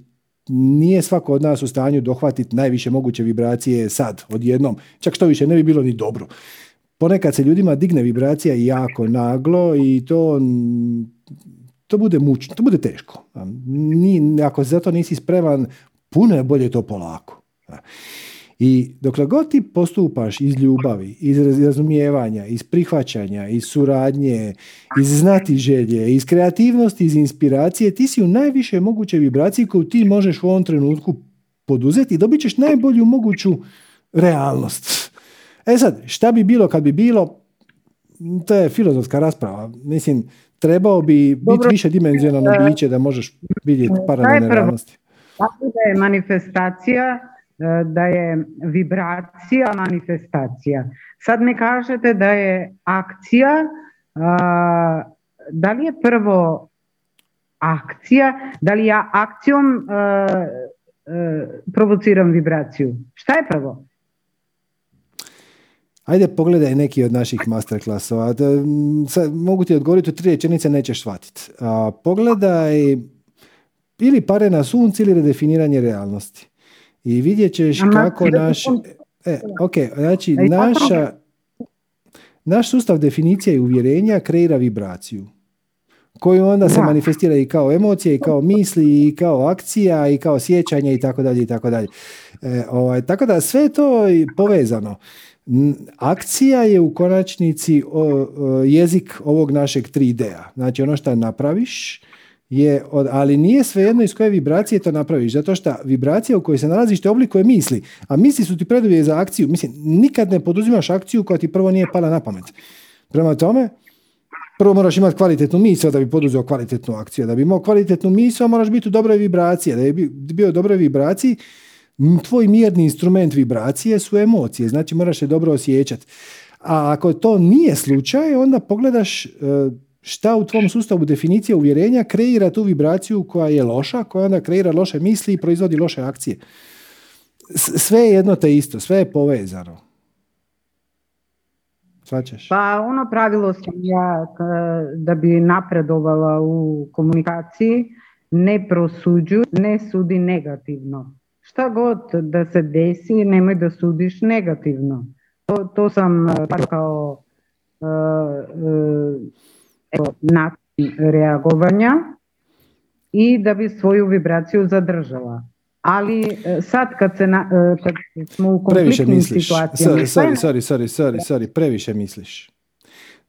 nije svako od nas u stanju dohvatiti najviše moguće vibracije sad, odjednom. Čak što više, ne bi bilo ni dobro. Ponekad se ljudima digne vibracija jako naglo i to to bude mučno, to bude teško. Ni, ako za to nisi spreman, puno je bolje to polako. I dokle god ti postupaš iz ljubavi, iz razumijevanja, iz prihvaćanja, iz suradnje, iz znati želje, iz kreativnosti, iz inspiracije, ti si u najviše moguće vibraciji koju ti možeš u ovom trenutku poduzeti i dobit ćeš najbolju moguću realnost. E sad, šta bi bilo kad bi bilo, to je filozofska rasprava. Mislim, trebao bi biti više dimenzionalno biće da možeš vidjeti je paralelne realnosti. Tako da je manifestacija, e, da je vibracija manifestacija. Sad mi kažete da je akcija, da li je prvo akcija, da li ja akcijom e, e, provociram vibraciju? Šta je prvo? Ajde pogledaj neki od naših masterclassova. Mogu ti odgovoriti u tri rečenice, nećeš shvatiti. Pogledaj ili pare na sunce ili redefiniranje realnosti. I vidjet ćeš kako naš... E, ok, znači naša, naš sustav definicija i uvjerenja kreira vibraciju koju onda se manifestira i kao emocije i kao misli i kao akcija i kao sjećanje i tako dalje i tako dalje. E, ovaj, tako da sve to povezano. Akcija je u konačnici jezik ovog našeg 3D-a. Znači ono što napraviš je, od, ali nije svejedno iz koje vibracije to napraviš, zato što vibracija u kojoj se nalaziš te oblikuje misli, a misli su ti preduvije za akciju. Mislim, nikad ne poduzimaš akciju koja ti prvo nije pala na pamet. Prema tome, prvo moraš imati kvalitetnu misao da bi poduzeo kvalitetnu akciju. Da bi imao kvalitetnu misao, moraš biti u dobroj vibraciji. Da bi bio u dobroj vibraciji, tvoj mirni instrument vibracije su emocije, znači moraš se dobro osjećati. A ako to nije slučaj, onda pogledaš e, šta u tvom sustavu definicije uvjerenja kreira tu vibraciju koja je loša, koja onda kreira loše misli i proizvodi loše akcije. Sve je jedno te isto, sve je povezano. Svačeš? Pa ono pravilo sam ja da bi napredovala u komunikaciji ne prosuđu, ne sudi negativno. Šta god da se desi, nemoj da sudiš negativno. To, to sam kao uh, uh, način reagovanja i da bi svoju vibraciju zadržala. Ali e, sad kad, se na, e, kad smo u konfliktnim situacijama... Sorry, sorry, sorry, sorry, sorry, previše misliš.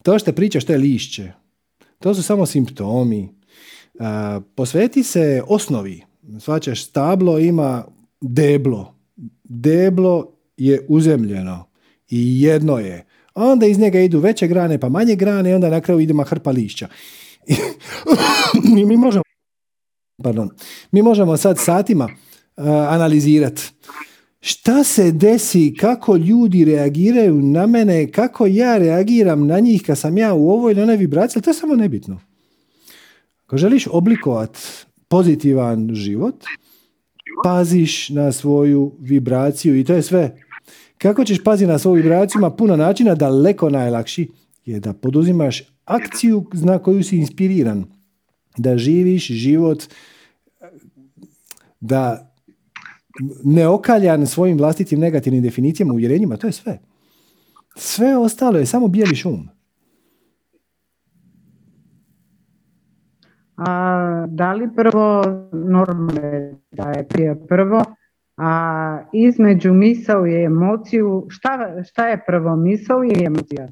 To što pričaš, to je lišće. To su samo simptomi. Uh, posveti se osnovi. Svačaš, stablo ima deblo. Deblo je uzemljeno i jedno je onda iz njega idu veće grane, pa manje grane i onda na kraju idemo hrpa lišća. mi, mi, možemo, pardon, mi možemo sad satima uh, analizirati šta se desi, kako ljudi reagiraju na mene, kako ja reagiram na njih kad sam ja u ovoj ili onoj vibraciji, to je samo nebitno. Ako želiš oblikovati pozitivan život, paziš na svoju vibraciju i to je sve. Kako ćeš paziti na svoju vibraciju? Ima puno načina, daleko najlakši je da poduzimaš akciju na koju si inspiriran. Da živiš život da ne okaljan svojim vlastitim negativnim definicijama, uvjerenjima, to je sve. Sve ostalo je samo bijeli šum. A, da li prvo normalno da je prije prvo a između misao i emociju, šta, šta je prvo misao i emocija?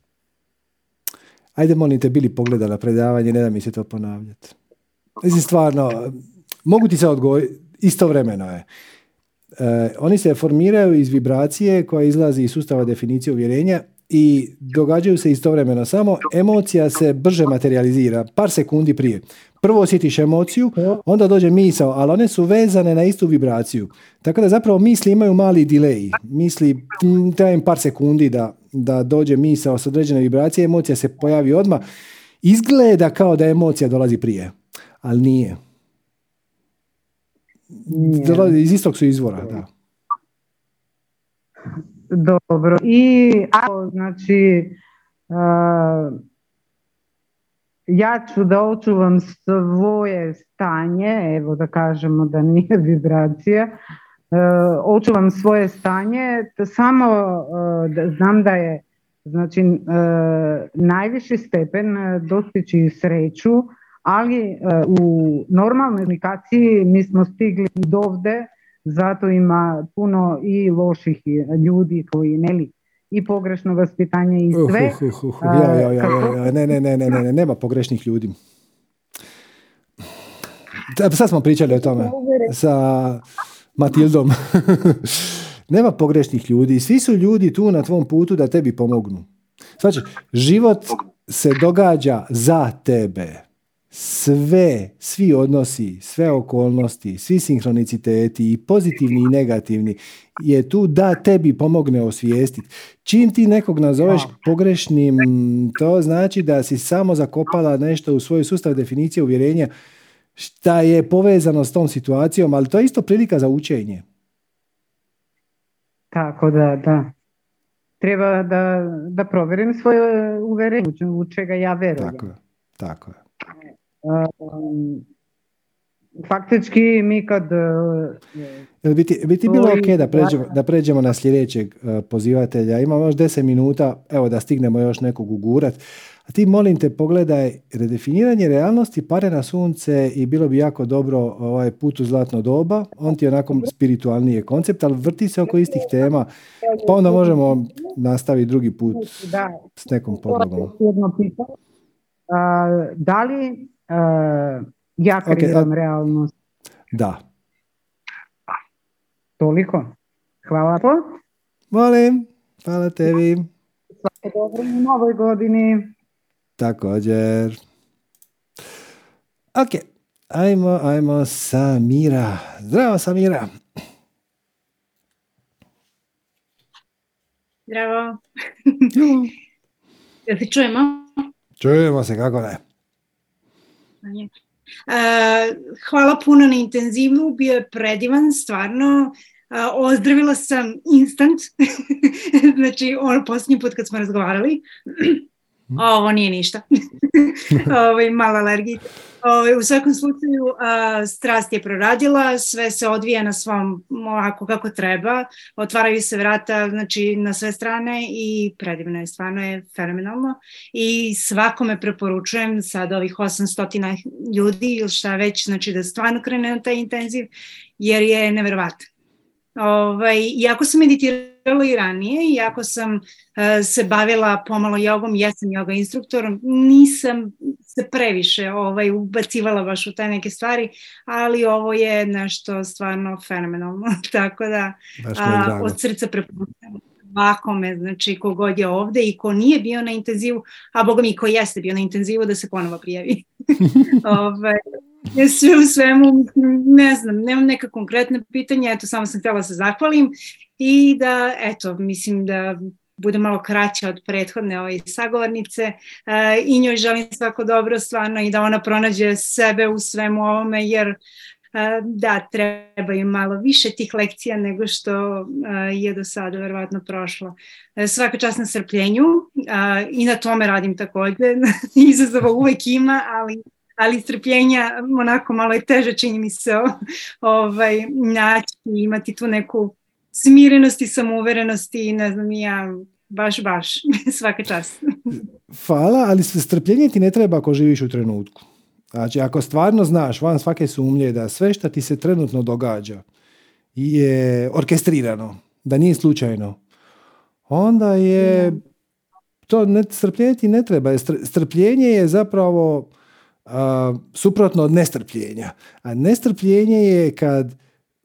Ajde, molim te, bili pogledala predavanje, ne da mi se to ponavljati. Mislim, stvarno, mogu ti se odgovoriti, istovremeno je. E, oni se formiraju iz vibracije koja izlazi iz sustava definicije uvjerenja i događaju se istovremeno. Samo emocija se brže materializira, par sekundi prije. Prvo osjetiš emociju, onda dođe misao, ali one su vezane na istu vibraciju. Tako da zapravo misli imaju mali delay. Misli traje par sekundi da, da dođe misao s određene vibracije, emocija se pojavi odmah. Izgleda kao da emocija dolazi prije, ali nije. Dolazi, iz istog su izvora, da. Dobro. I ako, znači, uh, ja ću da očuvam svoje stanje, evo da kažemo da nije vibracija, uh, očuvam svoje stanje, samo uh, da znam da je znači uh, najviši stepen dostići sreću, ali u normalnoj komunikaciji mi smo stigli do ovde, zato ima puno i loših ljudi koji ne i pogrešno vaspitanje i sve. Uh, uh, uh, ja, ja, ja, ne, ne, ne, ne, ne, nema pogrešnih ljudi. Sad smo pričali o tome sa Matildom. nema pogrešnih ljudi. Svi su ljudi tu na tvom putu da tebi pomognu. Znači, život se događa za tebe. Sve, svi odnosi, sve okolnosti, svi sinhroniciteti i pozitivni i negativni je tu da tebi pomogne osvijestiti. Čim ti nekog nazoveš pogrešnim, to znači da si samo zakopala nešto u svoj sustav definicije uvjerenja šta je povezano s tom situacijom, ali to je isto prilika za učenje. Tako da, da. Treba da, da provjerim svoje uverenje, u čega ja verujem. Tako je, tako je. Um, faktički mi kad... Jel bi ti, bi ti bilo ok da pređemo, da pređemo na sljedećeg uh, pozivatelja? Imamo još 10 minuta, evo da stignemo još nekog ugurat. A ti molim te pogledaj redefiniranje realnosti pare na sunce i bilo bi jako dobro ovaj put u zlatno doba. On ti je onako spiritualniji koncept, ali vrti se oko istih tema. Pa onda možemo nastaviti drugi put s nekom podlogom. Da li ja kreiram realnost? Da. Toliko. Hvala po. Molim. Hvala tebi. Svake dobro u novoj godini. Također. Ok, ajmo, ajmo Samira. Zdravo Samira. Zdravo. Jel ti čujemo? Čujemo se, kako ne. Hvala puno na intenzivu, bio je predivan, stvarno. ozdravila sam instant, znači ono posljednji put kad smo razgovarali. Mhm. Ovo nije ništa. Ovo, ovaj, malo alergije. Ovaj, u svakom slučaju strast je proradila, sve se odvija na svom ovako kako treba, otvaraju se vrata znači, na sve strane i predivno je, stvarno je fenomenalno i svakome preporučujem sad ovih 800 ljudi ili šta već, znači da stvarno krene na taj intenziv jer je neverovatno. Ovaj, iako sam meditirala i ranije, iako sam eh, se bavila pomalo jogom, jesam joga instruktorom, nisam se previše ovaj, ubacivala baš u te neke stvari, ali ovo je nešto stvarno fenomenalno. Tako da od srca preporučujem svakome, znači kogod je ovde i ko nije bio na intenzivu, a boga mi ko jeste bio na intenzivu da se ponovo prijavi. ovaj, sve u svemu, ne znam, nemam neka konkretna pitanja, eto samo sam htjela se zahvalim i da, eto, mislim da bude malo kraća od prethodne ove sagovornice e, i njoj želim svako dobro stvarno i da ona pronađe sebe u svemu ovome jer e, da, treba im malo više tih lekcija nego što e, je do sada verovatno prošlo. Svaka čast na srpljenju i na tome radim također. Izazova uvek ima, ali ali strpljenja onako malo je teže čini mi se ovaj, naći i imati tu neku smirenost i samouverenost i ne znam ja baš baš svaka čast. Hvala, ali strpljenje ti ne treba ako živiš u trenutku. Znači ako stvarno znaš van svake sumnje da sve što ti se trenutno događa je orkestrirano, da nije slučajno, onda je to ne, strpljenje ti ne treba. Strpljenje je zapravo suprotno od nestrpljenja. A nestrpljenje je kad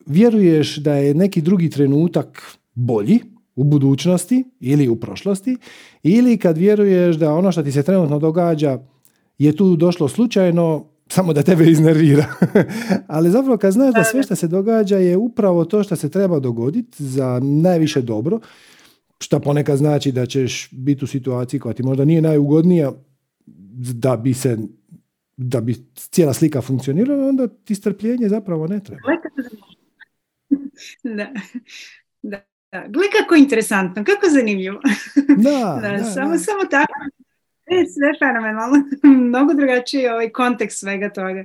vjeruješ da je neki drugi trenutak bolji u budućnosti ili u prošlosti ili kad vjeruješ da ono što ti se trenutno događa je tu došlo slučajno samo da tebe iznervira. Ali zapravo kad znaš da sve što se događa je upravo to što se treba dogoditi za najviše dobro, što ponekad znači da ćeš biti u situaciji koja ti možda nije najugodnija da bi se da bi cijela slika funkcionirala, onda ti strpljenje zapravo ne treba. Da, da. da. Gle kako interesantno, kako zanimljivo. Da, da, samo, samo tako. E, sve fenomenalno. Mnogo drugačiji ovaj kontekst svega toga.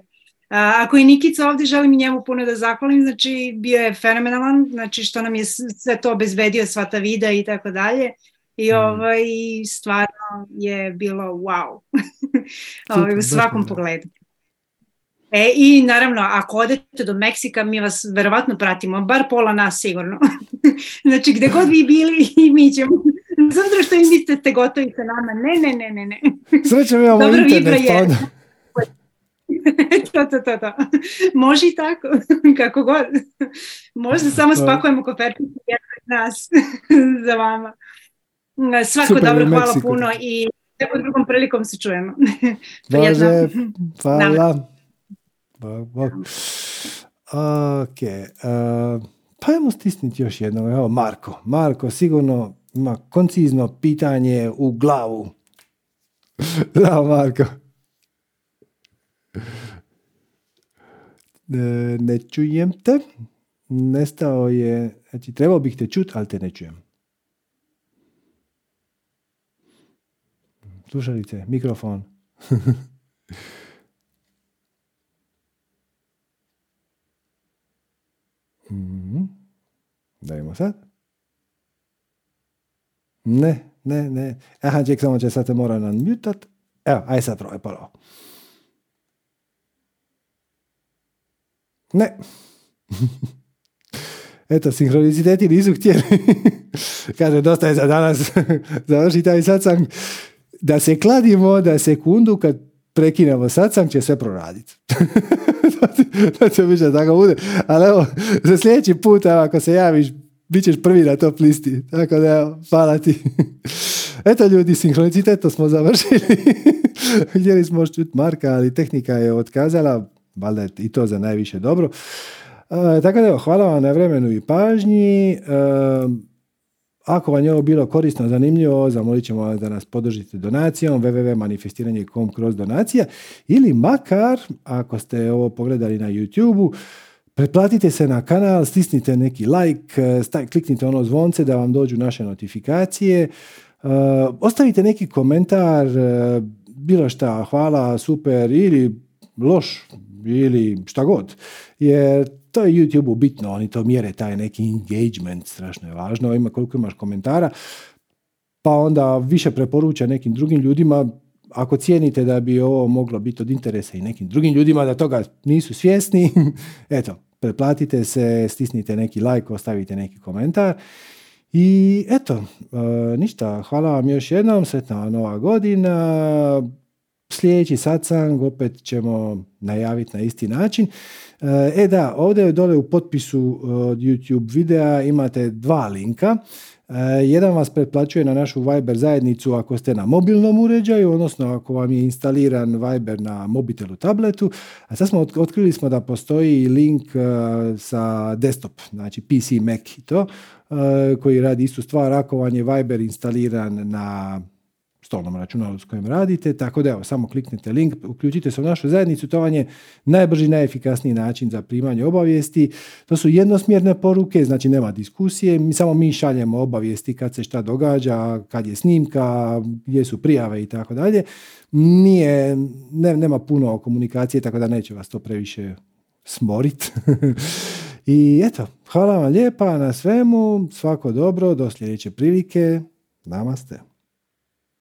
A, ako je Nikica ovdje, želim i njemu puno da zahvalim, znači bio je fenomenalan, znači što nam je sve to obezbedio, sva ta videa i tako dalje. I mm. ovaj, stvarno je bilo wow. ovaj, u svakom pogledu. E, I naravno, ako odete do Meksika, mi vas verovatno pratimo, bar pola nas sigurno. znači, gde god vi bili i mi ćemo. Zato što vi mislite ste gotovi sa nama. Ne, ne, ne, ne. ne. Srećem imamo Dobro, internet. Je. to, to, to, to. Može i tako, kako god. Možda samo spakujemo koferticu nas za vama. Svako Super, dobro, hvala puno i Nekom drugom prilikom se čujemo. Može, hvala. Ok, uh, pa ajmo stisniti još jedno. Evo, Marko. Marko sigurno ima koncizno pitanje u glavu. Zdravo, Marko. Ne, ne čujem te. Nestao je, znači trebao bih te čut, ali te ne čujem. Slušalice, mikrofon. mm Dajmo sad. Ne, ne, ne. Aha, ček, samo će sad se mora mutat. Evo, aj sad probaj ponovo. Ne. Eto, sinhroniciteti nisu htjeli. Kaže, dosta je za danas. Završi taj satsang. Da se kladimo da sekundu kad prekinemo satsang će sve proraditi. to će više tako bude. Ali evo, za sljedeći put, ako se javiš, bit ćeš prvi na top listi. Tako da, evo, hvala ti. Eto ljudi, sinhronicitet smo završili. Htjeli smo čuti Marka, ali tehnika je otkazala. Valjda i to za najviše dobro. E, tako da, evo, hvala vam na vremenu i pažnji. E, ako vam je ovo bilo korisno, zanimljivo, zamolit ćemo vas da nas podržite donacijom www.manifestiranje.com kroz donacija ili makar, ako ste ovo pogledali na YouTube-u, pretplatite se na kanal, stisnite neki like, kliknite ono zvonce da vam dođu naše notifikacije, uh, ostavite neki komentar, uh, bilo šta, hvala, super ili loš ili šta god, jer to je YouTube bitno, oni to mjere, taj neki engagement, strašno je važno, ima koliko imaš komentara, pa onda više preporuča nekim drugim ljudima, ako cijenite da bi ovo moglo biti od interesa i nekim drugim ljudima, da toga nisu svjesni, eto, pretplatite se, stisnite neki like, ostavite neki komentar. I eto, e, ništa, hvala vam još jednom, sretna nova godina, sljedeći satsang opet ćemo najaviti na isti način. E da, ovdje dole u potpisu e, od YouTube videa imate dva linka. E, jedan vas pretplaćuje na našu Viber zajednicu ako ste na mobilnom uređaju, odnosno ako vam je instaliran Viber na mobitelu, tabletu. A sad smo otkrili smo da postoji link e, sa desktop, znači PC, Mac i to, koji radi istu stvar ako vam je Viber instaliran na stolnom računalu s kojim radite, tako da evo, samo kliknite link, uključite se u našu zajednicu, to vam je najbrži, najefikasniji način za primanje obavijesti. To su jednosmjerne poruke, znači nema diskusije, mi samo mi šaljemo obavijesti kad se šta događa, kad je snimka, gdje su prijave i tako dalje. Nije, ne, nema puno komunikacije, tako da neće vas to previše smorit. I eto, hvala vam lijepa na svemu, svako dobro, do sljedeće prilike, namaste.